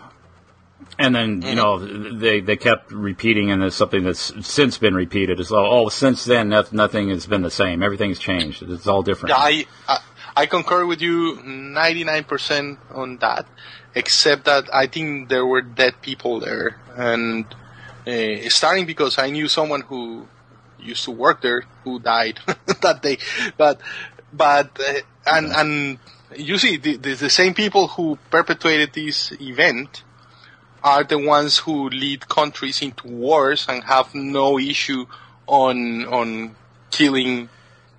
And then you know they they kept repeating, and it's something that's since been repeated. As well. Oh, since then, nothing has been the same. Everything's changed. It's all different. I, I I concur with you 99% on that, except that I think there were dead people there, and uh, starting because I knew someone who used to work there who died that day, but but uh, and and you see the, the the same people who perpetuated this event are the ones who lead countries into wars and have no issue on on killing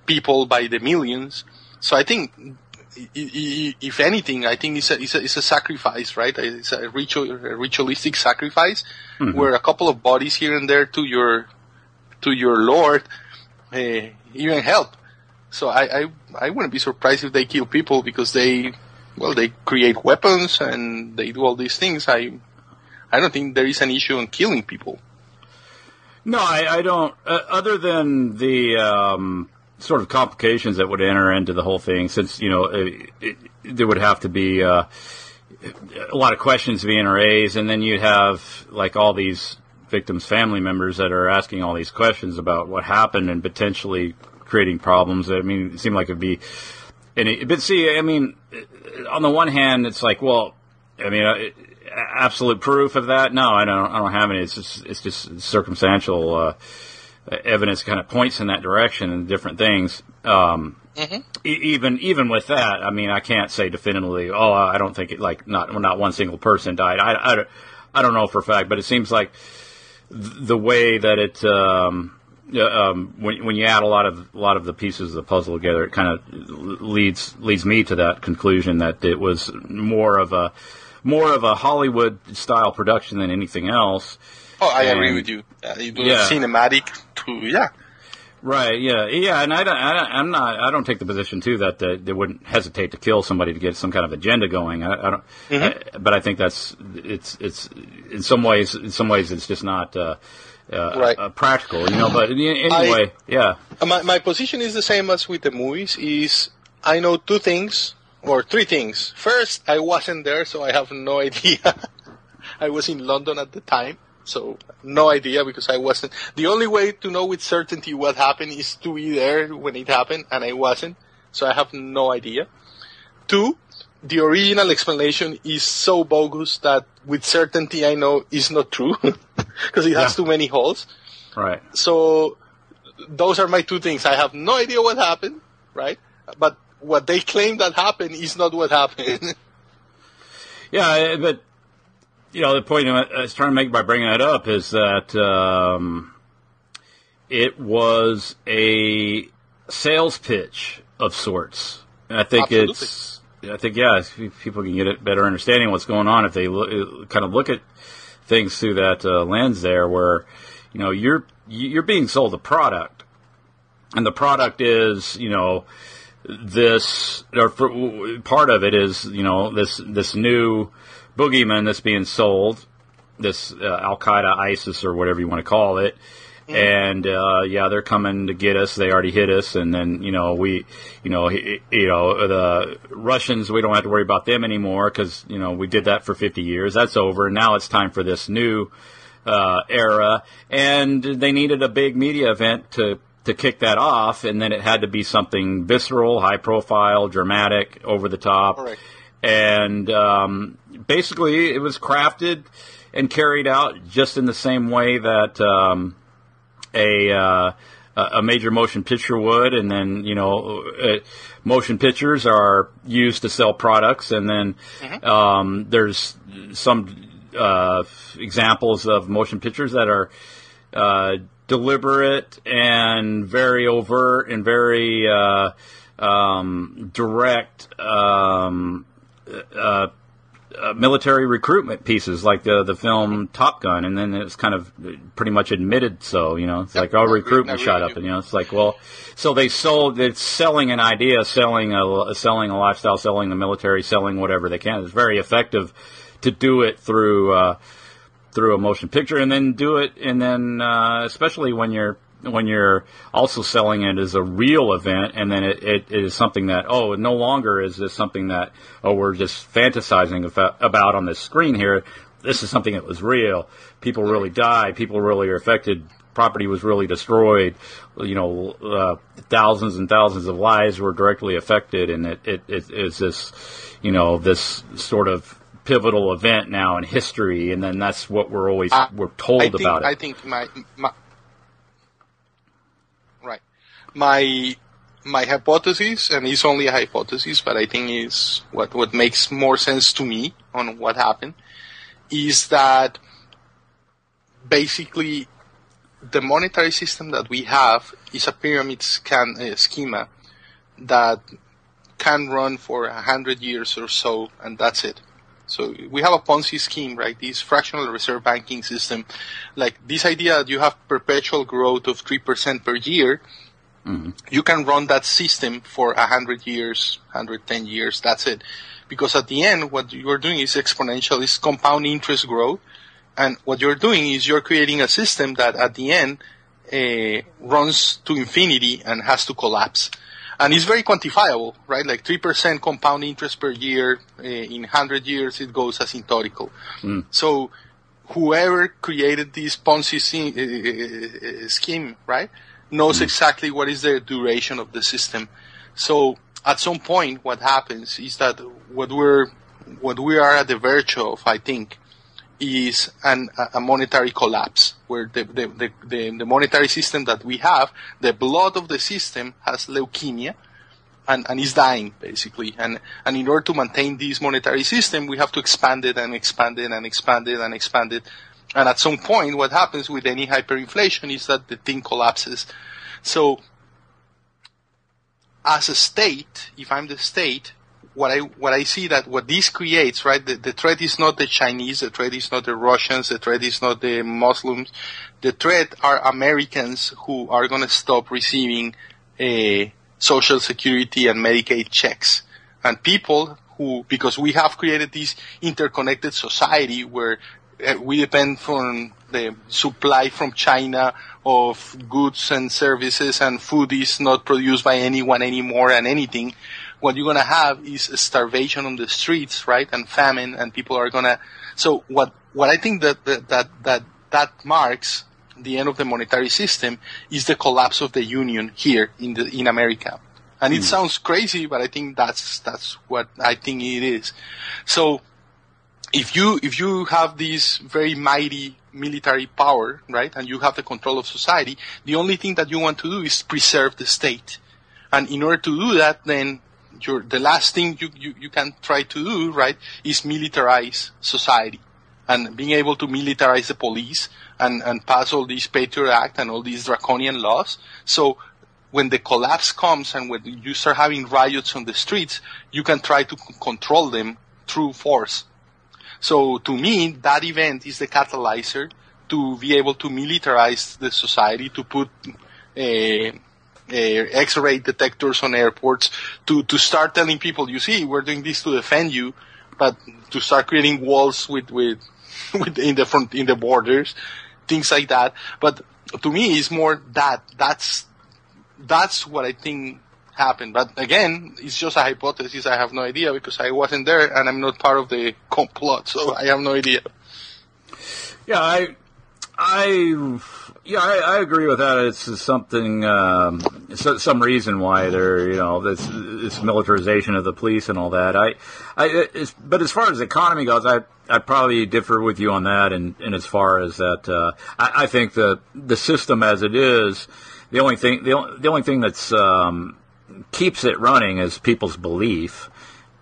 people by the millions. So I think, if anything, I think it's a, it's a, it's a sacrifice, right? It's a, ritual, a ritualistic sacrifice where a couple of bodies here and there to your to your lord uh, even help. So I, I I wouldn't be surprised if they kill people because they well they create weapons and they do all these things. I I don't think there is an issue on killing people. No, I, I don't. Uh, other than the um, sort of complications that would enter into the whole thing, since you know it, it, there would have to be uh, a lot of questions being raised, and then you'd have like all these victims' family members that are asking all these questions about what happened and potentially creating problems. I mean, it seemed like it'd be. And it, but see, I mean, on the one hand, it's like, well, I mean, uh, absolute proof of that? No, I don't. I don't have any. It's just it's just circumstantial uh, evidence kind of points in that direction and different things. Um, e- even even with that, I mean, I can't say definitively. Oh, I don't think it like not not one single person died. I I, don't- I don't know for a fact, but it seems like th- the way that it. Um, yeah, um, when, when you add a lot of a lot of the pieces of the puzzle together, it kind of leads leads me to that conclusion that it was more of a more of a Hollywood style production than anything else. Oh, I agree with you. Uh, you do Yeah. cinematic to yeah. Right. Yeah. Yeah. And I don't. I don't I'm not. I don't take the position too that they, they wouldn't hesitate to kill somebody to get some kind of agenda going. I, I don't. I, but I think that's it's it's in some ways in some ways it's just not. Uh, uh, Right. uh, practical, you know. But anyway, yeah, Uh, My, my position is the same as with the movies. Is I know two things or three things. First, I wasn't there, so I have no idea. I was in London at the time, so no idea because I wasn't. The only way to know with certainty what happened is to be there when it happened, and I wasn't, so I have no idea. Two, the original explanation is so bogus that with certainty I know is not true because it has Yeah. too many holes. right. So those are my two things. I have no idea what happened, right? But what they claim that happened is not what happened. Yeah, but you know, the point I was trying to make by bringing that up is that um, it was a sales pitch of sorts. And I think Absolutely. it's, I think yeah, if people can get a better understanding of what's going on if they look, kind of look at things through that uh, lens there, where you know you're you're being sold a product, and the product is you know this or for, part of it is you know this this new boogeyman that's being sold, this uh, Al Qaeda, ISIS, or whatever you want to call it. And uh, yeah, they're coming to get us. They already hit us, and then you know we, you know, he, you know the Russians. We don't have to worry about them anymore because you know we did that for 50 years. That's over. Now it's time for this new uh, era, and they needed a big media event to to kick that off, and then it had to be something visceral, high profile, dramatic, over the top, and um, basically it was crafted and carried out just in the same way that um, a uh, a major motion picture would, and then you know, uh, motion pictures are used to sell products, and then um, there's some uh, examples of motion pictures that are uh, deliberate and very overt and very uh, um, direct. Um, uh, uh, military recruitment pieces like the the film Top Gun, and then it's kind of pretty much admitted so. You know, it's like oh, recruitment I shot up, and you know, it's like well, so they sold it's selling an idea, selling a selling a lifestyle, selling the military, selling whatever they can. It's very effective to do it through uh, through a motion picture, and then do it, and then uh, especially when you're when you're also selling it as a real event, and then it, it, is something that oh, no longer is this something that oh we're just fantasizing about, on this screen here. This is something that was real. People really died. People really are affected. Property was really destroyed. You know, uh, thousands and thousands of lives were directly affected, and it, it, it is this, you know, this sort of pivotal event now in history, and then that's what we're always I- we're told I think, about it. I think my, my my my hypothesis, and it's only a hypothesis, but I think is what what makes more sense to me on what happened, is that basically the monetary system that we have is a pyramid scan, uh, schema that can run for a hundred years or so, and that's it. So we have a Ponzi scheme, right? This fractional reserve banking system, like this idea that you have perpetual growth of three percent per year. You can run that system for a hundred years, hundred ten years. That's it, because at the end, what you're doing is exponential, is compound interest growth, and what you're doing is you're creating a system that at the end uh, runs to infinity and has to collapse. And it's very quantifiable, right? Like 3% compound interest per year. Uh, in 100 years, it goes asymptotical. So whoever created this Ponzi scheme, uh, uh, scheme right, knows hmm. exactly what is the duration of the system. So at some point, what happens is that what we're, what we are at the verge of, I think, is an, a- monetary collapse where the, the, the, the, the monetary system that we have, the blood of the system has leukemia and, and is dying basically. And, and in order to maintain this monetary system, we have to expand it and expand it and expand it and expand it. And at some point, what happens with any hyperinflation is that the thing collapses. So, as a state, if I'm the state, what I what I see that what this creates, right? The, the threat is not the Chinese, the threat is not the Russians, the threat is not the Muslims. The threat are Americans who are going to stop receiving a social security and Medicaid checks, and people who, because we have created this interconnected society where uh, we depend from the supply from China of goods and services and food is not produced by anyone anymore and anything what you're going to have is starvation on the streets, right? And famine and people are going to, so what, what I think that, that, that, that, that marks the end of the monetary system is the collapse of the union here in the, in America. And it mm. sounds crazy, but I think that's, that's what I think it is. So, if you, if you have this very mighty military power, right, and you have the control of society, the only thing that you want to do is preserve the state. And in order to do that, then the last thing you, you, you can try to do, right, is militarize society. And being able to militarize the police and, and pass all these Patriot Act and all these draconian laws. So when the collapse comes and when you start having riots on the streets, you can try to control them through force. So to me, that event is the catalyzer to be able to militarize the society, to put uh, uh, X-ray detectors on airports to, to start telling people, you see, we're doing this to defend you, but to start creating walls with, with, with in the front, in the borders, things like that. But to me, it's more that, that's, that's what I think happened. But again, it's just a hypothesis. I have no idea because I wasn't there and I'm not part of the complot, so I have no idea. Yeah, I, I yeah, I, I, agree with that. It's something, um, some reason why there, you know, this, this militarization of the police and all that. I, I, but as far as the economy goes, I, I probably differ with you on that. And, as far as that, uh, I, I think the the system as it is, the only thing, the, the only thing that's um, keeps it running is people's belief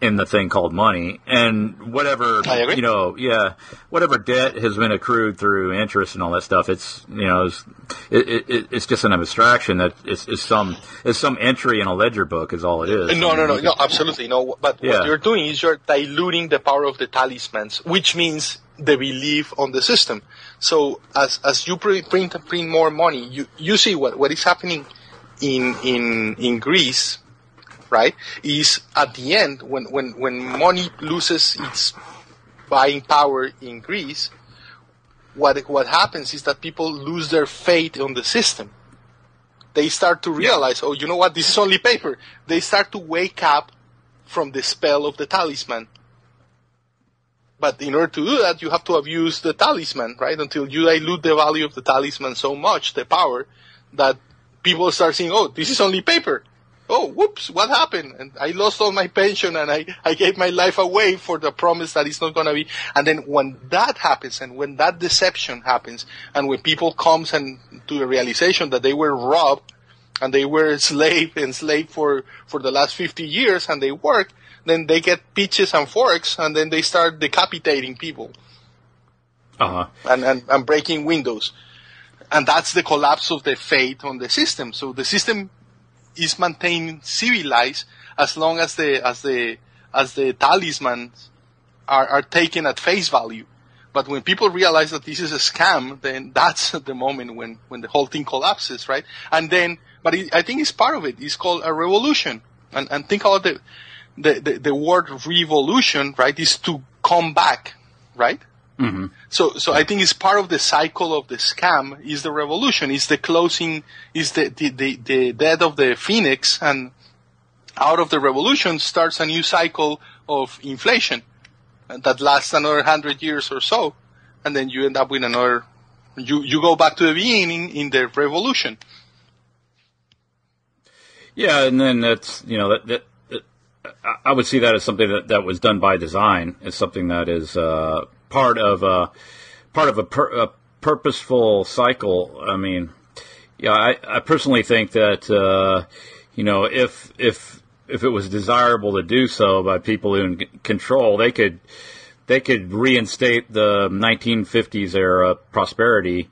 in the thing called money. And whatever you know yeah whatever debt has been accrued through interest and all that stuff it's you know it's, it, it, it's just an abstraction that is, is some is some entry in a ledger book is all it is. No no no no absolutely no but yeah. what you're doing is you're diluting the power of the talismans which means the belief on the system. So as as you print print more money you you see what what is happening in in in Greece right, is at the end when, when, when money loses its buying power in Greece, what what happens is that people lose their faith on the system. They start to realize, yeah. oh, you know what, this is only paper. They start to wake up from the spell of the talisman. But in order to do that, you have to abuse the talisman, right? Until you dilute the value of the talisman so much, the power, that people start saying, oh, this is only paper oh, whoops, what happened? And I lost all my pension and I, I gave my life away for the promise that it's not going to be. And then when that happens and when that deception happens and when people comes and to the realization that they were robbed and they were slave enslaved for, for the last 50 years and they work, then they get pitches and forks and then they start decapitating people. Uh-huh. And, and, and breaking windows. And that's the collapse of the faith on the system. So the system is maintained civilized as long as the as the as the talismans are, are taken at face value. But when people realize that this is a scam, then that's the moment when, when the whole thing collapses, right? And then, but it, I think it's part of it. It's called a revolution. And, and think about the, the, the, the word revolution, right, is to come back, right? Mm-hmm. So, so I think it's part of the cycle of the scam is the revolution, is the closing, is the, the, the, the death of the phoenix and out of the revolution starts a new cycle of inflation that lasts another hundred years or so. And then you end up with another, you, you go back to the beginning in the revolution. Yeah, and then that's, you know, that, that, I would see that as something that, that was done by design, as something that is, uh, part of a part of a, pur- a purposeful cycle. I mean, yeah, I, I personally think that uh, you know if if if it was desirable to do so by people in control, they could they could reinstate the 1950s era prosperity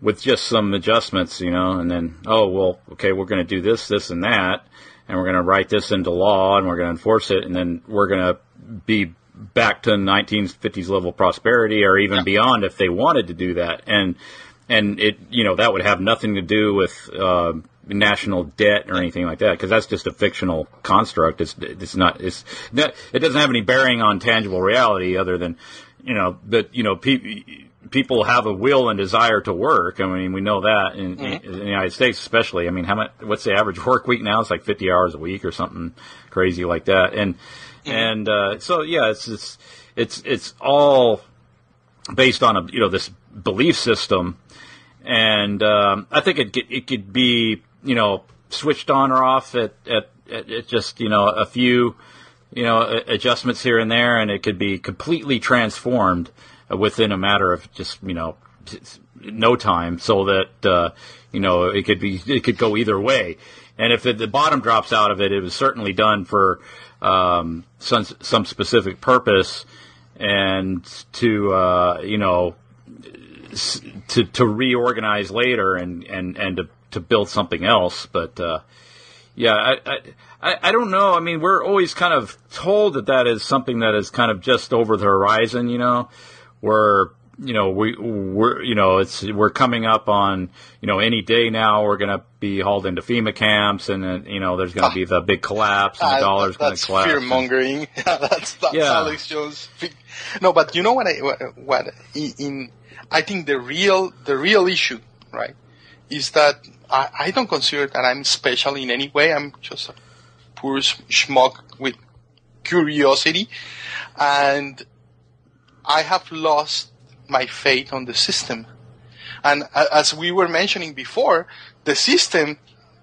with just some adjustments, you know, and then oh well, okay, we're going to do this, this, and that, and we're going to write this into law, and we're going to enforce it, and then we're going to be back to 1950s level prosperity or even beyond if they wanted to do that. And and it you know that would have nothing to do with uh, national debt or anything like that because that's just a fictional construct. It's it's not it's it doesn't have any bearing on tangible reality other than you know that you know people people have a will and desire to work. I mean, we know that in, mm-hmm. in, the United States, especially. I mean, how much? What's the average work week now? It's like 50 hours a week or something crazy like that. And. And uh, so yeah, it's it's it's it's all based on a you know this belief system, and um, I think it it could be you know switched on or off at at, at just you know a few you know adjustments here and there, and it could be completely transformed within a matter of just you know no time, so that uh, you know it could be it could go either way. And if it, the bottom drops out of it, it was certainly done for um, some some specific purpose, and to uh, you know to to reorganize later and and and to to build something else. But uh, yeah, I, I I don't know. I mean, we're always kind of told that that is something that is kind of just over the horizon. You know, where you know, we we're you know it's we're coming up on you know any day now we're going to be hauled into FEMA camps and uh, you know there's going to be the big collapse and the dollar's going to collapse. Fear mongering. yeah, that's that's yeah. Alex Jones. No, but you know what? I what in I think the real the real issue right is that I, I don't consider that I'm special in any way. I'm just a poor schmuck with curiosity, and I have lost my faith on the system. And as we were mentioning before, the system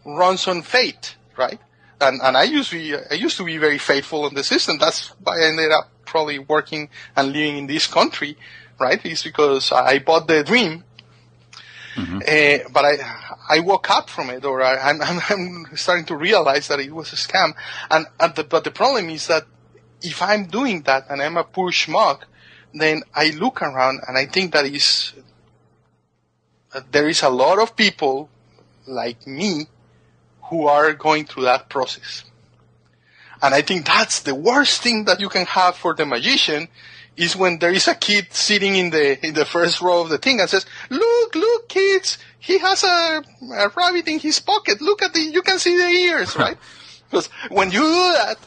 runs on faith, right? And, and I used to be, I used to be very faithful on the system. That's why I ended up probably working and living in this country, right? It's because I bought the dream. Mm-hmm. Uh, but I, I woke up from it, or I, am I'm, I'm starting to realize that it was a scam. And, and the, but the problem is that if I'm doing that and I'm a poor schmuck, then I look around and I think that is uh, there is a lot of people like me who are going through that process. And I think that's the worst thing that you can have for the magician is when there is a kid sitting in the in the first row of the thing and says, "Look, look, kids, he has a, a rabbit in his pocket. Look at the, you can see the ears, right?" because when you do that,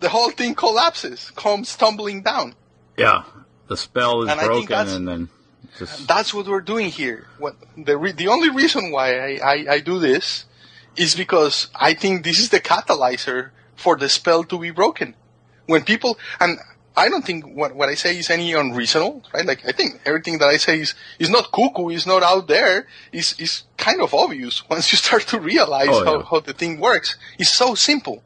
the whole thing collapses, comes tumbling down. Yeah, the spell is and broken, and then just... that's what we're doing here. What the re- the only reason why I, I, I do this is because I think this is the catalyzer for the spell to be broken. When people and I don't think what, what I say is any unreasonable, right? Like I think everything that I say is, is not cuckoo, is not out there, is is kind of obvious once you start to realize oh, how, yeah. how the thing works. It's so simple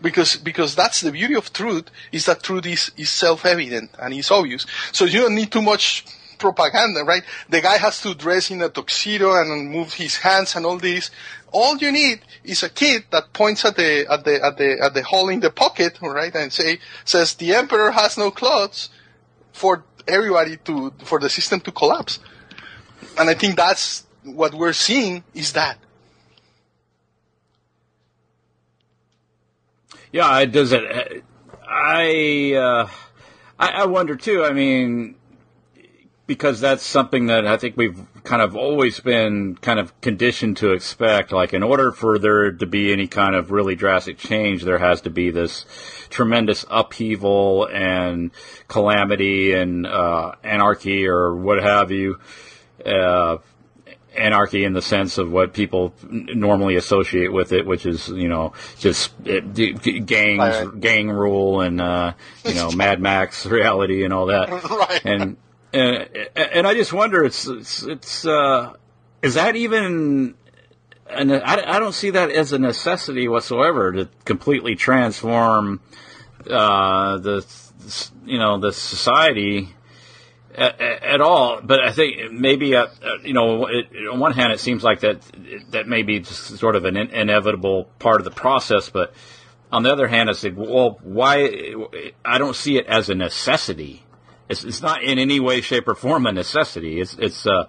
because because that's the beauty of truth is that truth is, is self-evident and is obvious. So you don't need too much propaganda, right? The guy has to dress in a tuxedo and move his hands and all this. All you need is a kid that points at the at the at the at the hole in the pocket, right, and say says the emperor has no clothes for everybody to for the system to collapse. And I think that's what we're seeing is that. Yeah, does it. I, uh, I, I wonder too. I mean, because that's something that I think we've kind of always been kind of conditioned to expect. Like, in order for there to be any kind of really drastic change, there has to be this tremendous upheaval and calamity and uh, anarchy or what have you. Uh, anarchy in the sense of what people normally associate with it, which is you know just it, gangs, right. gang rule, and uh, you know Mad Max reality and all that. right. And and and I just wonder, it's it's, it's uh, is that even? And I, I don't see that as a necessity whatsoever to completely transform uh, the you know the society at, all. But I think maybe, uh, uh, you know, it, on one hand, it seems like that that may be just sort of an in, inevitable part of the process. But on the other hand, I say, well, why? I don't see it as a necessity. It's, it's not in any way, shape, or form a necessity. It's, it's uh,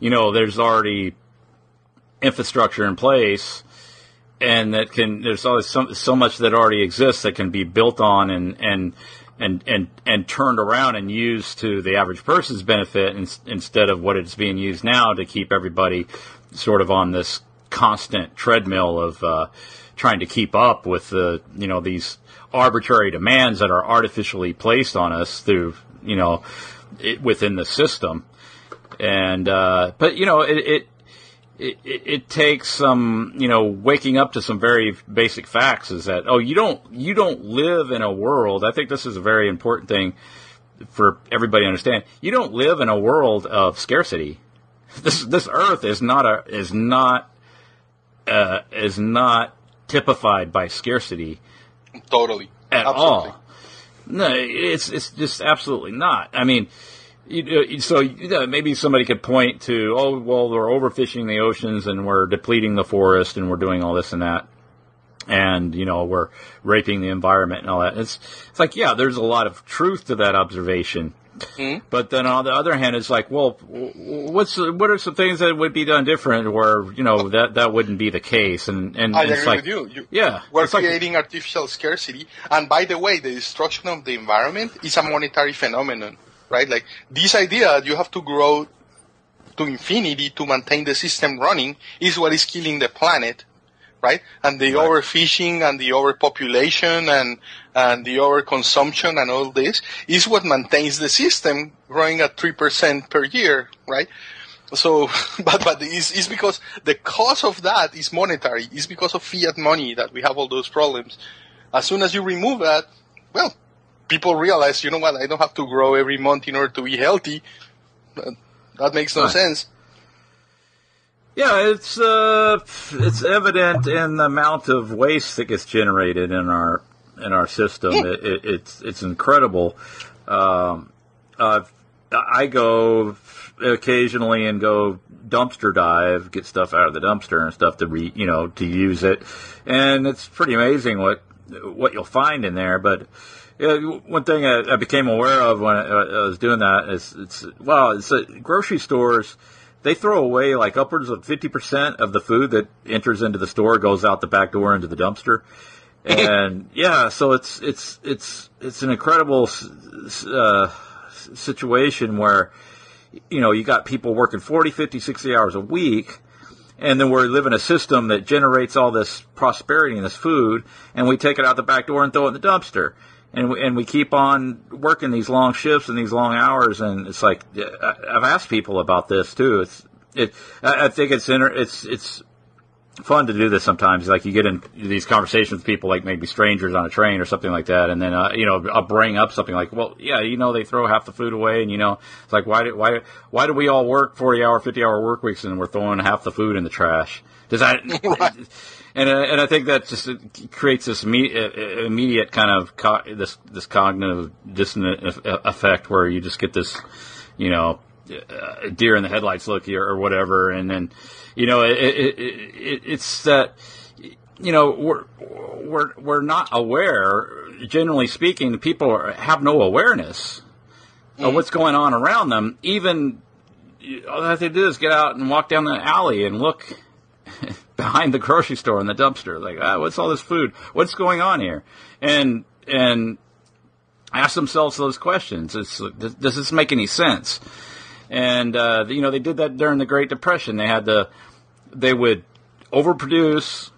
you know, there's already infrastructure in place. and that can there's always so, so much that already exists that can be built on and and and and and turned around and used to the average person's benefit in, instead of what it's being used now to keep everybody sort of on this constant treadmill of uh, trying to keep up with the you know these arbitrary demands that are artificially placed on us through you know it, within the system. And uh, but you know it, it it, it, takes some, you know, waking up to some very basic facts. Is that oh, you don't you don't live in a world. I think this is a very important thing for everybody to understand. You don't live in a world of scarcity. This this Earth is not a is not uh, is not typified by scarcity. Totally. At absolutely. all. No, it's it's just absolutely not. I mean, so you know, maybe somebody could point to, oh, well, we're overfishing the oceans and we're depleting the forest and we're doing all this and that, and you know we're raping the environment and all that. It's it's like yeah, there's a lot of truth to that observation. Mm-hmm. But then on the other hand, it's like, well, what's what are some things that would be done different, where you know that that wouldn't be the case? And and I agree like, with you. you yeah, we're creating like, artificial scarcity. And by the way, the destruction of the environment is a monetary phenomenon right? Like this idea that you have to grow to infinity to maintain the system running is what is killing the planet, right? And the right. overfishing and the overpopulation and and the overconsumption and all this is what maintains the system growing at three percent per year, right? So, but but it's, it's because the cause of that is monetary. It's because of fiat money that we have all those problems. As soon as you remove that, well, people realize, you know what, I don't have to grow every month in order to be healthy. That makes no right. sense. Yeah, it's uh, it's evident in the amount of waste that gets generated in our in our system. Yeah. It, it, it's it's incredible. Um, uh, I go occasionally and go dumpster dive, get stuff out of the dumpster and stuff to re, you know to use it, and it's pretty amazing what what you'll find in there. But yeah, one thing I, I, became aware of when I, I, was doing that is it's well, it's uh, grocery stores. They throw away like upwards of fifty percent of the food that enters into the store goes out the back door into the dumpster, and yeah, so it's it's it's it's an incredible uh, situation where you know you got people working 40, 50, 60 hours a week and then we live in a system that generates all this prosperity and this food, and we take it out the back door and throw it in the dumpster and we, and we keep on working these long shifts and these long hours, and it's like I've asked people about this too. It's it. I think it's inter, it's it's fun to do this sometimes. Like you get in these conversations with people, like maybe strangers on a train or something like that, and then uh, you know I'll bring up something like, well, yeah, you know they throw half the food away, and you know it's like why do why why do we all work forty hour, fifty hour work weeks, and we're throwing half the food in the trash? Does that? and uh, and I think that just creates this immediate, uh, immediate kind of co- this this cognitive dissonant effect where you just get this, you know, uh, deer in the headlights look here or whatever, and then, you know, it, it, it, it's that, you know, we're we're we're not aware. Generally speaking, people are, have no awareness mm. of what's going on around them. Even all they have to do is get out and walk down the alley and look behind the grocery store in the dumpster. Like, ah, what's all this food? What's going on here? And and ask themselves those questions. It's, does this make any sense? And uh, you know, they did that during the Great Depression. They had the they would overproduce,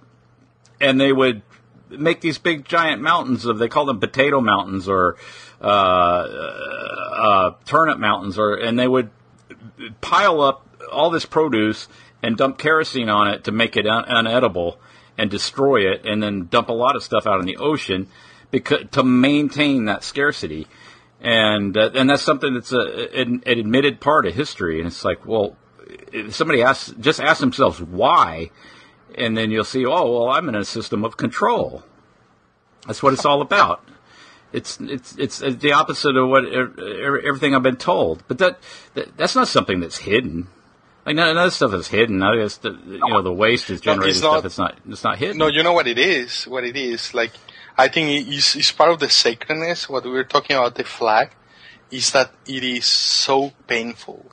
and they would make these big giant mountains of they call them potato mountains or uh, uh, turnip mountains, or and they would pile up all this produce and dump kerosene on it to make it un- unedible and destroy it, and then dump a lot of stuff out in the ocean because to maintain that scarcity. And uh, and that's something that's a, an, an admitted part of history. And it's like, well, somebody asks, just ask themselves why, and then you'll see, oh, well, I'm in a system of control. That's what it's all about. It's it's it's the opposite of what everything I've been told. But that, that that's not something that's hidden. Like none, of stuff is hidden. None of the you know the waste is generated no, it's stuff. It's not it's not hidden. No, you know what it is. What it is like. I think it's, it's part of the sacredness. What we were talking about the flag is that it is so painful.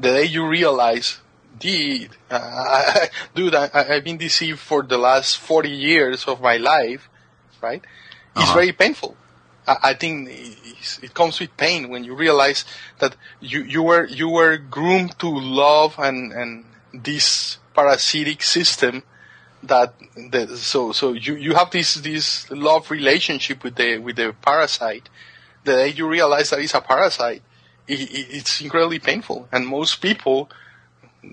The day you realize indeed. Uh, I, dude, I, I've been deceived for the last 40 years of my life, right? It's Uh-huh. very painful. I, think it comes with pain when you realize that you, you were you were groomed to love and, and this parasitic system that the, so so you, you have this this love relationship with the with the parasite. The day you realize that it's a parasite, it, it, it's incredibly painful, and most people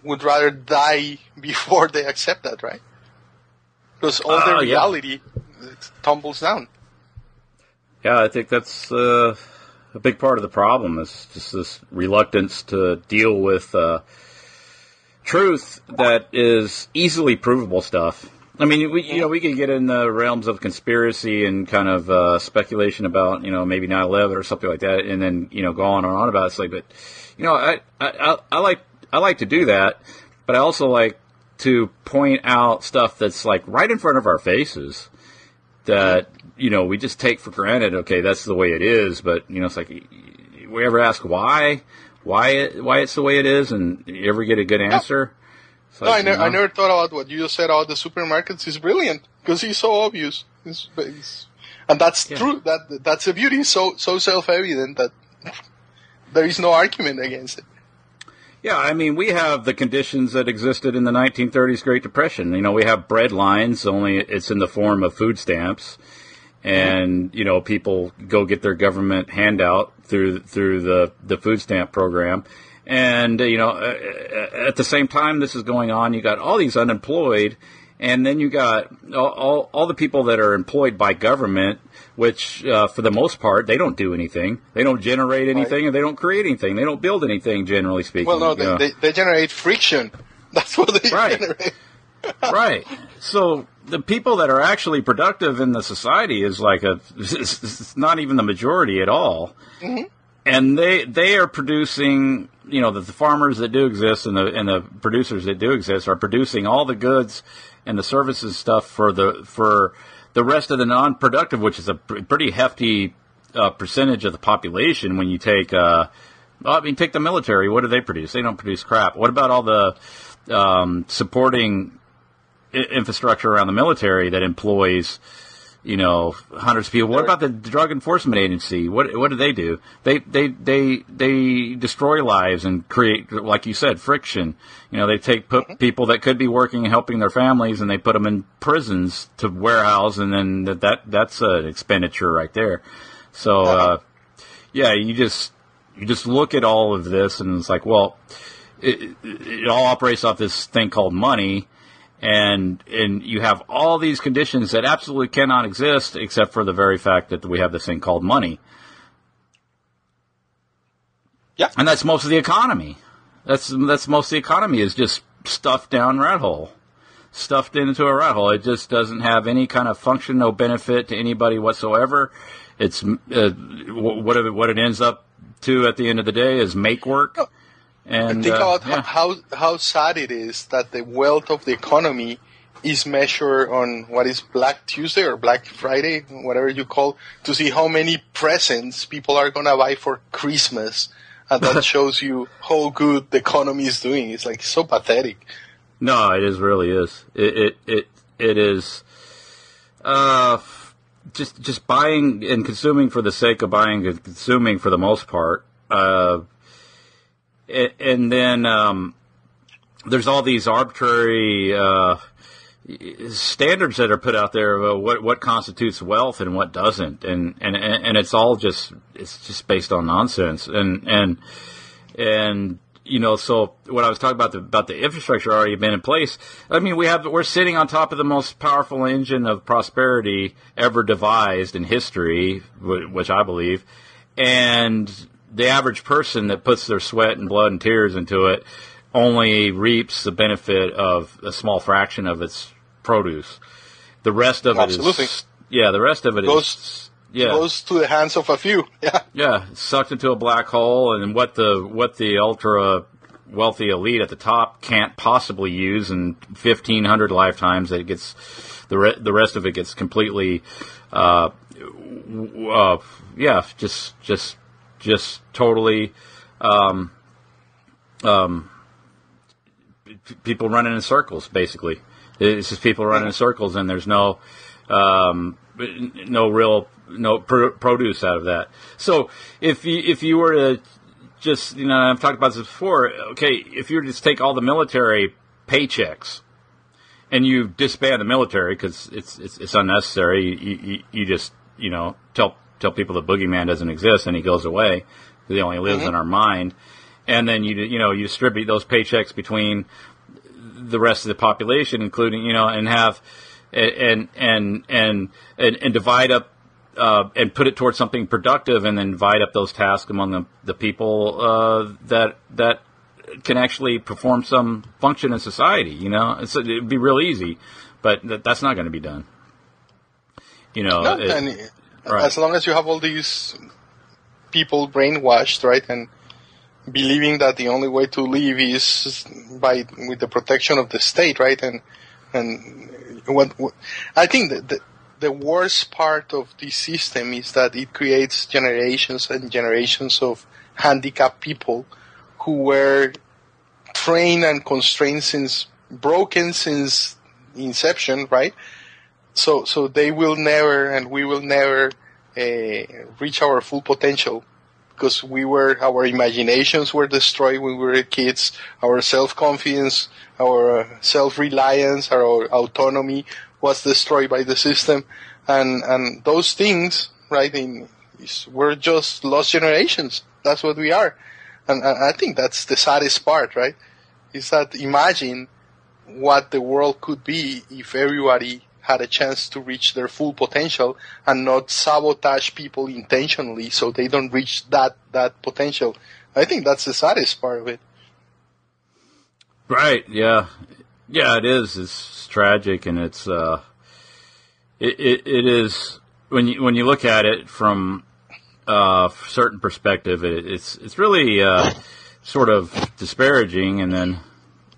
would rather die before they accept that, right? Because all Oh, their uh, yeah. reality tumbles down. Yeah, I think that's uh, a big part of the problem is just this reluctance to deal with uh, truth that is easily provable stuff. I mean, we you know we can get in the realms of conspiracy and kind of uh, speculation about you know maybe 9/11 or something like that, and then you know go on and on about it. Like, but you know, I I I like I like to do that, but I also like to point out stuff that's like right in front of our faces that you know we just take for granted. Okay, that's the way it is, but you know it's like we ever ask why, why it, why it's the way it is, and you ever get a good answer. It's No, I, ne- you know, I never thought about what you just said about the supermarkets. It's brilliant because it's so obvious, it's, it's, and that's Yeah. true. That that's the beauty. So so self evident that there is no argument against it. Yeah, I mean, we have the conditions that existed in the 1930s Great Depression. You know, we have bread lines, only it's in the form of food stamps, and you know, people go get their government handout through through the the food stamp program. And you know, at the same time this is going on, you got all these unemployed, and then you got all, all, all the people that are employed by government, which uh, for the most part they don't do anything, they don't generate anything, and they don't create anything, they don't build anything, generally speaking. Well, no, they, they, they generate friction. That's what they Right. generate. Right. So the people that are actually productive in the society is like a it's not even the majority at all. And they they are producing, you know, the, the farmers that do exist and the and the producers that do exist are producing all the goods and the services stuff for the for the rest of the non-productive, which is a pr- pretty hefty uh, percentage of the population. When you take, uh, I mean, take the military. What do they produce? They don't produce crap. What about all the um, supporting infrastructure around the military that employs, you know, hundreds of people. What about the Drug Enforcement Agency? What what do they do? They they they they destroy lives and create, like you said, friction. You know, they take put people that could be working and helping their families, and they put them in prisons to warehouse, and then that, that that's an expenditure right there. So, uh, yeah, you just you just look at all of this, and it's like, well, it, it, it all operates off this thing called money, and and you have all these conditions that absolutely cannot exist except for the very fact that we have this thing called money. Yeah. and that's most of the economy. That's that's most of the economy is just stuffed down rat hole, stuffed into a rat hole. It just doesn't have any kind of function, no benefit to anybody whatsoever. It's uh, what it, what it ends up to at the end of the day is make work. And Think uh, about yeah. how how sad it is that the wealth of the economy is measured on what is Black Tuesday or Black Friday, whatever you call, to see how many presents people are gonna buy for Christmas, and that shows you how good the economy is doing. It's like so pathetic. No, it is really is. It it it, it is. Uh, just just buying and consuming for the sake of buying and consuming for the most part. Uh, and then um, there's all these arbitrary uh, standards that are put out there of what what constitutes wealth and what doesn't, and and and it's all just it's just based on nonsense, and and and you know, so what I was talking about the about the infrastructure already been in place. I mean, we have we're sitting on top of the most powerful engine of prosperity ever devised in history, which I believe, and the average person that puts their sweat and blood and tears into it only reaps the benefit of a small fraction of its produce. The rest of it Absolutely. is yeah, the rest of it Goes- yeah Goes to the hands of a few. Yeah. yeah, sucked into a black hole, and what the what the ultra wealthy elite at the top can't possibly use in fifteen hundred lifetimes. That it gets the re- the rest of it gets completely, uh, uh, yeah, just just just totally, um, um, people running in circles, basically. It's just people running in circles, and there's no um, no real no pr- produce out of that. So if you if you were to just you know I've talked about this before. Okay, if you were to just take all the military paychecks and you disband the military because it's, it's it's unnecessary, you, you you just you know tell tell people the boogeyman doesn't exist and he goes away. He only lives in our mind, and then you you know you distribute those paychecks between the rest of the population, including you know, and have and and and and, and divide up uh, and put it towards something productive, and then divide up those tasks among the, the people uh, that that can actually perform some function in society. You know, it's, it'd be real easy, but that, that's not going to be done. You know, No, it- right. as long as you have all these people brainwashed, right, and believing that the only way to live is by with the protection of the state, right, and and what, what I think that the, the worst part of this system is that it creates generations and generations of handicapped people who were trained and constrained since broken since inception, right? So so they will never and we will never uh, reach our full potential because we were our imaginations were destroyed when we were kids. Our self confidence, our uh, self reliance, our autonomy was destroyed by the system, and and those things, right? In we're just lost generations. That's what we are, and, and I think that's the saddest part, right? Is that imagine what the world could be if everybody had a chance to reach their full potential and not sabotage people intentionally so they don't reach that that potential. I think that's the saddest part of it. Right. Yeah. Yeah. It is. It's tragic, and it's uh, it, it it is when you when you look at it from uh certain perspective, it, it's it's really uh, sort of disparaging, and then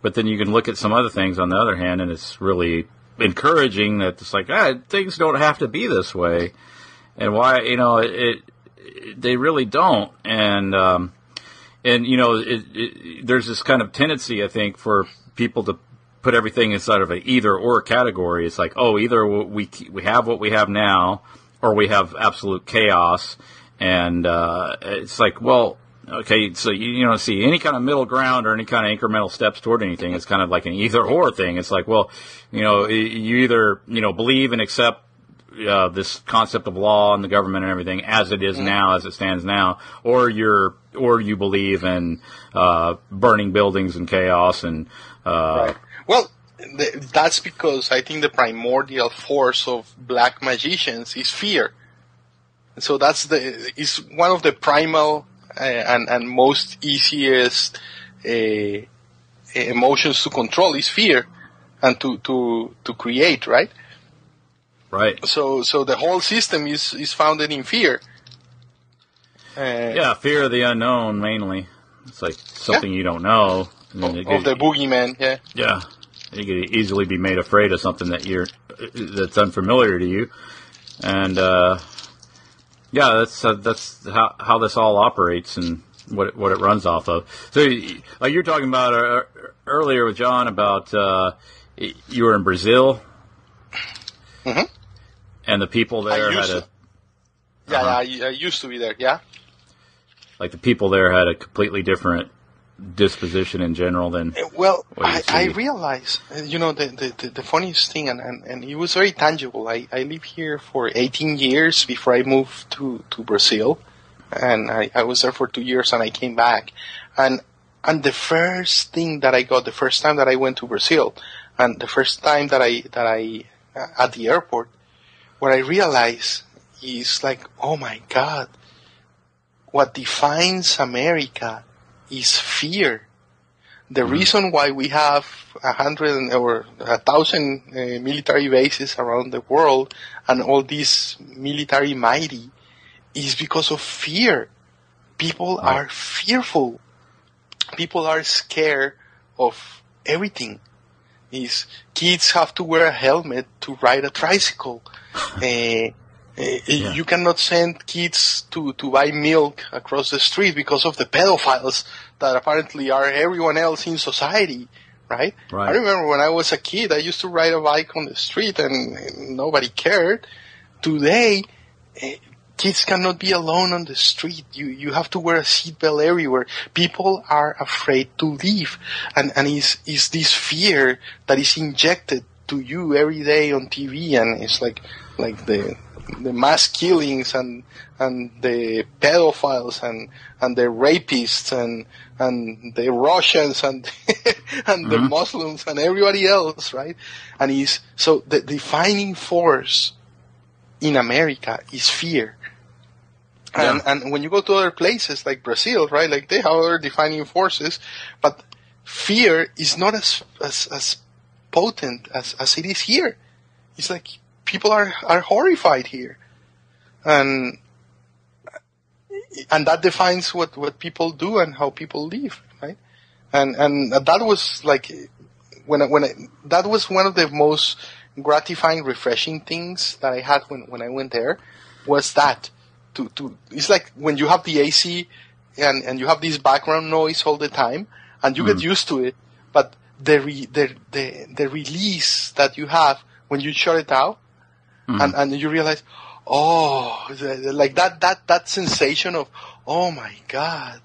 but then you can look at some other things on the other hand, and it's really encouraging that it's like ah, things don't have to be this way, and why you know it, it they really don't, and um, and you know, it, it, there's this kind of tendency, I think, for people to put everything inside of an either or category. It's like, oh, either we we have what we have now, or we have absolute chaos, and uh, it's like, well, okay, so you, you know, see any kind of middle ground or any kind of incremental steps toward anything. It's kind of like an either or thing. It's like, well, you know, you either you know believe and accept uh, this concept of law and the government and everything as it is now, as it stands now, or you're or you believe in uh, burning buildings and chaos and uh, Well, th- that's because I think the primordial force of black magicians is fear. So that's the is one of the primal and and most easiest uh, emotions to control is fear and to to to create, right? right. So so the whole system is is founded in fear. Uh, Yeah, fear of the unknown mainly. It's like something you don't know. Then it Of the boogeyman, yeah. yeah, you could easily be made afraid of something that you're that's unfamiliar to you, and uh, yeah, that's uh, that's how how this all operates and what it, what it runs off of. So, like you're talking about uh, earlier with John about uh, you were in Brazil, Mhm. and the people there had a to. Yeah, Uh-huh. I, I used to be there. Yeah. like the people there had a completely different disposition in general than Well, do you I, I realize, uh, you know, the, the, the, the funniest thing, and, and, and it was very tangible. I, I lived here for 18 years before I moved to, to Brazil. And I, I was there for two years and I came back. And, and the first thing that I got, the first time that I went to Brazil, and the first time that I, that I, uh, at the airport, what I realized is like, oh my God, what defines America is fear. The reason why we have a hundred or a thousand uh, military bases around the world and all these military mighty is because of fear. People Right. are fearful. People are scared of everything. Is kids have to wear a helmet to ride a tricycle. Uh, uh, You cannot send kids to, to buy milk across the street because of the pedophiles that apparently are everyone else in society, right? Right. I remember when I was a kid, I used to ride a bike on the street and, and nobody cared. Today, eh, kids cannot be alone on the street. You you have to wear a seatbelt everywhere. People are afraid to leave, and and is is this fear that is injected to you every day on TV, and it's like like the the mass killings and and the pedophiles and and the rapists and and the Russians and and the mm-hmm. Muslims and everybody else, right? And is so the defining force in America is fear. And, Yeah. and when you go to other places like Brazil, right, like they have other defining forces, but fear is not as, as, as potent as, as it is here. It's like people are, are horrified here. And, and that defines what, what people do and how people live, right? And, and that was like, when I, when I, that was one of the most gratifying, refreshing things that I had when, when I went there was that to, to, it's like when you have the AC and, and you have this background noise all the time and you get mm. used to it, but the, re, the, the, the release that you have when you shut it out and, and you realize, oh, like that, that, that sensation of, oh my God,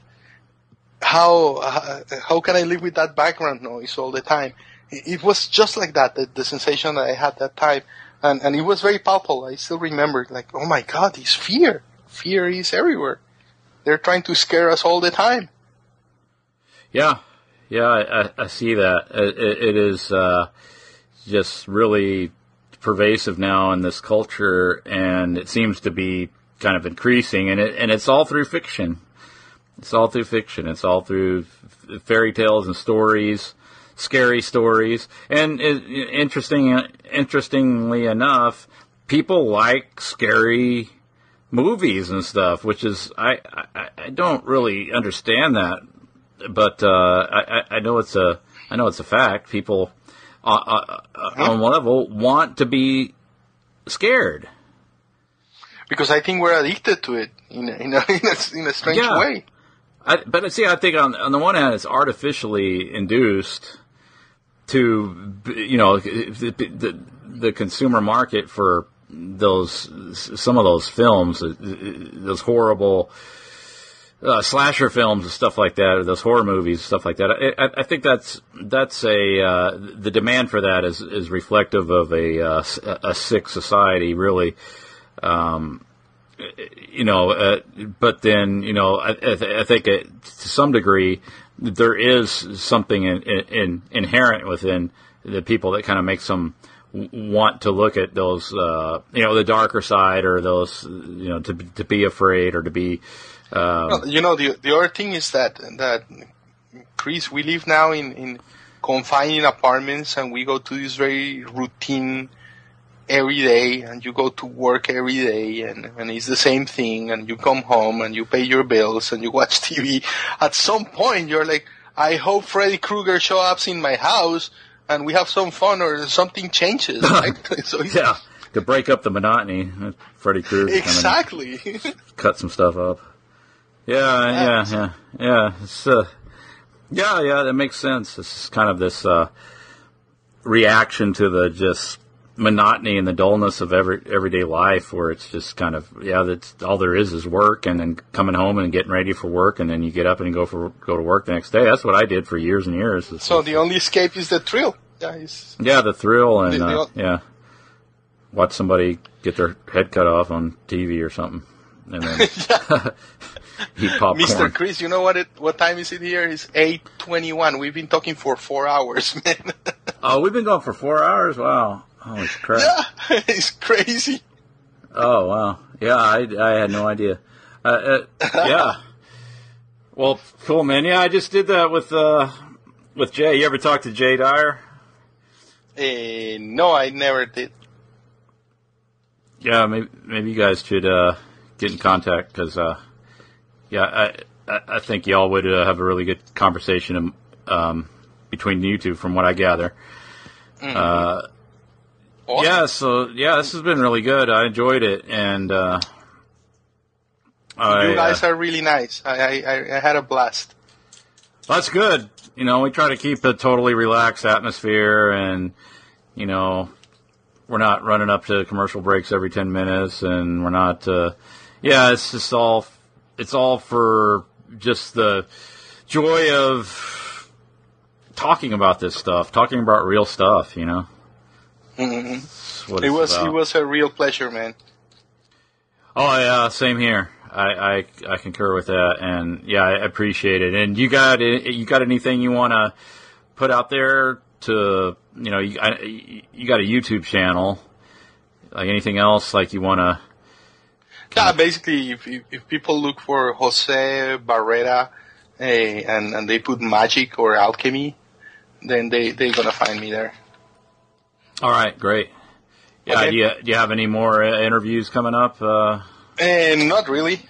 how, uh, how can I live with that background noise all the time? It, it was just like that, the, the sensation that I had that time. And, and it was very palpable. I still remember, like, oh my God, this fear. Fear is everywhere. They're trying to scare us all the time. Yeah, yeah, I, I, see that. It it is uh, just really pervasive now in this culture, and it seems to be kind of increasing. And it and it's all through fiction. It's all through fiction. It's all through f- fairy tales and stories, scary stories. And it, interesting, interestingly enough, people like scary movies and stuff, which is I, I I don't really understand that, but uh, I I- I know it's a I know it's a fact. People uh, uh, uh, on one level want to be scared. Because I think we're addicted to it in a, in a, in a, in a strange Yeah. way. I, but see, I think on on the one hand, it's artificially induced to you know the, the, the consumer market for those some of those films, uh, those horrible uh, slasher films and stuff like that, or those horror movies, stuff like that. I, I, I think that's that's a uh, the demand for that is is reflective of a uh, a sick society, really. Um, you know, uh, but then you know, I, I, th- I think it, to some degree there is something in, in, inherent within the people that kind of makes them want to look at those, uh, you know, the darker side or those, you know, to to be afraid or to be. Um, Well, you know, the the other thing is that that Chris, we live now in in confined apartments, and we go to this very routine every day, and you go to work every day, and and it's the same thing, and you come home and you pay your bills and you watch TV. At some point, you're like, I hope Freddy Krueger shows up in my house. And we have some fun, or something changes, right? so yeah, to break up the monotony, Freddy Krueger exactly. cut some stuff up. Yeah, yeah, yeah, yeah. It's, uh, yeah, yeah. That makes sense. It's kind of this uh, reaction to the just monotony and the dullness of every everyday life, where it's just kind of yeah, that's all there is is work, and then coming home and getting ready for work, and then you get up and go for go to work the next day. That's what I did for years and years. It's so just- the only escape is the thrill. Yeah, yeah, the thrill and The- the- uh, yeah, watch somebody get their head cut off on TV or something, and then Mr. Chris, you know what? It, what time is it here? It's eight twenty-one. We've been talking for four hours, man. Oh, we've been going for four hours. Wow, holy crap! yeah, it's crazy. Oh wow, yeah, I, I had no idea. Uh, uh, yeah, well, cool, man. Yeah, I just did that with uh, with Jay. You ever talk to Jay Dyer? Eh, no, I never did. Yeah, maybe maybe you guys should uh, get in contact because uh, yeah, I I think y'all would uh, have a really good conversation um, between you two, from what I gather. Uh, Awesome. yeah, so yeah, this has been really good. I enjoyed it, and uh, I, you guys uh, are really nice. I, I, I I had a blast. That's good. You know, we try to keep a totally relaxed atmosphere and, you know, we're not running up to commercial breaks every 10 minutes and we're not, uh, yeah, it's just all, it's all for just the joy of talking about this stuff, talking about real stuff, you know? hmm It was about. it was a real pleasure, man. Oh yeah, same here. I, I I concur with that, and yeah, I appreciate it. And you got you got anything you want to put out there to you know you I, you got a YouTube channel, like anything else like you want to? Yeah, basically, if, if, if people look for Jose Barrera eh, and and they put magic or alchemy, then they they're gonna find me there. All right, great. Yeah, Okay. do you do you have any more uh, interviews coming up? Uh, And not really,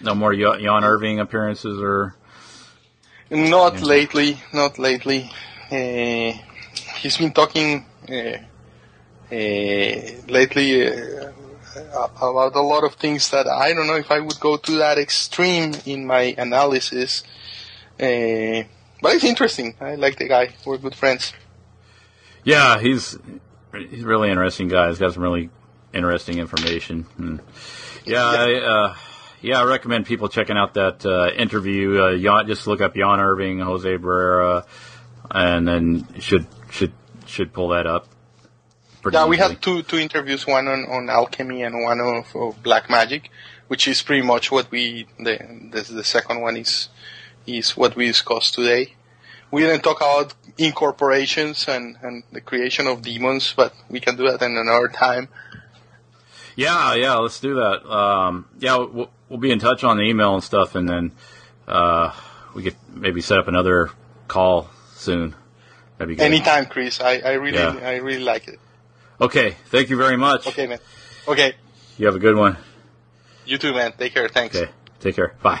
no more Jan Irvin appearances or? not lately, not lately. Uh, he's been talking uh, uh, lately uh, about a lot of things that I don't know if I would go to that extreme in my analysis. Uh, but it's interesting. I like the guy. We're good friends. Yeah, he's he's a really interesting guy. He's got some really interesting information. And yeah, I, uh, yeah, I recommend people checking out that uh, interview. Uh, Jan, just look up Jan Irvin, Jose Barrera, and then should should should pull that up. Pretty Yeah, we easily. had two two interviews, one on, on alchemy and one of black magic, which is pretty much what we the, the the second one is is what we discussed today. We didn't talk about incorporations and, and the creation of demons, but we can do that in another time. Yeah, yeah, let's do that. Um, yeah, we'll, we'll be in touch on the email and stuff, and then uh, we could maybe set up another call soon. That'd be good. Anytime, Chris. I, I really Yeah. I really like it. Okay, thank you very much. Okay, man. Okay, You have a good one. you too, man. Take care. Thanks. Okay, take care. Bye.